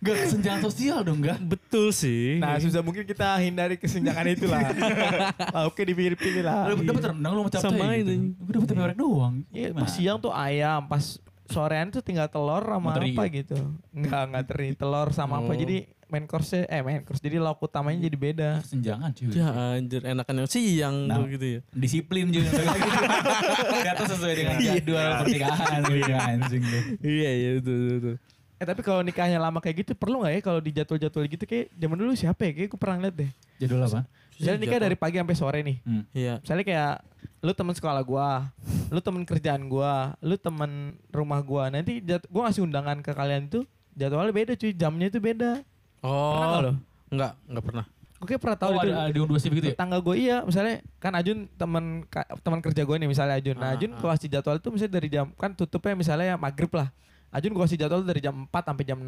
Gak kesenjangan sosial dong gak betul sih. Nah, susah mungkin kita hindari kesenjangan itu lah. Lauknya dipilih-pilih lah. Lu dapet rendang lu sama capcay Sama gitu. itu. Gue dapet tempe orek doang. Iya, pas siang tuh ayam, pas sorean tuh tinggal telur sama Teri apa ya? gitu. Enggak, enggak teri, telur sama apa. Oh. Jadi main course eh main course. Jadi lauk utamanya jadi beda. Kesenjangan cuy ya anjir enakan yang siang Nah. tuh gitu ya Disiplin juga Kata sesuai dengan jadwal pernikahan gitu anjing tuh iya iya betul, betul. Eh tapi kalau nikahnya lama kayak gitu perlu nggak ya kalau di jadwal-jadwal gitu kayak zaman dulu siapa ya? Kayak gue pernah liat deh. Jadwal apa? Misalnya nikah dari pagi sampai sore nih. Hmm. iya Misalnya kayak lu temen sekolah gua, lu temen kerjaan gua, lu temen rumah gua. Nanti jad- gua ngasih undangan ke kalian tuh jadwalnya beda cuy, jamnya itu beda. Pernah oh lo? enggak enggak pernah Gue kayak pernah tahu Oh, itu. ada, ada dua shift gitu ya? Tetangga gue iya, misalnya kan Ajun temen ka- teman kerja gue nih misalnya Ajun. Nah Ah, Ajun ah. gua kasih jadwal itu misalnya dari jam kan tutupnya misalnya maghrib lah. Ajun gua kasih jadwal dari jam 4 sampai jam 6.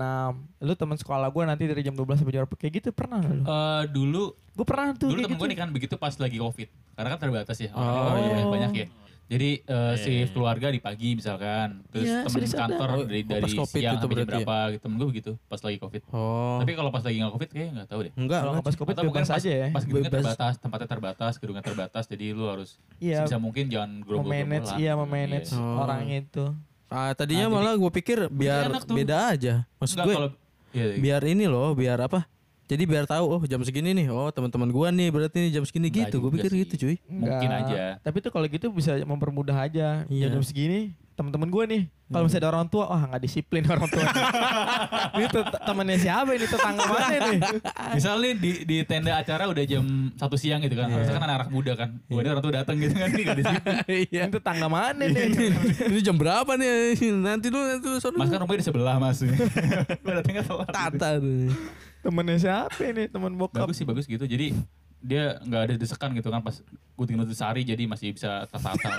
Lu teman sekolah gua nanti dari jam 12 sampai jam berapa. Kayak gitu pernah nggak lu? Eh, dulu Gue pernah tuh dulu temen gitu. gue nih kan begitu pas lagi covid karena kan terbatas ya Oh, orang iya. banyak ya jadi eh, Iya, shift iya. keluarga di pagi misalkan terus Iya, temen serius ada. kantor Oh, dari oh, dari Covid siang itu sampai jam ya? berapa gitu temen gue begitu pas lagi covid oh tapi kalau pas lagi nggak covid kayaknya nggak tahu deh enggak Kalau nggak pas covid Atau bebas pas, aja ya. pas gedungnya Bebas. terbatas tempatnya terbatas gedungnya terbatas jadi lu harus Iya. bisa mungkin jangan memanage iya memanage Iya. Oh. orangnya itu. Ah, tadinya Ah, jadi- malah gue pikir biar beda aja. Maksud gue kalau iya, iya. biar ini loh, biar apa? Jadi biar tahu oh jam segini nih. Oh, teman-teman gua nih berarti nih jam segini gitu. Gue pikir sih. gitu, cuy. Mungkin aja. Tapi tuh kalau gitu bisa mempermudah aja. Iya. Jam segini temen-temen gue nih. Kalau misalnya ada orang tua, wah nggak disiplin orang tua. ini tuh te- temennya siapa ini tetangga mana nih? Misal nih di, di tenda acara udah jam satu siang gitu kan. Harusnya kan anak-anak muda kan. Wah ini orang tuh datang gitu kan. Ini gak di situ. Iya. Ini tetangga mana nih? ini jam berapa nih? Nanti dulu nanti sono. Mas kan rumahnya di sebelah mas. Gue datangnya telat. tata tuh. Temennya siapa ini? Temen bokap. Bagus sih bagus gitu. Jadi dia nggak ada desekan gitu kan pas gunting lutut sehari jadi masih bisa tertata.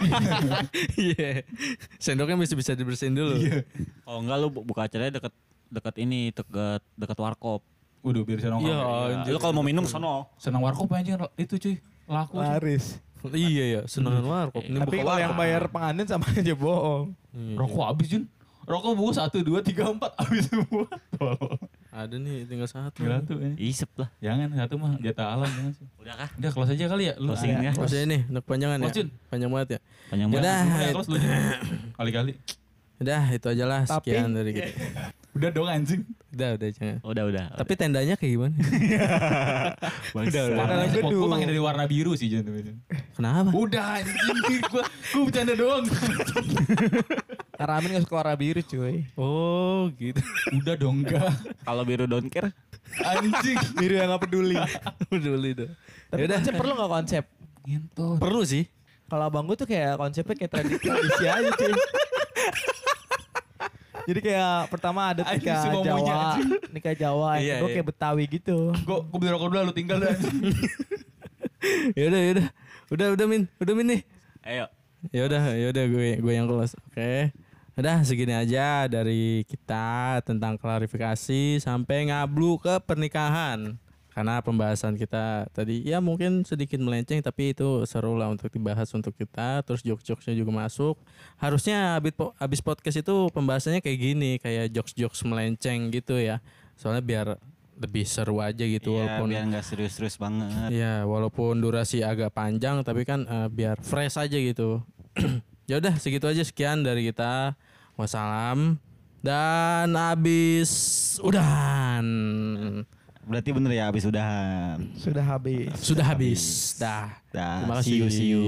Iya. Sendoknya masih bisa dibersihin dulu. Kalau enggak lu bu- buka acaranya deket deket ini deket deket warkop. Waduh biar senang Iya, iya. anjir. Lu kalau mau minum sono. Senang warkop aja itu cuy laku. cuy. Laris. iya ya, senangan warkop. Ini Tapi buka kalau yang bayar pengantin sama aja bohong. Iya. Rokok habis Jun. Rokok bungkus satu dua tiga empat habis semua. Ada nih tinggal satu. Gila tuh. ya. Isep lah. Jangan satu mah jatah alam jangan sih. Udah kah? Udah close aja kali ya. Lu Closing ya. Maksudnya ini, udah kepanjangan ya? Close, Jun. Panjang banget ya? Panjang Udah. banget. Ya, close lu. Jun. Kali-kali. Udah, itu aja lah Tapi- sekian dari kita. Udah dong anjing. Udah, udah jangan. Udah udah. Tapi tendanya kayak gimana? udah Warna Dalam gue pengen dari warna biru sih Jun. Kenapa? Udah anjing gue gue bercanda doang. Karena Amin gak suka warna biru cuy. Oh, gitu. Udah dong enggak. Kalau biru don't care. Anjing. Biru yang gak peduli. Peduli tuh. Tapi Yaudah. konsep perlu gak konsep? Ngentot. Perlu sih. Kalau abang gue tuh kayak konsepnya kayak tradisi, tradisi aja cuy. Jadi kayak pertama ada nikah Jawa, nikah Jawa, yang Iya, kedua iya. kayak Betawi gitu. Gue gue beli rokok dulu lu tinggal anjing. Yaudah, yaudah. Udah, udah Min. Udah Min nih. Ayo. Ya udah, ya udah gue gue yang close. Oke. Udah segini aja dari kita tentang klarifikasi sampai ngablu ke pernikahan. Karena pembahasan kita tadi ya mungkin sedikit melenceng tapi itu seru lah untuk dibahas untuk kita. Terus jokes-jokesnya juga masuk. Harusnya habis po- habis podcast itu pembahasannya kayak gini, kayak jokes-jokes melenceng gitu ya. Soalnya biar lebih seru aja gitu Iya, walaupun biar nggak serius-serius banget. Iya, walaupun durasi agak panjang tapi kan eh, biar fresh aja gitu. ya udah segitu aja sekian dari kita. Wassalam dan habis udahan. Berarti bener ya habis udahan. Sudah habis. Sudah habis. Dah. Dah. Terima See you, kasih. see you.